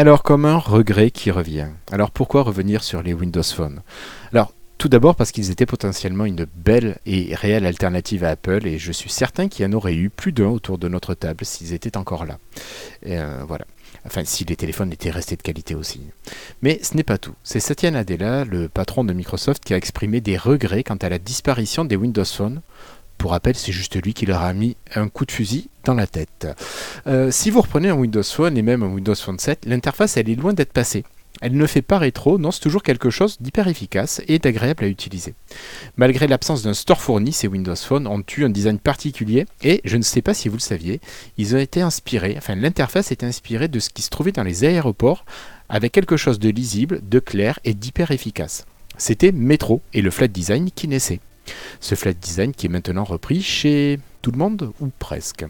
Alors, comme un regret qui revient. Alors, pourquoi revenir sur les Windows Phone? Alors, tout d'abord parce qu'ils étaient potentiellement une belle et réelle alternative à Apple, et je suis certain qu'il y en aurait eu plus d'un autour de notre table s'ils étaient encore là. Euh, voilà. Enfin, si les téléphones étaient restés de qualité aussi. Mais ce n'est pas tout. C'est Satya Nadella, le patron de Microsoft, qui a exprimé des regrets quant à la disparition des Windows Phone. Pour rappel, c'est juste lui qui leur a mis un coup de fusil dans la tête. Euh, si vous reprenez un Windows Phone et même un Windows Phone 7, l'interface elle est loin d'être passée. Elle ne fait pas rétro, non, c'est toujours quelque chose d'hyper efficace et d'agréable à utiliser. Malgré l'absence d'un store fourni, ces Windows Phone ont eu un design particulier et je ne sais pas si vous le saviez, ils ont été inspirés, enfin l'interface est inspirée de ce qui se trouvait dans les aéroports avec quelque chose de lisible, de clair et d'hyper efficace. C'était Metro et le flat design qui naissait. Ce flat design qui est maintenant repris chez tout le monde ou presque.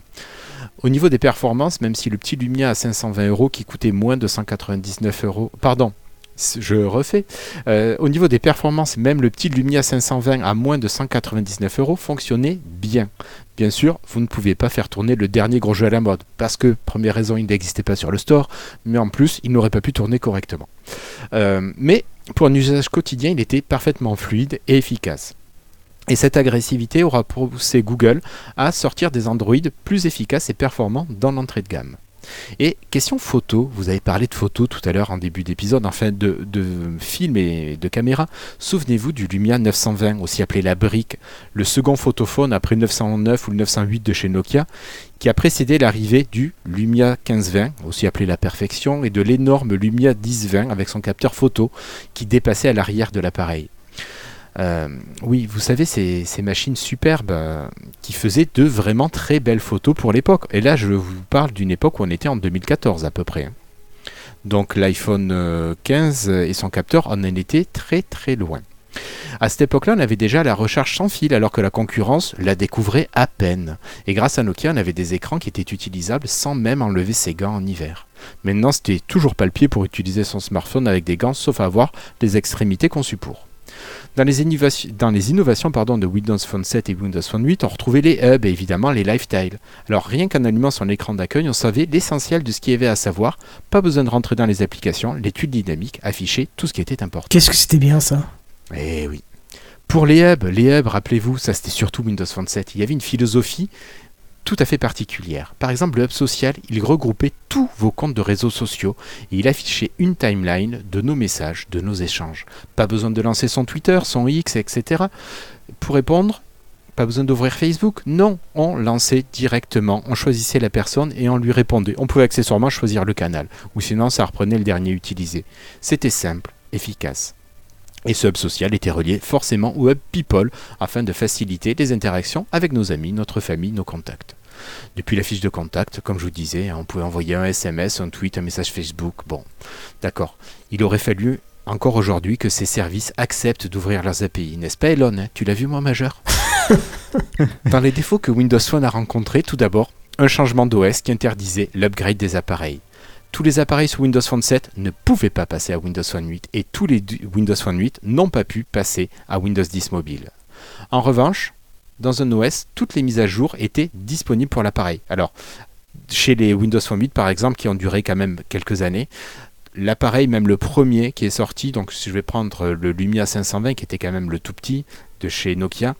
Au niveau des performances, même si le petit Lumia à 520 euros qui coûtait moins de 199 euros, pardon, je refais. Euh, au niveau des performances, même le petit Lumia 520 à moins de 199 euros fonctionnait bien. Bien sûr, vous ne pouviez pas faire tourner le dernier gros jeu à la mode, parce que, première raison, il n'existait pas sur le store, mais en plus, il n'aurait pas pu tourner correctement. Euh, mais pour un usage quotidien, il était parfaitement fluide et efficace. Et cette agressivité aura poussé Google à sortir des Android plus efficaces et performants dans l'entrée de gamme. Et question photo, vous avez parlé de photos tout à l'heure en début d'épisode, enfin de, de film et de caméra. Souvenez-vous du Lumia 920, aussi appelé la brique, le second photophone après le 909 ou le 908 de chez Nokia, qui a précédé l'arrivée du Lumia 1520, aussi appelé la perfection, et de l'énorme Lumia 1020 avec son capteur photo qui dépassait à l'arrière de l'appareil. Euh, oui, vous savez, ces, machines superbes euh, qui faisaient de vraiment très belles photos pour l'époque. Et là, je vous parle d'une époque où on était en 2014 à peu près. hein. Donc l'iPhone euh, 15 et son capteur, en était très très loin. À cette époque-là, on avait déjà la recharge sans fil, alors que la concurrence la découvrait à peine. Et grâce à Nokia, on avait des écrans qui étaient utilisables sans même enlever ses gants en hiver. Maintenant, c'était toujours pas le pied pour utiliser son smartphone avec des gants, sauf avoir des extrémités conçues pour. Dans les, innovations, dans les innovations pardon, de Windows Phone 7 et Windows Phone 8, on retrouvait les hubs et évidemment les lifestyle. Alors rien qu'en allumant son écran d'accueil, on savait l'essentiel de ce qu'il y avait à savoir. Pas besoin de rentrer dans les applications, l'étude dynamique affichait tout ce qui était important. Qu'est-ce que c'était bien ça? Eh oui. Pour les hubs, les hubs, rappelez-vous, ça c'était surtout Windows Phone 7. Il y avait une philosophie tout à fait particulière. Par exemple, le hub social, il regroupait tous vos comptes de réseaux sociaux et il affichait une timeline de nos messages, de nos échanges. Pas besoin de lancer son Twitter, son X, etc. Pour répondre, pas besoin d'ouvrir Facebook. Non, on lançait directement, on choisissait la personne et on lui répondait. On pouvait accessoirement choisir le canal, ou sinon ça reprenait le dernier utilisé. C'était simple, efficace. Et ce hub social était relié forcément au hub People afin de faciliter les interactions avec nos amis, notre famille, nos contacts. Depuis la fiche de contact, comme je vous disais, on pouvait envoyer un SMS, un tweet, un message Facebook. Bon, d'accord. Il aurait fallu encore aujourd'hui que ces services acceptent d'ouvrir leurs API, n'est-ce pas Elon hein? Tu l'as vu moi majeur? Dans les défauts que Windows Phone a rencontrés, tout d'abord, un changement d'OS qui interdisait l'upgrade des appareils. Tous les appareils sous Windows Phone 7 ne pouvaient pas passer à Windows Phone 8 et tous les Windows Phone 8 n'ont pas pu passer à Windows 10 mobile. En revanche, dans un OS, toutes les mises à jour étaient disponibles pour l'appareil. Alors, chez les Windows Phone 8 par exemple, qui ont duré quand même quelques années, l'appareil, même le premier qui est sorti, donc si je vais prendre le Lumia 520 qui était quand même le tout petit de chez Nokia,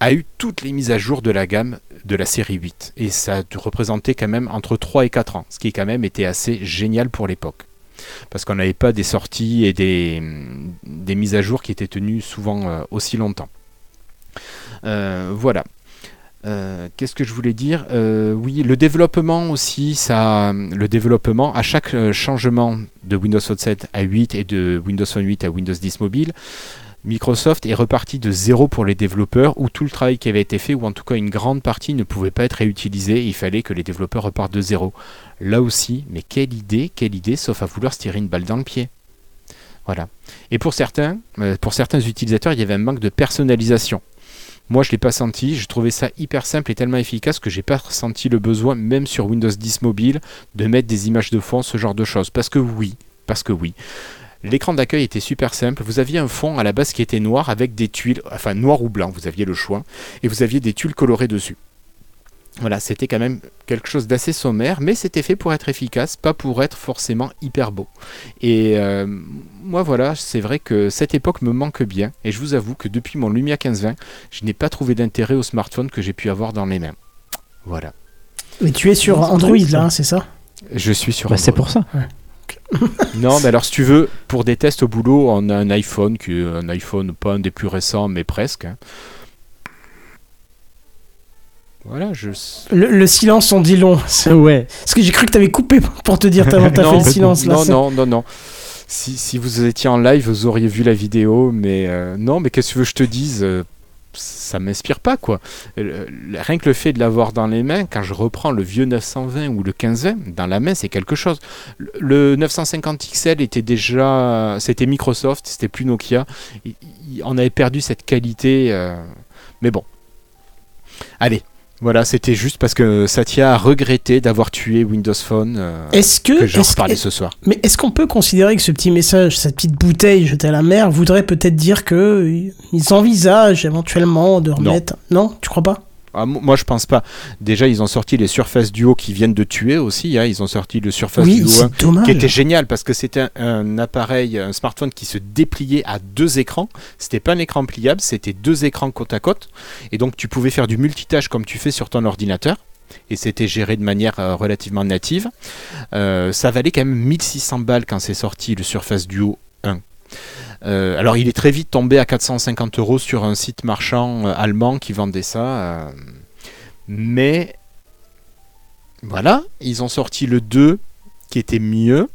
a eu toutes les mises à jour de la gamme de la série 8. Et ça représentait quand même entre 3 et 4 ans, ce qui quand même était assez génial pour l'époque. Parce qu'on n'avait pas des sorties et des, mises à jour qui étaient tenues souvent euh, aussi longtemps. Euh, voilà. Euh, Qu'est-ce que je voulais dire? Euh, Oui, le développement aussi, ça, le développement, à chaque changement de Windows Phone 7 à 8 et de Windows Phone 8 à Windows 10 Mobile, Microsoft est reparti de zéro pour les développeurs, où tout le travail qui avait été fait, ou en tout cas une grande partie, ne pouvait pas être réutilisé. Il fallait que les développeurs repartent de zéro. Là aussi, mais quelle idée, quelle idée, sauf à vouloir se tirer une balle dans le pied. Voilà. Et pour certains, pour certains utilisateurs, il y avait un manque de personnalisation. Moi, je l'ai pas senti. Je trouvais ça hyper simple et tellement efficace que j'ai pas ressenti le besoin, même sur Windows 10 mobile, de mettre des images de fond, ce genre de choses. Parce que oui, parce que oui. L'écran d'accueil était super simple. Vous aviez un fond à la base qui était noir avec des tuiles, enfin noir ou blanc, vous aviez le choix, et vous aviez des tuiles colorées dessus. Voilà, c'était quand même quelque chose d'assez sommaire, mais c'était fait pour être efficace, pas pour être forcément hyper beau. Et euh, moi voilà, c'est vrai que cette époque me manque bien, et je vous avoue que depuis mon Lumia 1520, je n'ai pas trouvé d'intérêt au smartphone que j'ai pu avoir dans les mains. Voilà. Mais tu es sur Android là, hein, c'est ça? Je suis sur Bah, c'est Android. pour ça. Non, mais alors si tu veux, pour des tests au boulot, on a un iPhone, qui est un iPhone pas un des plus récents, mais presque. hein. Voilà, je. le, le silence en dit long. C'est- Ouais. Parce que j'ai cru que t'avais coupé pour te dire tellement t'as fait le silence là. non, non, non, non. Si, si vous étiez en live, vous auriez vu la vidéo, mais euh, non, mais qu'est-ce que tu veux que je te dise euh, Ça m'inspire pas, quoi. Euh, le- rien que le fait de l'avoir dans les mains, quand je reprends le vieux 920 ou le 1520, dans la main, c'est quelque chose. Le, le 950 XL était déjà. C'était Microsoft, c'était plus Nokia. Il- il- on avait perdu cette qualité, euh, mais bon. Allez. Voilà, c'était juste parce que Satya a regretté d'avoir tué Windows Phone. euh, Est-ce que, que j'en est-ce- reparlais ce soir. mais est-ce qu'on peut considérer que ce petit message, cette petite bouteille jetée à la mer, voudrait peut-être dire que ils envisagent éventuellement de remettre Non, tu crois pas? Ah, mo- moi, je pense pas. Déjà, ils ont sorti les Surface Duo qui viennent de tuer aussi. hein. Ils ont sorti le Surface Oui, Duo 1 c'est dommage. qui était génial parce que c'était un, un appareil, un smartphone qui se dépliait à deux écrans. C'était pas un écran pliable, c'était deux écrans côte à côte. Et donc, tu pouvais faire du multitâche comme tu fais sur ton ordinateur. Et c'était géré de manière euh, relativement native. Euh, ça valait quand même 1600 balles quand c'est sorti le Surface Duo 1. Euh, alors, il est très vite tombé à 450 euros sur un site marchand euh, allemand qui vendait ça. euh, mais voilà, ils ont sorti le 2 qui était mieux.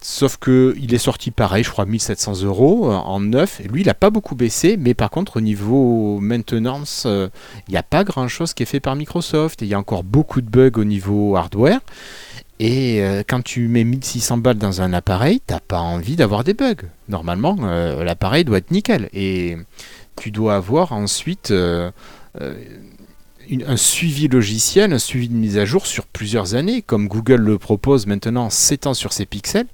Sauf que il est sorti pareil, je crois 1700 euros en neuf. Lui, il n'a pas beaucoup baissé, mais par contre, au niveau maintenance, il n'y a pas grand chose qui est fait par Microsoft. Il y a encore beaucoup de bugs au niveau hardware. Et euh, quand tu mets 1600 balles dans un appareil, t'as pas envie d'avoir des bugs. Normalement, euh, l'appareil doit être nickel. Et tu dois avoir ensuite euh, un suivi logiciel, un suivi de mise à jour sur plusieurs années, comme Google le propose maintenant 7 ans sur ses pixels.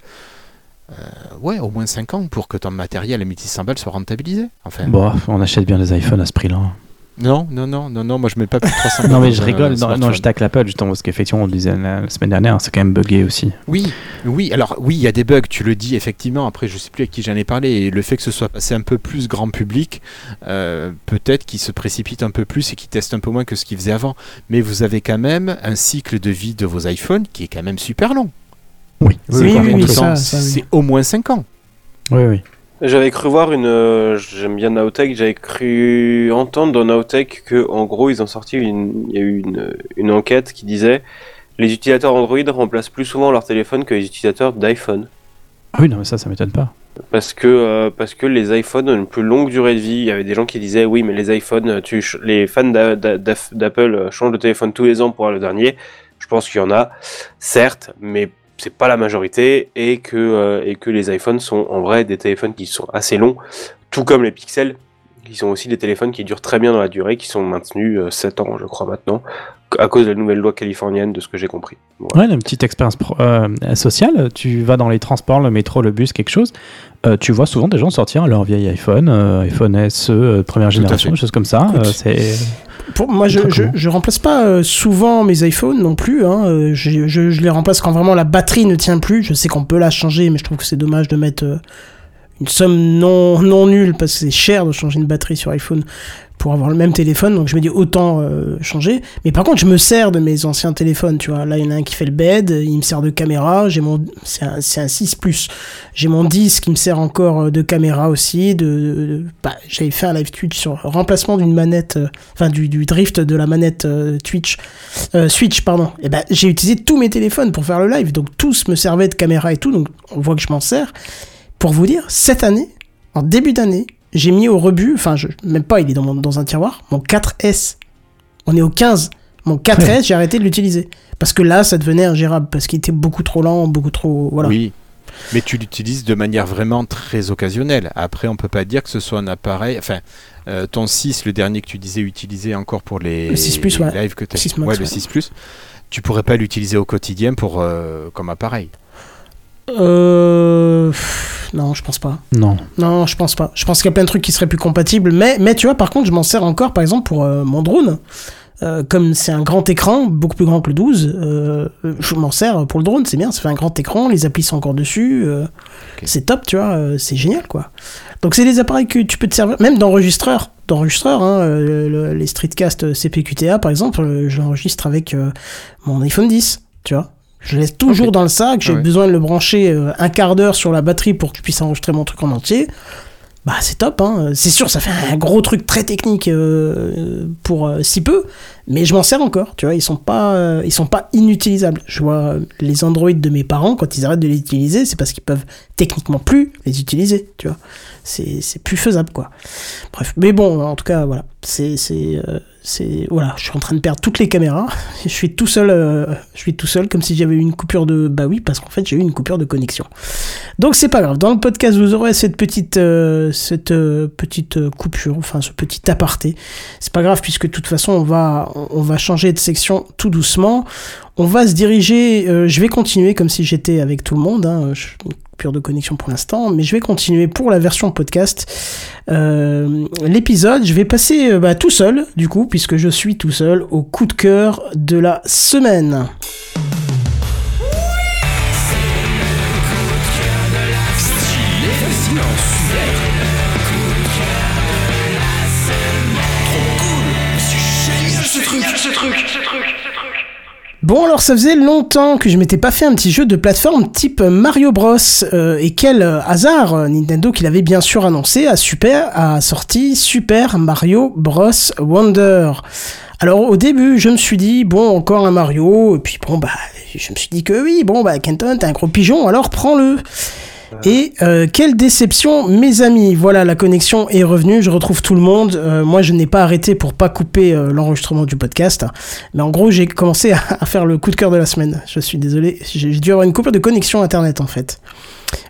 Ouais, au moins 5 ans pour que ton matériel à 1600 balles soit rentabilisé. Enfin, Bon, on achète bien des iPhones à ce prix-là. Non, non, non, non, non, moi je mets pas plus de 300 Non, mais je rigole. Non, non je tacle l'Apple justement parce qu'effectivement, on le disait la, la semaine dernière, c'est quand même buggé aussi. Oui, oui, alors oui, il y a des bugs, tu le dis effectivement. Après, je sais plus à qui j'en ai parlé. Et le fait que ce soit passé un peu plus grand public, euh, peut-être qu'il se précipite un peu plus et qu'il teste un peu moins que ce qu'il faisait avant. Mais vous avez quand même un cycle de vie de vos iPhones qui est quand même super long. Oui, C'est Oui, oui. C'est au moins 5 ans. oui, oui. J'avais cru voir une. euh, J'aime bien Nowtech, j'avais cru entendre dans Nowtech que, en gros, ils ont sorti une. Il y a eu une, une enquête qui disait les utilisateurs Android remplacent plus souvent leur téléphone que les utilisateurs d'iPhone. Oui, non, mais ça, ça m'étonne pas. Parce que, euh, parce que les iPhones ont une plus longue durée de vie. Il y avait des gens qui disaient oui, mais les iPhones, tu, ch- les fans d'a- d'a- d'Af- d'Apple euh, changent de téléphone tous les ans pour avoir le dernier. Je pense qu'il y en a, certes, mais c'est pas la majorité et que, euh, et que les iPhones sont en vrai des téléphones qui sont assez longs, tout comme les Pixels, qui sont aussi des téléphones qui durent très bien dans la durée, qui sont maintenus euh, 7 ans, je crois, maintenant, à cause de la nouvelle loi californienne, de ce que j'ai compris. Voilà. Ouais, une petite expérience euh, sociale. Tu vas dans les transports, le métro, le bus, quelque chose. euh, tu vois souvent des gens sortir leur vieil iPhone, euh, iPhone SE, euh, première Tout génération, choses comme ça. Euh, c'est Pour, moi, je, je, je remplace pas euh, souvent mes iPhones non plus. Hein. Euh, Je, je, je les remplace quand vraiment la batterie ne tient plus. Je sais qu'on peut la changer, mais je trouve que c'est dommage de mettre euh, une somme non, non nulle parce que c'est cher de changer une batterie sur iPhone pour avoir le même téléphone. Donc je me dis autant euh, changer. Mais par contre, je me sers de mes anciens téléphones. Tu vois, là, il y en a un qui fait le bed, il me sert de caméra. J'ai mon, c'est un, un 6 Plus. J'ai mon 10 qui me sert encore euh, de caméra aussi. De, bah, j'avais fait un live Twitch sur remplacement d'une manette, euh, enfin du, du drift de la manette Twitch, Switch, pardon. Et ben, j'ai utilisé tous mes téléphones pour faire le live. Donc tous me servaient de caméra et tout. Donc on voit que je m'en sers. Pour vous dire, cette année, en début d'année, j'ai mis au rebut, enfin, je, même pas, il est dans, mon- dans un tiroir, mon 4S. On est au 15. Mon 4S, j'ai arrêté de l'utiliser. Parce que là, ça devenait ingérable. Parce qu'il était beaucoup trop lent, beaucoup trop. Voilà. Oui. Mais tu l'utilises de manière vraiment très occasionnelle. Après, on peut pas dire que ce soit un appareil. Enfin, euh, ton 6, le dernier que tu disais utiliser encore pour les, Le 6 Plus, les ouais. lives que tu 6 Max, ouais, le ouais. 6 Plus. Tu pourrais pas l'utiliser au quotidien pour euh, comme appareil. Euh. Non, je pense pas. Non. Non, je pense pas. Je pense qu'il y a plein de trucs qui seraient plus compatibles. Mais, mais tu vois, par contre, je m'en sers encore, par exemple, pour euh, mon drone. Euh, comme c'est un grand écran, beaucoup plus grand que le 12, euh, je m'en sers pour le drone, c'est bien, ça fait un grand écran, les applis sont encore dessus, euh, c'est top, tu vois, c'est génial, quoi. Donc c'est des appareils que tu peux te servir, même d'enregistreur, d'enregistreur, hein, le- les streetcast CPQTA, par exemple, euh, j'enregistre avec mon iPhone 10, tu vois. Je laisse toujours dans le sac, j'ai Ah ouais. besoin de le brancher euh, un quart d'heure sur la batterie pour que je puisse enregistrer mon truc en entier. Bah c'est top, hein. c'est sûr, ça fait un gros truc très technique euh, pour euh, si peu, mais je m'en sers encore, tu vois, ils sont pas, euh, ils sont pas inutilisables. Je vois les Android de mes parents, quand ils arrêtent de les utiliser, c'est parce qu'ils peuvent techniquement plus les utiliser, tu vois. C'est c'est plus faisable, quoi. Bref, mais bon, en tout cas, voilà, c'est c'est voilà, je suis en train de perdre toutes les caméras. Je suis tout seul, euh, je suis tout seul, comme si j'avais eu une coupure de, bah oui, parce qu'en fait j'ai eu une coupure de connexion. Donc c'est pas grave. Dans le podcast, vous aurez cette petite, euh, cette euh, petite coupure, enfin ce petit aparté. C'est pas grave puisque de toute façon on va, on va changer de section tout doucement. On va se diriger. euh, je vais continuer comme si j'étais avec tout le monde. Hein, je- coupure de connexion pour l'instant, mais je vais continuer pour la version podcast. Euh, L'épisode, je vais passer euh, bah, tout seul du coup puisque je suis tout seul au coup de cœur de la semaine. Bon alors ça faisait longtemps que je m'étais pas fait un petit jeu de plateforme type Mario Bros euh, et quel euh, hasard euh, Nintendo qui l'avait bien sûr annoncé a super a sorti Super Mario Bros Wonder. Alors au début je me suis dit bon encore un Mario et puis bon bah je me suis dit que oui bon bah Kenton t'es un gros pigeon alors prends-le. Et euh, quelle déception, mes amis. Voilà, la connexion est revenue. Je retrouve tout le monde. Euh, moi, je n'ai pas arrêté pour pas couper euh, l'enregistrement du podcast. Mais en gros, j'ai commencé à, faire le coup de cœur de la semaine. Je suis désolé. J'ai dû avoir une coupure de connexion internet en fait.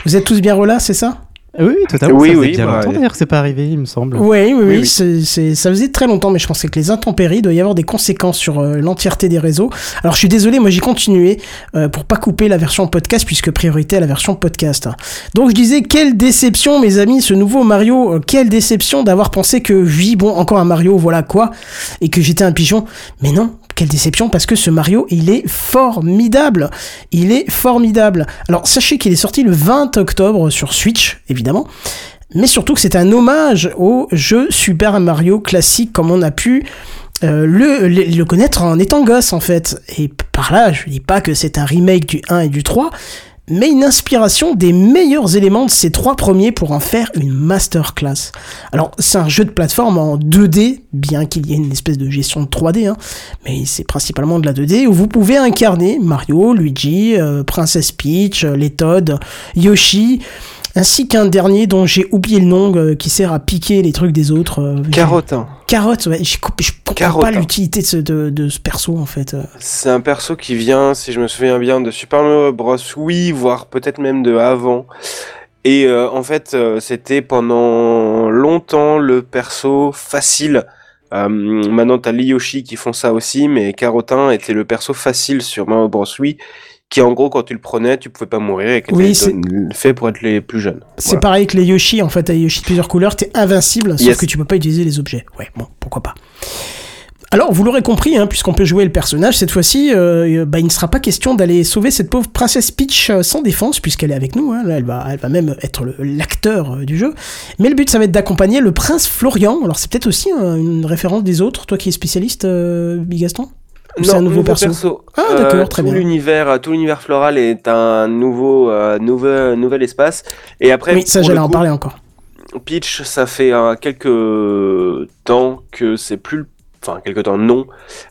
Vous êtes tous bien relâs, c'est ça? Oui, oui, totalement. Oui, ça faisait oui, bien bah, longtemps d'ailleurs que c'est pas arrivé, il me semble. Oui, oui, oui. oui. c'est- c'est- ça faisait très longtemps, mais je pensais que les intempéries, il doit y avoir des conséquences sur euh, l'entièreté des réseaux. Alors, je suis désolé, moi j'ai continué euh, pour pas couper la version podcast, puisque priorité à la version podcast. Donc, je disais, quelle déception, mes amis, ce nouveau Mario. euh, quelle déception d'avoir pensé que, oui, bon, encore un Mario, voilà quoi, et que j'étais un pigeon. Mais non, quelle déception parce que ce Mario, il est formidable. Il est formidable. Alors sachez qu'il est sorti le 20 octobre sur Switch, évidemment. Mais surtout que c'est un hommage au jeu Super Mario classique comme on a pu euh, le, le, le connaître en étant gosse en fait. Et par là, je dis pas que c'est un remake du 1 et du 3, mais une inspiration des meilleurs éléments de ces trois premiers pour en faire une masterclass. Alors, c'est un jeu de plateforme en 2D, bien qu'il y ait une espèce de gestion de 3D, hein, mais c'est principalement de la 2D, où vous pouvez incarner Mario, Luigi, euh, Princess Peach, euh, les Todd, Yoshi, ainsi qu'un dernier dont j'ai oublié le nom, euh, qui sert à piquer les trucs des autres. euh, Carotin. Carotte, ouais, je, comprends Carotte. pas l'utilité de ce, de, de ce perso en fait. euh. C'est un perso qui vient, si je me souviens bien, de Super Mario Bros. Wii, voire peut-être même de avant. Et euh, en fait, c'était pendant longtemps le perso facile. Maintenant, t'as les Yoshi qui font ça aussi, mais Carotin était le perso facile sur Mario Bros. Wii, qui en gros, quand tu le prenais, tu pouvais pas mourir et qui Oui, était fait pour être les plus jeunes. C'est Voilà. pareil que les Yoshi, en fait, les Yoshi de plusieurs couleurs, t'es invincible, sauf que tu peux pas utiliser les objets. Ouais, bon, pourquoi pas. Alors, vous l'aurez compris, hein, puisqu'on peut jouer le personnage, cette fois-ci, euh, bah, il ne sera pas question d'aller sauver cette pauvre princesse Peach euh, sans défense, puisqu'elle est avec nous. Hein, là, elle, va, elle va même être l'acteur euh, du jeu. Mais le but, ça va être d'accompagner le prince Florian. Alors, c'est peut-être aussi euh, une référence des autres, toi qui es spécialiste, euh, Bigaston? Ou c'est un nouveau perso Ah, d'accord, très tout bien. L'univers, tout l'univers floral est un nouveau, euh, nouvel, nouvel espace. Et après, Oui, ça, j'allais en parler encore. Peach, ça fait euh, quelques temps que c'est plus, enfin quelques temps non,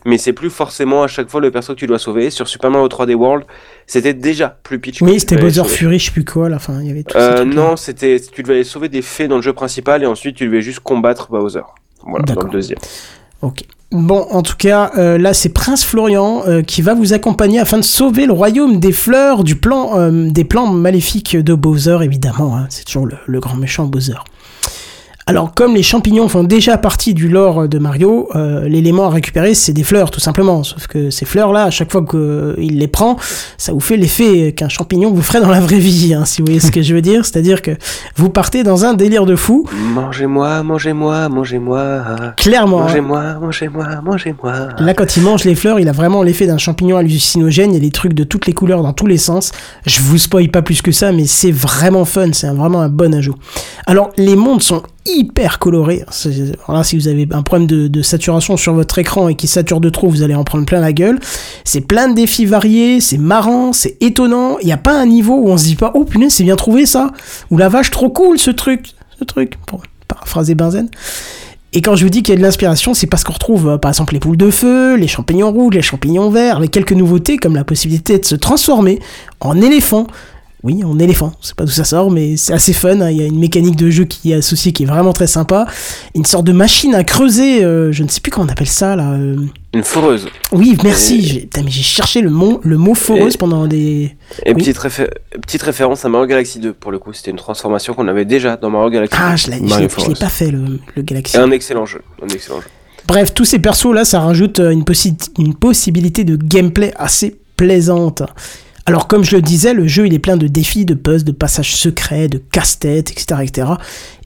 mais c'est plus forcément à chaque fois le perso que tu dois sauver. Sur Super Mario 3D World, c'était déjà plus Peach. Oui, c'était Bowser. Fury, je sais plus quoi, à la fin. Il y avait tout Euh, non, c'était, tu devais aller sauver des fées dans le jeu principal et ensuite tu devais juste combattre Bowser. Voilà, dans le deuxième. Ok. Bon, en tout cas, euh, là, c'est Prince Florian euh, qui va vous accompagner afin de sauver le royaume des fleurs du plan, euh, des plans maléfiques de Bowser, évidemment. hein. c'est toujours le, le grand méchant Bowser. Alors, comme les champignons font déjà partie du lore de Mario, euh, l'élément à récupérer, c'est des fleurs, tout simplement. Sauf que ces fleurs-là, à chaque fois qu'il les prend, ça vous fait l'effet qu'un champignon vous ferait dans la vraie vie, hein, si vous voyez ce que je veux dire. C'est-à-dire que vous partez dans un délire de fou, Mangez-moi, mangez-moi, mangez-moi. clairement. hein. Mangez-moi, mangez-moi, mangez-moi. Là, quand il mange les fleurs, il a vraiment l'effet d'un champignon hallucinogène. Il y a des trucs de toutes les couleurs dans tous les sens. Je vous spoil pas plus que ça, mais c'est vraiment fun. C'est vraiment un bon ajout. Alors, les mondes sont hyper colorés. C'est- Voilà, si vous avez un problème de, de saturation sur votre écran et qui sature de trop, vous allez en prendre plein la gueule. C'est plein de défis variés, c'est marrant, c'est étonnant. Il n'y a pas un niveau où on se dit pas, oh punaise, c'est bien trouvé ça. Ou la vache, trop cool ce truc. Ce truc, pour paraphraser Benzen. Et quand je vous dis qu'il y a de l'inspiration, c'est parce qu'on retrouve euh, par exemple les poules de feu, les champignons rouges, les champignons verts, avec quelques nouveautés comme la possibilité de se transformer en éléphant. Oui, en éléphant, c'est pas d'où ça sort, mais c'est assez fun. hein. Il y a une mécanique de jeu qui est associée qui est vraiment très sympa. Une sorte de machine à creuser, euh, je ne sais plus comment on appelle ça là. euh. Une foreuse. Oui, merci. J'ai putain, mais j'ai cherché le mot, le mot foreuse pendant des. Et Oui. petite, réfé- petite référence à Mario Galaxy 2, pour le coup, c'était une transformation qu'on avait déjà dans Mario Galaxy Ah, 2. je l'ai je l'ai- je l'ai pas fait le, le Galaxy. Un excellent jeu. Un excellent jeu. Bref, tous ces persos là, ça rajoute euh, une, possi- une possibilité de gameplay assez plaisante. Alors comme je le disais, le jeu il est plein de défis, de puzzles, de passages secrets, de casse-tête, etc., etc.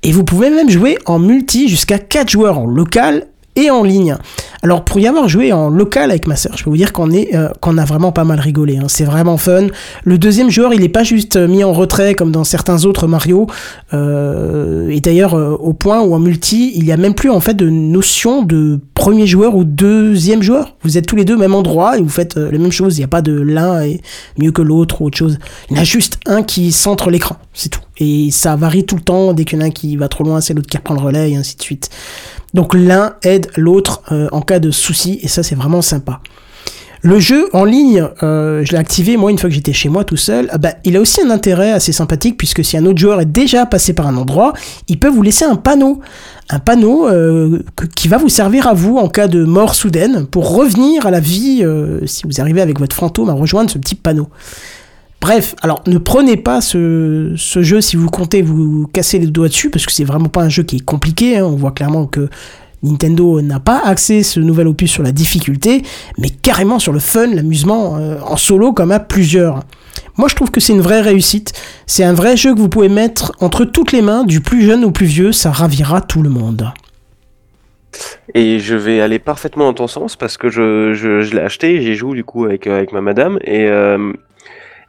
Et vous pouvez même jouer en multi jusqu'à 4 joueurs en local et en ligne. Alors pour y avoir joué en local avec ma sœur, je peux vous dire qu'on est euh, qu'on a vraiment pas mal rigolé. hein. C'est vraiment fun. Le deuxième joueur, il est pas juste euh, mis en retrait comme dans certains autres Mario. Euh, et d'ailleurs, euh, au point où en multi, il y a même plus en fait de notion de premier joueur ou deuxième joueur. Vous êtes tous les deux au même endroit et vous faites euh, la même chose. Il n'y a pas de l'un est mieux que l'autre ou autre chose. Il y en a juste un qui centre l'écran, c'est tout. Et ça varie tout le temps. Dès qu'il y en a un qui va trop loin, c'est l'autre qui reprend le relais et ainsi de suite. Donc l'un aide l'autre euh, en cas de souci et ça c'est vraiment sympa. Le jeu en ligne, euh, je l'ai activé moi une fois que j'étais chez moi tout seul. Ah bah, il a aussi un intérêt assez sympathique puisque si un autre joueur est déjà passé par un endroit, il peut vous laisser un panneau. Un panneau euh, qui va vous servir à vous en cas de mort soudaine pour revenir à la vie si vous arrivez avec votre fantôme à rejoindre ce petit panneau. Bref, alors ne prenez pas ce, jeu si vous comptez vous casser les doigts dessus, parce que c'est vraiment pas un jeu qui est compliqué. hein. On voit clairement que Nintendo n'a pas axé ce nouvel opus sur la difficulté, mais carrément sur le fun, l'amusement euh, en solo comme à plusieurs. Moi je trouve que c'est une vraie réussite. C'est un vrai jeu que vous pouvez mettre entre toutes les mains, du plus jeune au plus vieux, ça ravira tout le monde. Et je vais aller parfaitement dans ton sens parce que je, l'ai acheté, j'y joue du coup avec, euh, ma madame et, euh,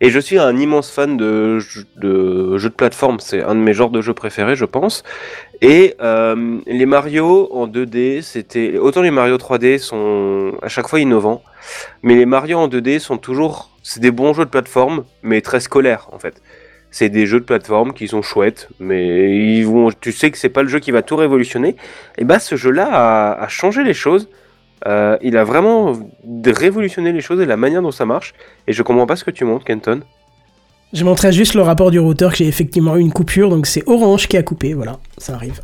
et je suis un immense fan de, jeux- de plateforme, c'est un de mes genres de jeux préférés je pense. Et euh, les Mario en 2D, c'était autant les Mario 3D sont à chaque fois innovants, mais les Mario en 2D sont toujours c'est des bons jeux de plateforme mais très scolaires en fait. C'est des jeux de plateforme qui sont chouettes, mais ils vont, tu sais que c'est pas le jeu qui va tout révolutionner. Et bah ce jeu-là a changé les choses. Euh, il a vraiment révolutionné les choses et la manière dont ça marche. Et je comprends pas ce que tu montres, Kenton. Je montrerai juste le rapport du routeur que j'ai effectivement eu une coupure, donc c'est Orange qui a coupé, voilà, ça arrive.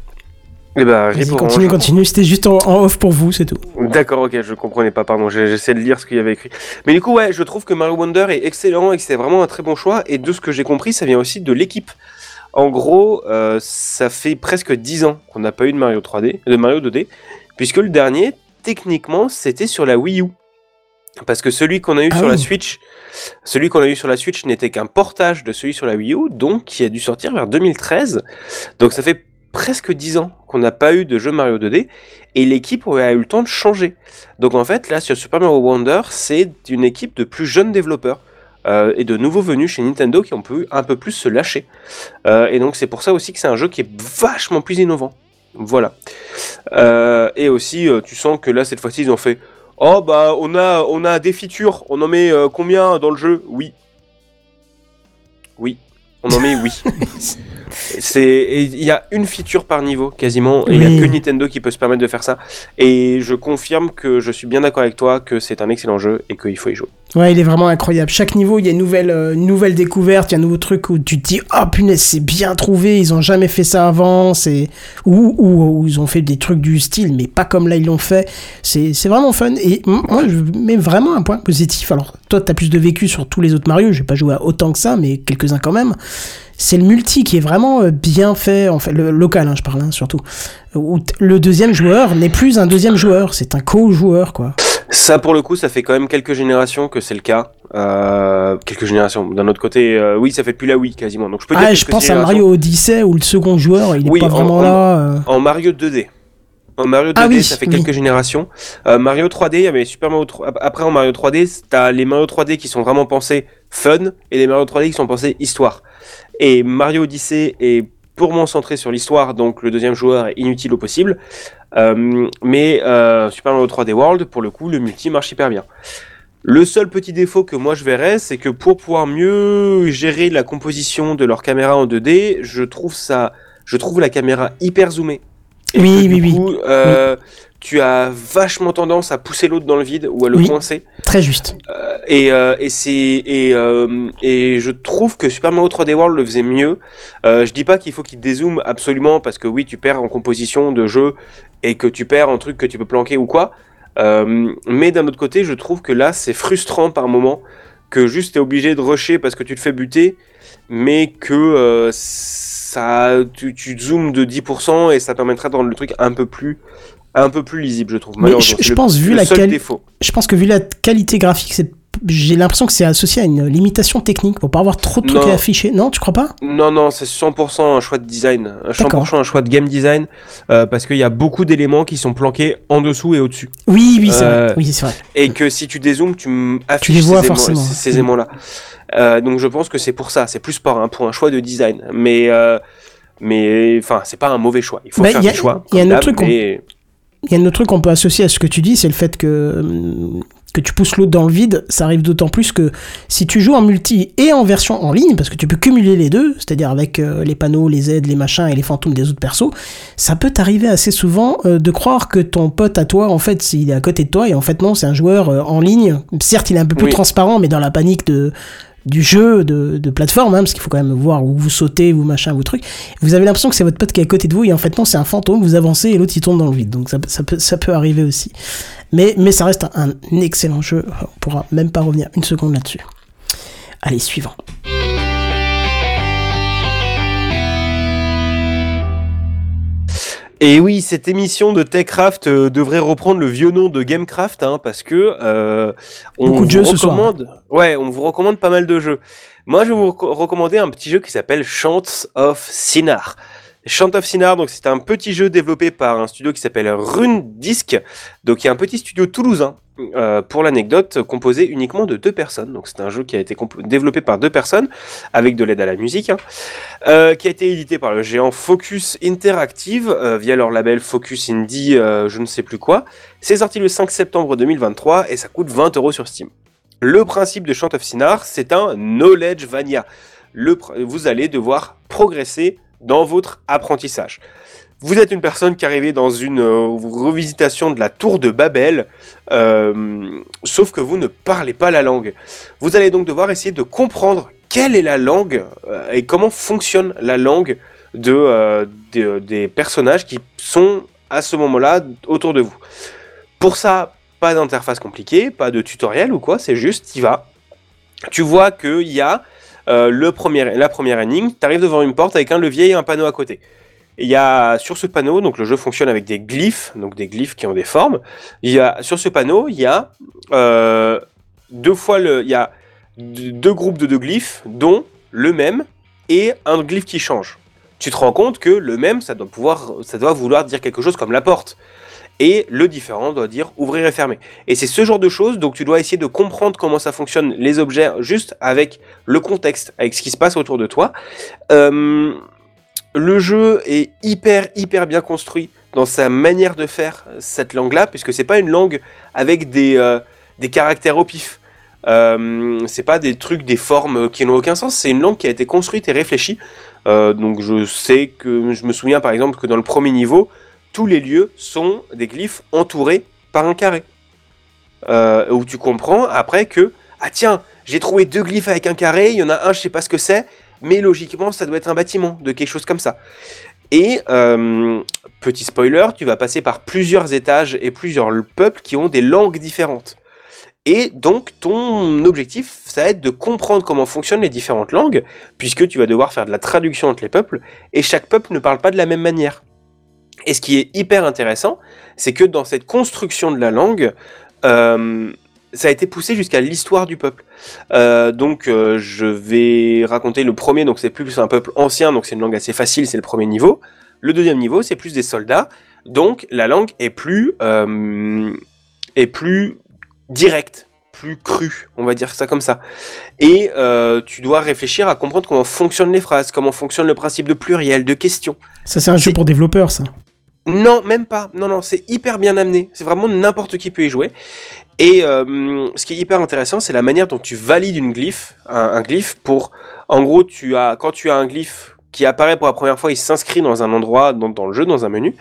Et bah, Vas-y, rip continue, continue, c'était juste en, en off pour vous, c'est tout. D'accord, ok, je comprenais pas, pardon, j'essaie de lire ce qu'il y avait écrit. Mais du coup, ouais, je trouve que Mario Wonder est excellent et que c'est vraiment un très bon choix. Et de ce que j'ai compris, ça vient aussi de l'équipe. En gros, euh, ça fait presque 10 ans qu'on n'a pas eu de Mario 3D, de Mario 2D, puisque le dernier, techniquement, c'était sur la Wii U. Parce que celui qu'on a eu Ah sur la oui. Switch, celui qu'on a eu sur la Switch n'était qu'un portage de celui sur la Wii U, donc qui a dû sortir vers 2013. Donc ça fait presque 10 ans qu'on n'a pas eu de jeu Mario 2D et l'équipe a eu le temps de changer. Donc en fait, là sur Super Mario Wonder, c'est une équipe de plus jeunes développeurs. euh, et de nouveaux venus chez Nintendo qui ont pu un peu plus se lâcher. Euh, et donc c'est pour ça aussi que c'est un jeu qui est vachement plus innovant. Voilà. Euh, et aussi, euh, tu sens que là, cette fois-ci, ils ont fait Oh, bah, on a, on a des features. On en met euh, combien dans le jeu? Oui. Oui. On en met oui. C'est, il y a une feature par niveau quasiment, et il Oui. y a que Nintendo qui peut se permettre de faire ça. Et je confirme que je suis bien d'accord avec toi que c'est un excellent jeu et qu'il faut y jouer. Ouais, il est vraiment incroyable. Chaque niveau, il y a une nouvelle, euh, une nouvelle découverte, il y a un nouveau truc où tu te dis, oh punaise, c'est bien trouvé, ils ont jamais fait ça avant, c'est ou, ou, ou ils ont fait des trucs du style, mais pas comme là ils l'ont fait. C'est c'est vraiment fun. Et moi, je mets vraiment un point positif. Alors, toi, t'as plus de vécu sur tous les autres Mario, j'ai pas joué à autant que ça, mais quelques-uns quand même. C'est le multi qui est vraiment euh, bien fait, en fait, le local, hein, je parle hein, surtout. Où le deuxième joueur n'est plus un deuxième joueur, c'est un co-joueur, quoi. Ça, pour le coup, ça fait quand même quelques générations que c'est le cas. Euh, quelques générations. D'un autre côté, euh, oui, ça fait depuis la Wii quasiment. Donc je peux dire Ah, je pense à. Mario Odyssey où le second joueur, il est Oui, pas en- vraiment en- là. euh. En Mario 2D. Mario 2D, Ah oui, ça fait oui. quelques générations. Euh, Mario 3D, il y avait Super Mario 3... Après, en Mario 3D, t'as les Mario 3D qui sont vraiment pensés fun et les Mario 3D qui sont pensés histoire. Et Mario Odyssey est purement centré sur l'histoire, donc le deuxième joueur est inutile au possible. Euh, mais euh, Super Mario 3D World, pour le coup, le multi marche hyper bien. Le seul petit défaut que moi je verrais, c'est que pour pouvoir mieux gérer la composition de leur caméra en 2D, je trouve ça, je trouve la caméra hyper zoomée. Oui, oui, du oui. euh, Tu as vachement tendance à pousser l'autre dans le vide ou à le Oui. coincer. Très juste. Euh, et euh, et c'est et et je trouve que Super Mario 3D World le faisait mieux. Je dis pas qu'il faut qu'il dézoome absolument parce que oui, tu perds en composition de jeu et que tu perds en truc que tu peux planquer ou quoi. Mais d'un autre côté, je trouve que là, c'est frustrant par moment que juste t'es obligé de rusher parce que tu te fais buter, mais que ça, tu, tu zoomes de 10% et ça permettra de rendre le truc un peu plus, un peu plus lisible, je trouve. Mais je- le- pense, vu le la quali- défaut. Je pense que vu la qualité graphique, c'est j'ai l'impression que c'est associé à une limitation technique pour pas avoir trop de trucs Non. à afficher. Non, tu crois pas? Non, non, c'est 100% un choix de design, un 100% D'accord. un choix de game design, euh, parce qu'il y a beaucoup d'éléments qui sont planqués en dessous et au-dessus. Oui, oui, c'est Euh, vrai. Oui, c'est vrai. Et que si tu dézoomes, tu affiches les vois ces, forcément. ces, ces aimants-là. Euh, donc je pense que c'est pour ça, c'est plus par pour un choix de design. Mais, euh, mais enfin, c'est pas un mauvais choix. Il faut Bah, faire a- des choix. y a un autre truc mais- Il y a un autre truc qu'on peut associer à ce que tu dis, c'est le fait que, que tu pousses l'autre dans le vide. Ça arrive d'autant plus que si tu joues en multi et en version en ligne, parce que tu peux cumuler les deux, c'est-à-dire avec euh, les panneaux, les aides, les machins et les fantômes des autres persos, ça peut t'arriver assez souvent euh, de croire que ton pote à toi, en fait, il est à côté de toi et en fait non, c'est un joueur euh, en ligne. Certes, il est un peu plus Oui. transparent, mais dans la panique de du jeu de, plateforme, hein, parce qu'il faut quand même voir où vous sautez, vous machin, vous trucs. Vous avez l'impression que c'est votre pote qui est à côté de vous, et en fait non, c'est un fantôme, vous avancez et l'autre il tombe dans le vide. Donc ça, peut- arriver aussi. Mais, mais ça reste un, un excellent jeu, on pourra même pas revenir une seconde là-dessus. Allez, suivant. Et oui, cette émission de Techcraft euh, devrait reprendre le vieux nom de Gamecraft, hein, parce que euh, on Beaucoup de vous jeux ce soir. recommande. Ouais, on vous recommande pas mal de jeux. Moi, je vais vous reco- recommander un petit jeu qui s'appelle Chants of Sinar. Chant of Sinar, donc c'est un petit jeu développé par un studio qui s'appelle Rune Disc. Donc y a un petit studio toulousain, euh, pour l'anecdote, composé uniquement de deux personnes. Donc c'est un jeu qui a été développé par deux personnes, avec de l'aide à la musique, hein, euh, qui a été édité par le géant Focus Interactive euh, via leur label Focus Indie, euh, je ne sais plus quoi. C'est sorti le 5 septembre 2023 et ça coûte 20 euros sur Steam. Le principe de Chant of Sinar, c'est un knowledge vania. Le vous allez devoir progresser dans votre apprentissage. Vous êtes une personne qui arrivait dans une euh, revisitation de la tour de Babel, euh, sauf que vous ne parlez pas la langue. Vous allez donc devoir essayer de comprendre quelle est la langue euh, et comment fonctionne la langue de, des- des personnages qui sont à ce moment-là autour de vous. Pour ça, pas d'interface compliquée, pas de tutoriel ou quoi, c'est juste, tu vas. Tu vois qu'il y a euh, le premier, la première énigme, tu arrives devant une porte avec un levier et un panneau à côté. Il y a sur ce panneau, donc le jeu fonctionne avec des glyphes, donc des glyphes qui ont des formes. Il y a sur ce panneau, il y a euh, deux fois le, il y a deux groupes de deux glyphes, dont le même et un glyphe qui change. tu te rends compte que le même, ça doit pouvoir, ça doit vouloir dire quelque chose comme la porte. Et le différent doit dire ouvrir et fermer. Et c'est ce genre de choses, donc tu dois essayer de comprendre comment ça fonctionne, les objets, juste avec le contexte, avec ce qui se passe autour de toi. Euh, le jeu est hyper, hyper bien construit dans sa manière de faire cette langue-là, puisque c'est pas une langue avec des, euh, des caractères au pif. Euh, c'est pas des trucs, des formes qui n'ont aucun sens. C'est une langue qui a été construite et réfléchie. Euh, donc je sais que je me souviens par exemple que dans le premier niveau, tous les lieux sont des glyphes entourés par un carré. Euh, où tu comprends après que ah tiens, j'ai trouvé deux glyphes avec un carré. Il y en a un, je sais pas ce que c'est, mais logiquement ça doit être un bâtiment de quelque chose comme ça. Et euh, petit spoiler, tu vas passer par plusieurs étages et plusieurs peuples qui ont des langues différentes. Et donc, ton objectif, ça va être de comprendre comment fonctionnent les différentes langues, puisque tu vas devoir faire de la traduction entre les peuples, et chaque peuple ne parle pas de la même manière. Et ce qui est hyper intéressant, c'est que dans cette construction de la langue, euh, ça a été poussé jusqu'à l'histoire du peuple. Euh, donc, euh, je vais raconter le premier, donc c'est plus un peuple ancien, donc c'est une langue assez facile, c'est le premier niveau. Le deuxième niveau, c'est plus des soldats, donc la langue est plus, est plus direct, plus cru, on va dire ça comme ça. Et tu dois réfléchir à comprendre comment fonctionnent les phrases, comment fonctionne le principe de pluriel, de question. Ça, c'est un jeu pour développeurs, ça. Non, même pas. Non, non, c'est hyper bien amené. C'est vraiment n'importe qui peut y jouer. Et euh, ce qui est hyper intéressant, c'est la manière dont tu valides une glyphe, un, glyphe pour, en gros, tu as, quand tu as un glyphe qui apparaît pour la première fois, il s'inscrit dans un endroit dans, dans le jeu, dans un menu,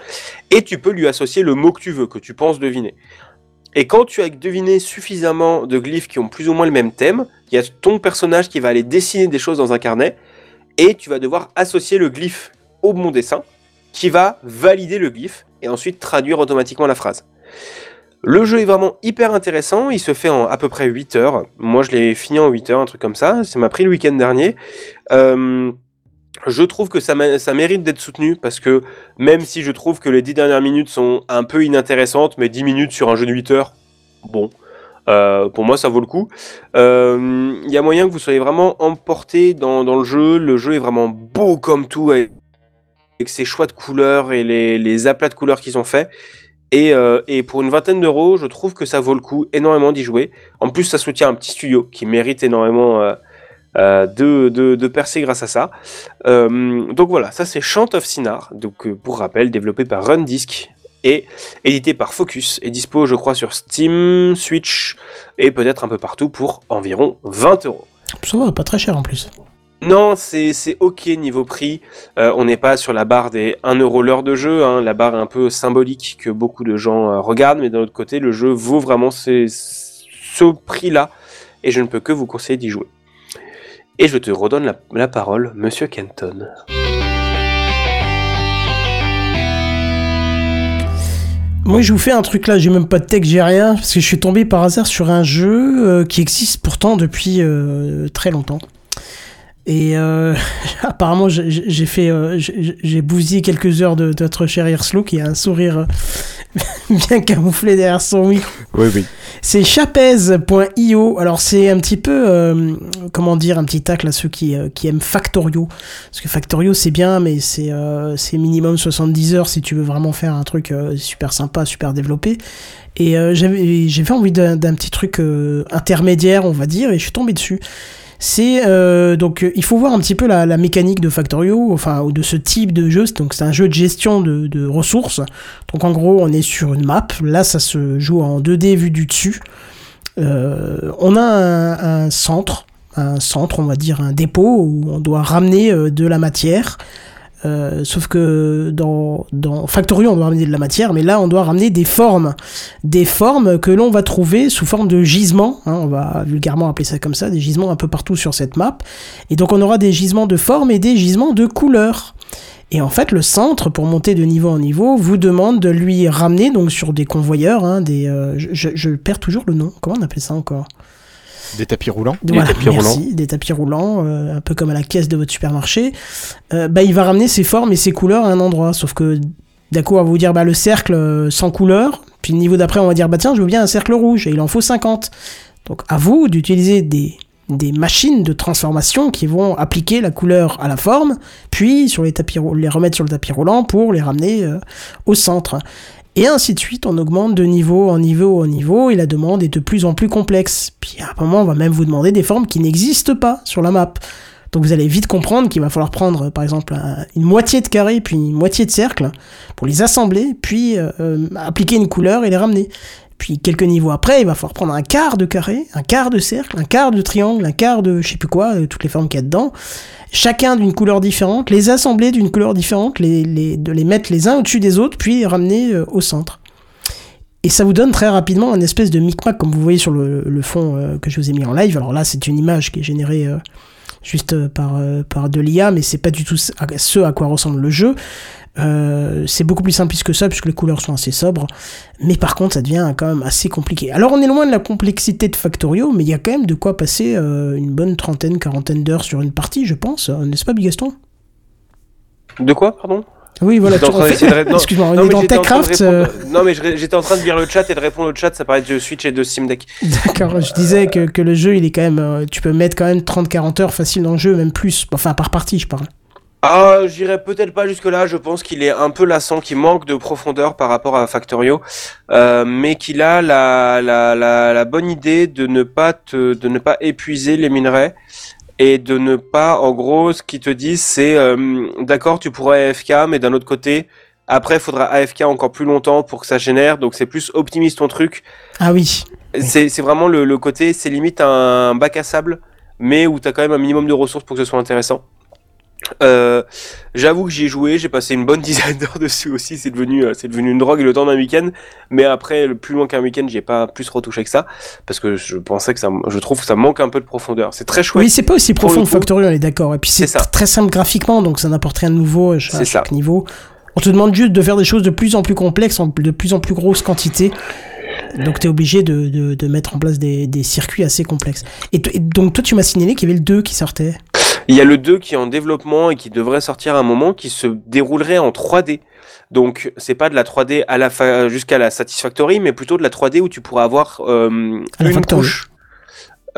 et tu peux lui associer le mot que tu veux, que tu penses deviner. Et quand tu as deviné suffisamment de glyphes qui ont plus ou moins le même thème, il y a ton personnage qui va aller dessiner des choses dans un carnet, et tu vas devoir associer le glyphe au bon dessin, qui va valider le glyphe, et ensuite traduire automatiquement la phrase. Le jeu est vraiment hyper intéressant, il se fait en à peu près 8 heures. Moi je l'ai fini en 8 heures, un truc comme ça, ça m'a pris le week-end dernier. Euh, je trouve que ça, mé- ça mérite d'être soutenu parce que même si je trouve que les 10 dernières minutes sont un peu inintéressantes, mais 10 minutes sur un jeu de 8 heures, bon, euh, pour moi ça vaut le coup. Euh, Il y a moyen que vous soyez vraiment emporté dans, le jeu, le jeu est vraiment beau comme tout avec ses choix de couleurs et les, les aplats de couleurs qu'ils ont fait. Et, euh, et pour une vingtaine d'euros, je trouve que ça vaut le coup énormément d'y jouer. En plus, ça soutient un petit studio qui mérite énormément euh, euh, de, de, de percer grâce à ça. Donc voilà, ça c'est Chant of Sinar, donc pour rappel, développé par Rundisk et édité par Focus, et dispo, je crois, sur Steam, Switch et peut-être un peu partout pour environ 20 euros. Ça va, pas très cher en plus. Non, c'est ok niveau prix. Euh, on n'est pas sur la barre des 1 euro l'heure de jeu, hein, la barre un peu symbolique que beaucoup de gens euh, regardent, mais d'un autre côté, le jeu vaut vraiment ce prix-là, et je ne peux que vous conseiller d'y jouer. Et je te redonne la, parole, Monsieur Kenton. Moi, je vous fais un truc là, j'ai même pas de texte, j'ai rien, parce que je suis tombé par hasard sur un jeu euh, qui existe pourtant depuis très longtemps. Et euh, apparemment, j'ai fait, euh, j'ai bousillé quelques heures de de notre cher Hirslo qui a un sourire euh, bien camouflé derrière son micro. Oui, oui. C'est chapez.io. Alors c'est un petit peu, euh, comment dire, un petit tacle à ceux qui, euh, qui aiment Factorio. Parce que Factorio c'est bien, mais c'est minimum 70 heures si tu veux vraiment faire un truc super sympa, super développé. Et j'avais envie d'un petit truc intermédiaire, on va dire, et je suis tombé dessus. C'est euh, donc euh, il faut voir un petit peu la, mécanique de Factorio, enfin ou de ce type de jeu. Donc c'est un jeu de gestion de, de ressources. Donc en gros on est sur une map. Là ça se joue en 2D vu du dessus. Euh, on a un, un centre, un centre on va dire un dépôt où on doit ramener euh, de la matière. Euh, sauf que dans, dans Factorio, on doit ramener de la matière, mais là, on doit ramener des formes. Des formes que l'on va trouver sous forme de gisements. hein, on va vulgairement appeler ça comme ça, des gisements un peu partout sur cette map. Et donc, on aura des gisements de formes et des gisements de couleurs. Et en fait, le centre, pour monter de niveau en niveau, vous demande de lui ramener, donc sur des convoyeurs, hein, des, euh, je- je perds toujours le nom. Comment on appelle ça encore? Des tapis roulants. Des voilà, tapis merci, des tapis roulants, euh, un peu comme à la caisse de votre supermarché. Euh, bah, il va ramener ses formes et ses couleurs à un endroit. Sauf que d'un coup, on va vous dire bah, le cercle euh, sans couleur. Puis le niveau d'après, on va dire bah tiens, je veux bien un cercle rouge et il en faut 50. Donc à vous d'utiliser des des machines de transformation qui vont appliquer la couleur à la forme, puis sur les tapis les remettre sur le tapis roulant pour les ramener euh, au centre. Et ainsi de suite, on augmente de niveau en niveau en niveau et la demande est de plus en plus complexe. Puis à un moment, on va même vous demander des formes qui n'existent pas sur la map. Donc vous allez vite comprendre qu'il va falloir prendre par exemple un- une moitié de carré puis une moitié de cercle pour les assembler, puis euh, euh, appliquer une couleur et les ramener. Puis quelques niveaux après, il va falloir prendre un quart de carré, un quart de cercle, un quart de triangle, un quart de je sais plus quoi, euh, toutes les formes qu'il y a dedans, chacun d'une couleur différente, les assembler d'une couleur différente, de les mettre les uns au-dessus des autres, puis ramener euh, au centre. Et ça vous donne très rapidement un espèce de micmac, comme vous voyez sur le, fond euh, que je vous ai mis en live. Alors là, c'est une image qui est générée juste par, par de l'IA, mais c'est pas du tout ce à quoi ressemble le jeu. Euh, c'est beaucoup plus simple que ça, puisque les couleurs sont assez sobres. Mais par contre, ça devient quand même assez compliqué. Alors, on est loin de la complexité de Factorio, mais il y a quand même de quoi passer euh, une bonne trentaine, quarantaine d'heures sur une partie, je pense. Euh, N'est-ce pas, Bigaston? De quoi, pardon? Oui, voilà. Tu- fait- de Excuse-moi, on non, est dans TechCraft. répondre- euh, Non, mais j'étais en train de lire le chat et de répondre au chat, ça paraît de Switch et de Steam Deck. D'accord, je disais que, que le jeu, il est quand même. tu peux mettre quand même 30-40 heures facile dans le jeu, même plus. Enfin, par partie, je parle. Ah, j'irai peut-être pas jusque-là. Je pense qu'il est un peu lassant, qu'il manque de profondeur par rapport à Factorio, euh, mais qu'il a la, la, la, la bonne idée de ne pas te, de ne pas épuiser les minerais et de ne pas, en gros, ce qu'ils te disent, c'est euh, d'accord, tu pourrais AFK, mais d'un autre côté, après, il faudra AFK encore plus longtemps pour que ça génère. Donc, c'est plus optimise ton truc. Ah oui. C'est c'est vraiment le, le côté, c'est limite un bac à sable, mais où tu as quand même un minimum de ressources pour que ce soit intéressant. Euh, J'avoue que j'y ai joué, j'ai passé une bonne dizaine d'heures dessus aussi, c'est devenu, euh, c'est devenu une drogue le temps d'un week-end, mais après, le plus loin qu'un week-end, j'y ai pas plus retouché que ça, parce que je pensais que ça, je trouve que ça manque un peu de profondeur. C'est très chouette. Oui, c'est pas aussi profond que coup, Factorio, on est d'accord. Et puis c'est très simple graphiquement, donc ça n'apporte rien de nouveau à chaque, C'est ça. chaque niveau. On te demande juste de faire des choses de plus en plus complexes, en de plus en plus grosse quantité. Donc tu es obligé de, de, de mettre en place des, des circuits assez complexes. Et, et donc toi tu m'as signalé qu'il y avait le 2 qui sortait. Il y a le 2 qui est en développement et qui devrait sortir à un moment qui se déroulerait en 3D. Donc c'est pas de la 3D à la fa- jusqu'à la Satisfactory, mais plutôt de la 3D où tu pourras avoir euh, À une couche.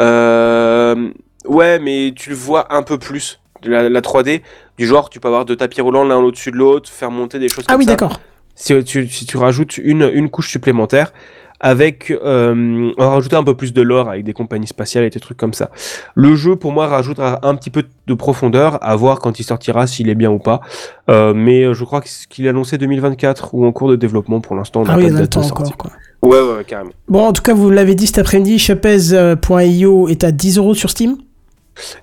Euh, ouais, mais tu le vois un peu plus. De la, la 3D, du genre tu peux avoir deux tapis roulants l'un au-dessus de l'autre, faire monter des choses Ah comme oui ça. d'accord. Si tu, si tu rajoutes une, une couche supplémentaire, avec euh, on va rajouter un peu plus de lore avec des compagnies spatiales et des trucs comme ça. Le jeu pour moi rajoutera un petit peu de profondeur, à voir quand il sortira s'il est bien ou pas. Euh, mais euh, je crois qu'il est annoncé 2024 ou en cours de développement pour l'instant. On Ah pas oui, de a le date de temps sortie. encore. Quoi. Ouais, ouais, ouais, carrément. Bon, en tout cas, vous l'avez dit cet après-midi, Shopez.io est à 10 euros sur Steam.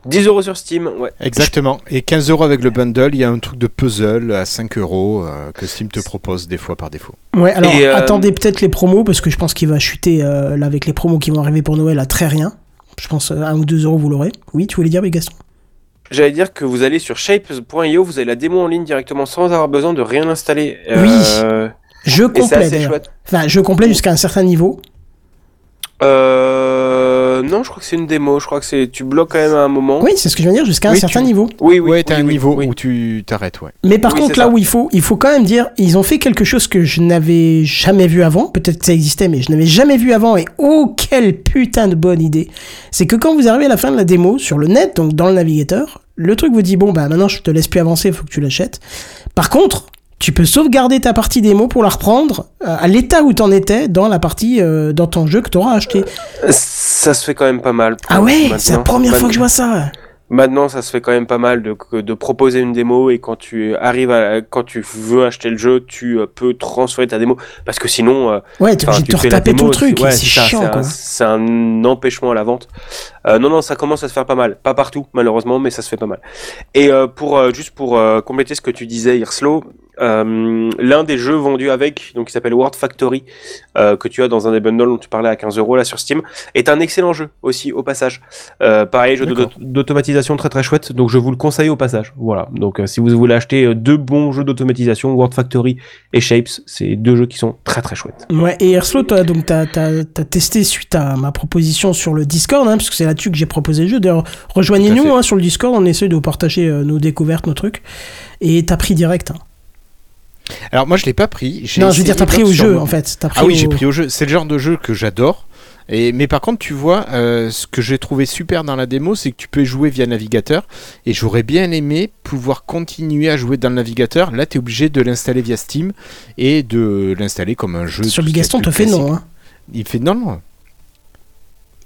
10 euros sur Steam, ouais. Exactement. Et 15 euros avec le bundle, il y a un truc de puzzle à 5 euros euh, que Steam te propose des fois par défaut. Ouais, alors euh, attendez peut-être les promos parce que je pense qu'il va chuter euh, là avec les promos qui vont arriver pour Noël à très rien. Je pense euh, 1 ou 2 euros vous l'aurez. Oui, tu voulais dire, mais Gaston? J'allais dire que vous allez sur shapes.io, vous avez la démo en ligne directement sans avoir besoin de rien installer. Oui. Euh, d'ailleurs. chouette. Enfin, jeu complet jusqu'à un certain niveau. Euh, non, je crois que c'est une démo. Je crois que c'est tu bloques quand même à un moment. Oui, c'est ce que je veux dire, jusqu'à un Oui, certain tu- niveau. oui, oui. ouais, t'as oui, un oui, niveau oui. où tu t'arrêtes, ouais. Mais par Oui, contre, là ça. où il faut, il faut quand même dire, ils ont fait quelque chose que je n'avais jamais vu avant. Peut-être que ça existait, mais je n'avais jamais vu avant. Et oh, quelle putain de bonne idée. C'est que quand vous arrivez à la fin de la démo sur le net, donc dans le navigateur, le truc vous dit, bon, bah maintenant je te laisse plus avancer, il faut que tu l'achètes. Par contre, tu peux sauvegarder ta partie démo pour la reprendre euh, à l'état où t'en étais dans la partie, euh, dans ton jeu que t'auras acheté. Ça se fait quand même pas mal. Ah ouais, c'est la première fois que je vois ça. Maintenant, ça se fait quand même pas mal de, de proposer une démo et quand tu arrives à, quand tu veux acheter le jeu, tu euh, peux transférer ta démo parce que sinon, euh, Ouais, t'es obligé de te retaper tout démo, le truc. c'est- ouais, c'est chiant, c'est un- empêchement à la vente. Euh, non, non, ça commence à se faire pas mal. Pas partout, malheureusement, mais ça se fait pas mal. Et euh, pour euh, juste pour compléter ce que tu disais, Irslo, l'un des jeux vendus avec, donc qui s'appelle World Factory, que tu as dans un des bundles dont tu parlais à 15 euros là sur Steam, est un excellent jeu aussi au passage. Pareil, jeu D'accord. D'automatisation très très chouette, donc je vous le conseille au passage. Voilà. Donc euh, si vous voulez acheter euh, deux bons jeux d'automatisation, World Factory et Shapes, c'est deux jeux qui sont très très chouettes. Ouais, et Erslo, toi, donc, t'as, t'as, t'as testé suite à ma proposition sur le Discord, hein, parce que c'est là-dessus que j'ai proposé le jeu. D'ailleurs, rejoignez-nous hein, sur le Discord, on essaie de vous partager euh, nos découvertes, nos trucs. Et t'as pris direct. hein. Alors moi je l'ai pas pris. j'ai Non, je veux dire, t'as pris au jeu, mon- en fait. Pris Ah oui, au- j'ai pris au jeu. C'est le genre de jeu que j'adore. Et, mais par contre, tu vois, euh, ce que j'ai trouvé super dans la démo, c'est que tu peux jouer via navigateur. Et j'aurais bien aimé pouvoir continuer à jouer dans le navigateur. Là, tu es obligé de l'installer via Steam et de l'installer comme un jeu. Sur Bigaston, te fait non. Hein. Il fait non, non.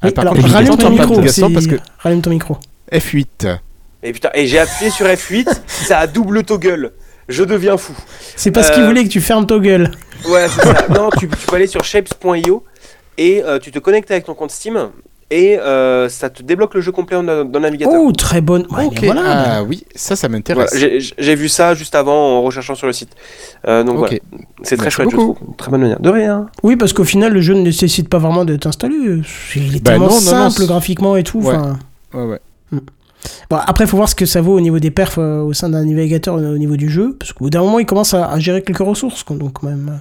Ah, par alors, contre, rallume ton micro. Parce que Rallume ton micro. F8. Et putain, et j'ai appuyé sur F8, ça a double toggle. Je deviens fou. C'est parce qu'il Euh, voulait que tu fermes ta gueule. Ouais, c'est ça. non, tu, tu peux aller sur shapes.io et euh, tu te connectes avec ton compte Steam et euh, ça te débloque le jeu complet en- dans le navigateur. Oh, très bonne. Ouais, voilà. ah oui, ça, ça m'intéresse. Voilà, j'ai- vu ça juste avant en recherchant sur le site. Euh, donc voilà, c'est très chouette, je trouve. Très bonne manière. De rien. Oui, parce qu'au final, le jeu ne nécessite pas vraiment d'être installé. Il est Bah tellement non, non, non, simple graphiquement et tout. Ouais. enfin, Ouais, ouais. Bon, après, il faut voir ce que ça vaut au niveau des perfs euh, au sein d'un navigateur euh, au niveau du jeu. Parce qu'au bout d'un moment, il commence à, à gérer quelques ressources. Donc, quand même.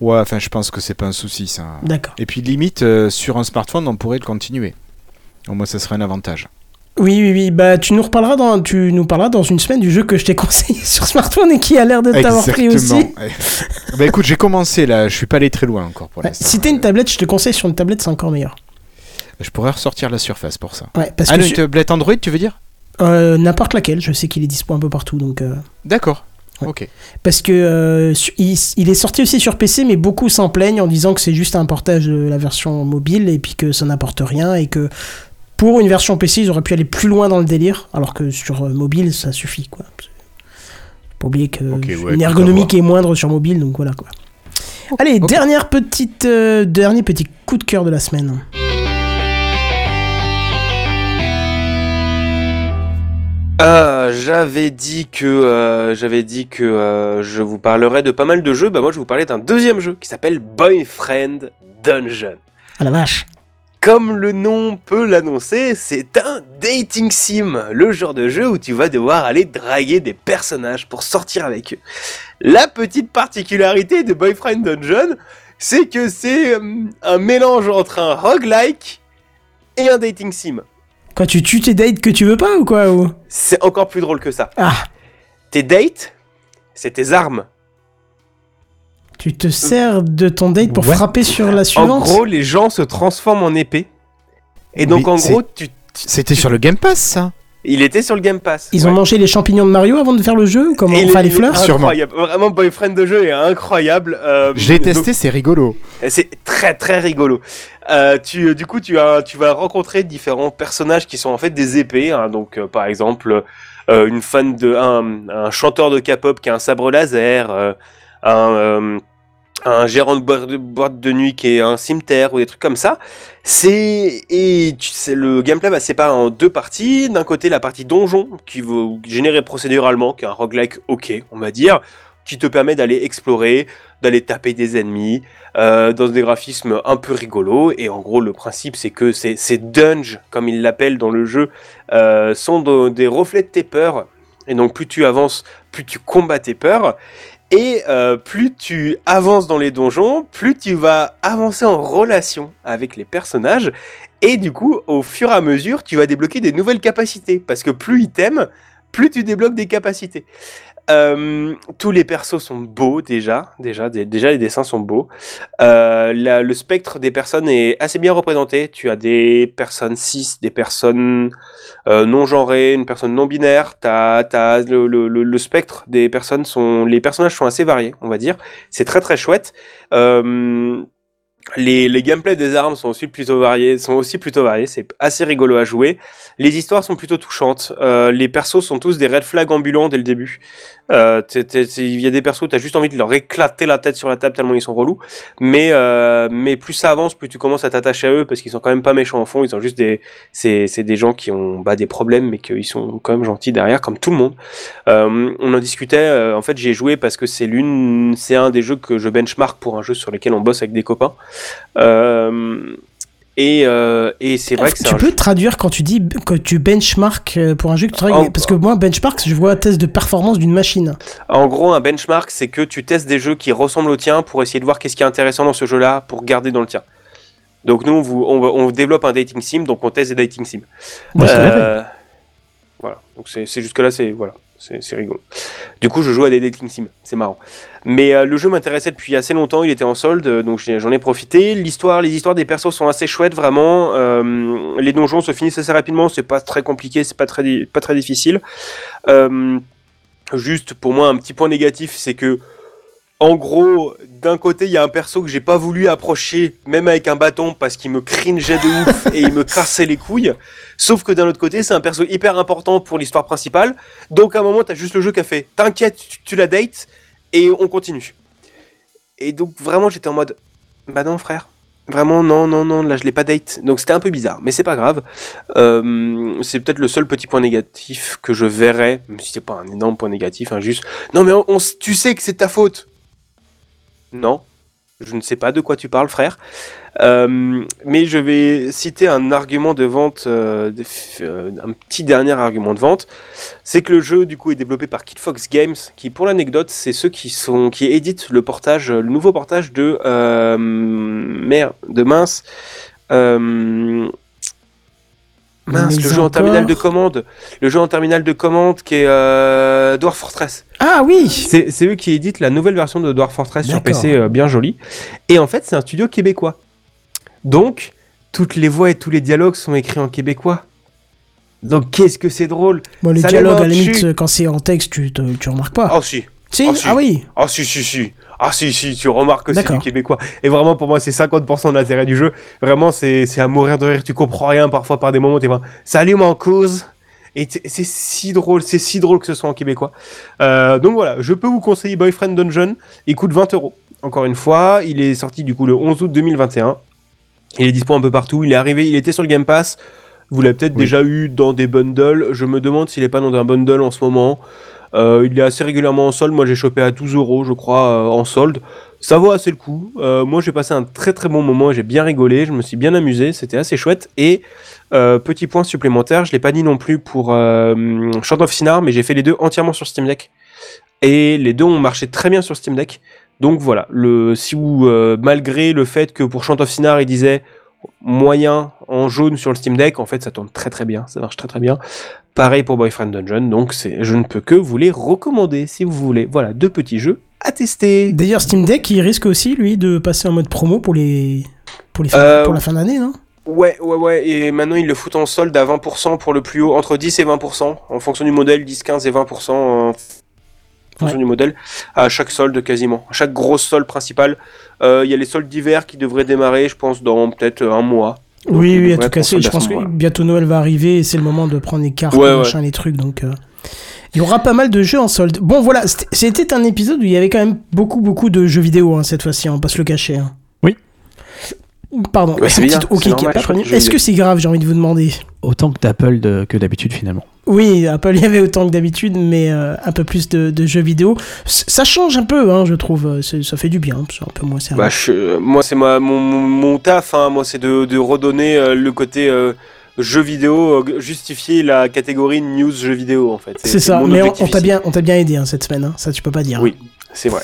Ouais, enfin, je pense que c'est pas un souci, ça. D'accord. Et puis, limite, euh, sur un smartphone, on pourrait le continuer. Au moins, ça serait un avantage. Oui, oui, oui. Bah, tu nous reparleras dans, tu nous parleras dans une semaine du jeu que je t'ai conseillé sur smartphone et qui a l'air de t'avoir pris aussi. Bah écoute, j'ai commencé là, je suis pas allé très loin encore pour Ouais, l'instant. si t'as une tablette, je te conseille sur une tablette, c'est encore meilleur. Je pourrais ressortir la surface pour ça. Ouais, parce Ah, que une tablette Android, tu veux dire? Euh, n'importe laquelle, je sais qu'il est dispo un peu partout, donc. euh, D'accord. Ouais. Ok. Parce que euh, il, il est sorti aussi sur PC, mais beaucoup s'en plaignent en disant que c'est juste un portage de la version mobile et puis que ça n'apporte rien et que pour une version PC, ils auraient pu aller plus loin dans le délire, alors que sur euh, mobile, ça suffit quoi. Faut Pas oublier que Ok, ouais, une écoute, à ergonomie qui est moindre sur mobile, donc voilà quoi. Allez, dernière petite, euh, dernier petit coup de cœur de la semaine. Euh, j'avais dit que euh, j'avais dit que euh, je vous parlerais de pas mal de jeux. Bah moi je vous parler d'un deuxième jeu qui s'appelle Boyfriend Dungeon. Ah la vache. Comme le nom peut l'annoncer, c'est un dating sim, le genre de jeu où tu vas devoir aller draguer des personnages pour sortir avec eux. La petite particularité de Boyfriend Dungeon, c'est que c'est euh, un mélange entre un roguelike et un dating sim. Quoi, tu tues tes dates que tu veux pas ou quoi ou... C'est encore plus drôle que ça. Ah, Tes dates, c'est tes armes. tu te sers de ton date pour Ouais. frapper sur la En suivante? gros, les gens se transforment en épée. Et donc Mais en gros, tu, tu- C'était sur le Game Pass, ça il était sur le Game Pass. Ils ont mangé les champignons de Mario avant de faire le jeu Comment Enfin, les est fleurs Sûrement. Vraiment, Boyfriend de jeu est incroyable. Euh, Je l'ai donc, testé, c'est rigolo. C'est très très rigolo. Euh, tu, du coup, tu, as, tu vas rencontrer différents personnages qui sont en fait des épées. hein. donc, euh, par exemple, euh, une fan de un, un chanteur de K-pop qui a un sabre laser, euh, un, euh, un gérant de boîte, de nuit qui est un cimetière ou des trucs comme ça. C'est et sais, le gameplay va se séparer en deux parties. D'un côté, la partie donjon qui va générer procéduralement, qui est un roguelike ok, on va dire, qui te permet d'aller explorer, d'aller taper des ennemis, euh, dans des graphismes un peu rigolos. Et en gros, le principe, c'est que ces, dungeons, comme ils l'appellent dans le jeu, euh, sont de- des reflets de tes peurs. Et donc, plus tu avances, plus tu combats tes peurs. Et euh, plus tu avances dans les donjons, plus tu vas avancer en relation avec les personnages. Et du coup, au fur et à mesure, tu vas débloquer des nouvelles capacités. Parce que plus ils t'aiment, plus tu débloques des capacités. Euh, tous les persos sont beaux déjà, déjà, dé- déjà les dessins sont beaux. Euh, le spectre des personnes est assez bien représenté. Tu as des personnes cis, des personnes euh, non genrées, une personne non binaire. T'as, t'as le, le, le, spectre des personnes sont, les personnages sont assez variés, on va dire. C'est très très chouette. Les, les gameplays des armes sont aussi plutôt variés, sont aussi plutôt variés. C'est assez rigolo à jouer. Les histoires sont plutôt touchantes. Euh, les persos sont tous des red flags ambulants dès le début. Euh, Il y a des persos, t'as juste envie de leur éclater la tête sur la table tellement ils sont relous. Mais, euh, mais plus ça avance, plus tu commences à t'attacher à eux parce qu'ils sont quand même pas méchants au fond. Ils sont juste des, c'est, des gens qui ont bah, des problèmes, mais qu'ils sont quand même gentils derrière, comme tout le monde. On en discutait. en fait, j'ai joué parce que c'est l'une, c'est un des jeux que je benchmark pour un jeu sur lequel on bosse avec des copains. Et, euh, et c'est vrai que Tu peux traduire quand tu dis que tu benchmark euh, pour un jeu que tu travailles? Oh, Parce que moi, benchmark, je vois un test de performance d'une machine. En gros, un benchmark, c'est que tu testes des jeux qui ressemblent au tien pour essayer de voir qu'est-ce qui est intéressant dans ce jeu-là pour garder dans le tien. Donc nous, on, vous- on, va- on développe un dating sim, donc on teste des dating sims. Ouais, Euh, voilà. Donc c'est c'est jusque là, c'est voilà, rigolo. Du coup, je joue à des dating sim. C'est marrant. Mais euh, le jeu m'intéressait depuis assez longtemps. Il était en solde, euh, donc j'en ai profité. L'histoire, les histoires des persos sont assez chouettes, vraiment. Euh, les donjons se finissent assez rapidement. C'est pas très compliqué, c'est pas très, pas très difficile. Juste pour moi, un petit point négatif, c'est que en gros, d'un côté, il y a un perso que j'ai pas voulu approcher, même avec un bâton, parce qu'il me cringeait de ouf et il me cassait les couilles. Sauf que d'un autre côté, c'est un perso hyper important pour l'histoire principale. Donc à un moment, t'as juste le jeu qui a fait T'inquiète, tu, tu la dates et on continue. Et donc vraiment, j'étais en mode Bah non, frère. Vraiment, non, non, non, là je l'ai pas date. Donc c'était un peu bizarre, mais c'est pas grave. Euh, c'est peut-être le seul petit point négatif que je verrais, même si c'est pas un énorme point négatif, hein, juste Non, mais on, tu sais que c'est ta faute. Non, je ne sais pas de quoi tu parles, frère. Euh, mais je vais citer un argument de vente, euh, euh, un petit dernier argument de vente, c'est que le jeu du coup est développé par Kid Fox Games, qui pour l'anecdote, c'est ceux qui sont qui éditent le portage, le nouveau portage de euh, de mince. Mince, le jeu en encore terminal de commande, le jeu en terminal de commande qui est euh, Dwarf Fortress. Ah oui C'est eux qui éditent la nouvelle version de Dwarf Fortress sur. PC, euh, bien jolie. Et en fait, c'est un studio québécois. Donc, toutes les voix et tous les dialogues sont écrits en québécois. Donc, qu'est-ce que c'est drôle Bon, les Ça dialogues, à la limite, quand c'est en texte, tu, te- tu remarques pas. Ah si, si, ah, si. Ah oui ah si, si, si. Ah si, si, tu remarques que c'est du québécois. Et vraiment, pour moi, c'est 50% de l'intérêt du jeu. Vraiment, c'est c'est à mourir de rire. Tu comprends rien parfois par des moments. T'es vraiment, salut mon cause. Et c'est si drôle, c'est si drôle que ce soit en québécois. Euh, donc voilà, je peux vous conseiller Boyfriend Dungeon. Il coûte 20 euros. Encore une fois, il est sorti du coup le 11 août 2021. Il est dispo un peu partout. Il est arrivé, il était sur le Game Pass. Vous l'avez peut-être Oui. déjà eu dans des bundles. Je me demande s'il est pas dans un bundle en ce moment. Euh, il est assez régulièrement en solde. Moi, j'ai chopé à 12 euros, je crois, euh, en solde. Ça vaut assez le coup. Euh, moi, j'ai passé un très très bon moment. J'ai bien rigolé. Je me suis bien amusé. C'était assez chouette. Et petit point supplémentaire, je l'ai pas dit non plus pour Short of Sinar, mais j'ai fait les deux entièrement sur Steam Deck. Et les deux ont marché très bien sur Steam Deck. Donc voilà, le, si vous, malgré le fait que pour Chant of Sinar, il disait moyen en jaune sur le Steam Deck, en fait, ça tourne très très bien, ça marche très très bien. Pareil pour Boyfriend Dungeon, donc c'est, je ne peux que vous les recommander si vous voulez. Voilà, deux petits jeux à tester. D'ailleurs, Steam Deck, il risque aussi, lui, de passer en mode promo pour les. Pour, les fin- Euh, pour la fin d'année, non? Ouais, ouais, ouais, et maintenant ils le foutent en solde à 20% pour le plus haut, entre 10 et 20%, en fonction du modèle, 10, 15 et 20% en fonction Ouais. du modèle, à chaque solde quasiment, à chaque grosse solde principale. Euh, Il y a les soldes d'hiver qui devraient démarrer, je pense, dans peut-être un mois. Donc, Oui, oui, à tout en casser. solde Je pense que bientôt Noël va arriver et c'est le moment de prendre les cartes, Ouais, les ouais. machins, les trucs. Donc, euh, il y aura pas mal de jeux en solde. Bon, voilà, c'était- un épisode où il y avait quand même beaucoup, beaucoup de jeux vidéo hein, cette fois-ci. On va pas se le cacher. hein. Pardon. Ouais, c'est une bien, petite- ok, c'est normal, pas Est-ce que c'est grave J'ai envie de vous demander. Autant que d'Apple de- que d'habitude finalement. Oui, Apple, il y avait autant que d'habitude, mais euh, un peu plus de, de jeux vidéo. C- Ça change un peu, hein, je trouve. euh, Ça fait du bien. C'est un peu moins sérieux. Bah, je- euh, moi, c'est ma, mon, mon, mon taf, hein, moi, c'est de, de redonner euh, le côté euh, jeu vidéo, justifier la catégorie news jeux vidéo, en fait. c'est ça, mon mais on, objectif on t'a ici. bien, on t'a bien aidé hein, cette semaine, hein, ça tu peux pas dire. Oui, c'est vrai.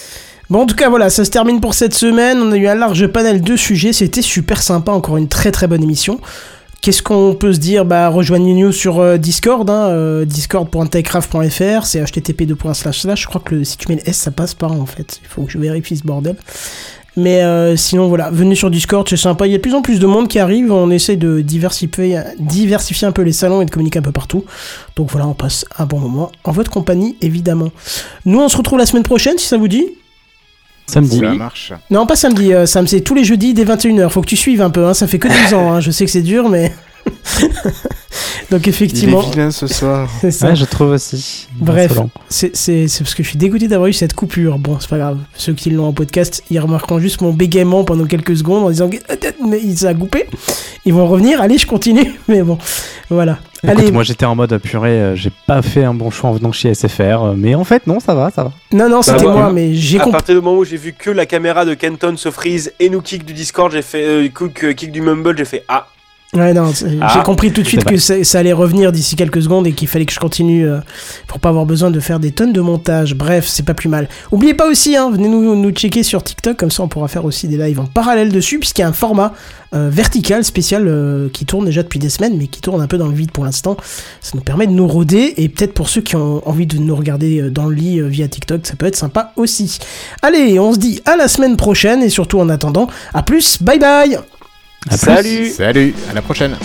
Bon, en tout cas, voilà, ça se termine pour cette semaine. On a eu un large panel de sujets. C'était super sympa. Encore une très très bonne émission. Qu'est-ce qu'on peut se dire? Bah, rejoignez-nous sur euh, Discord, hein, euh, discord.techcraft.fr, c'est http Je crois que le, si tu mets le S, ça passe pas en fait. Il faut que je vérifie ce bordel. Mais euh, sinon, voilà, venez sur Discord, c'est sympa. Il y a de plus en plus de monde qui arrive. On essaie de diversifier, diversifier un peu les salons et de communiquer un peu partout. Donc voilà, on passe un bon moment en votre compagnie, évidemment. Nous, on se retrouve la semaine prochaine, si ça vous dit. Samedi. Ça marche. Non, pas samedi, euh, Sam, c'est tous les jeudis dès 21h. Faut que tu suives un peu, hein, ça fait que 12 ans. hein, Je sais que c'est dur, mais. Donc, Il effectivement, est vilain ce soir. c'est ça. Ouais, je trouve aussi. Bref, c'est c'est- c'est parce que je suis dégoûté d'avoir eu cette coupure. Bon, c'est pas grave. Ceux qui l'ont en podcast, ils remarqueront juste mon bégaiement pendant quelques secondes en disant mais il s'est coupé. Ils vont revenir. Allez, je continue. Mais bon, voilà. Écoute, Allez, moi j'étais en mode purée, euh, j'ai pas fait un bon choix en venant chez SFR, euh, mais en fait non, ça va, ça va. non, non, c'était va. moi, mais j'ai À compris. partir du moment où j'ai vu que la caméra de Kenton se freeze et nous kick du Discord, j'ai fait euh, kick, euh, kick du Mumble, j'ai fait ah Ouais, non, Ah. j'ai compris tout de suite que ça, ça allait revenir d'ici quelques secondes et qu'il fallait que je continue euh, pour pas avoir besoin de faire des tonnes de montage. Bref, c'est pas plus mal. Oubliez pas aussi, hein, venez nous, nous checker sur TikTok, comme ça on pourra faire aussi des lives en parallèle dessus, puisqu'il y a un format euh, vertical spécial euh, qui tourne déjà depuis des semaines, mais qui tourne un peu dans le vide pour l'instant. Ça nous permet de nous roder et peut-être pour ceux qui ont envie de nous regarder euh, dans le lit via TikTok, ça peut être sympa aussi. Allez, on se dit à la semaine prochaine et surtout en attendant, à plus, bye bye À plus. Salut Salut, à la prochaine.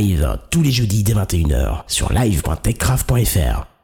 Live tous les jeudis dès 21h sur live.techcraft.fr.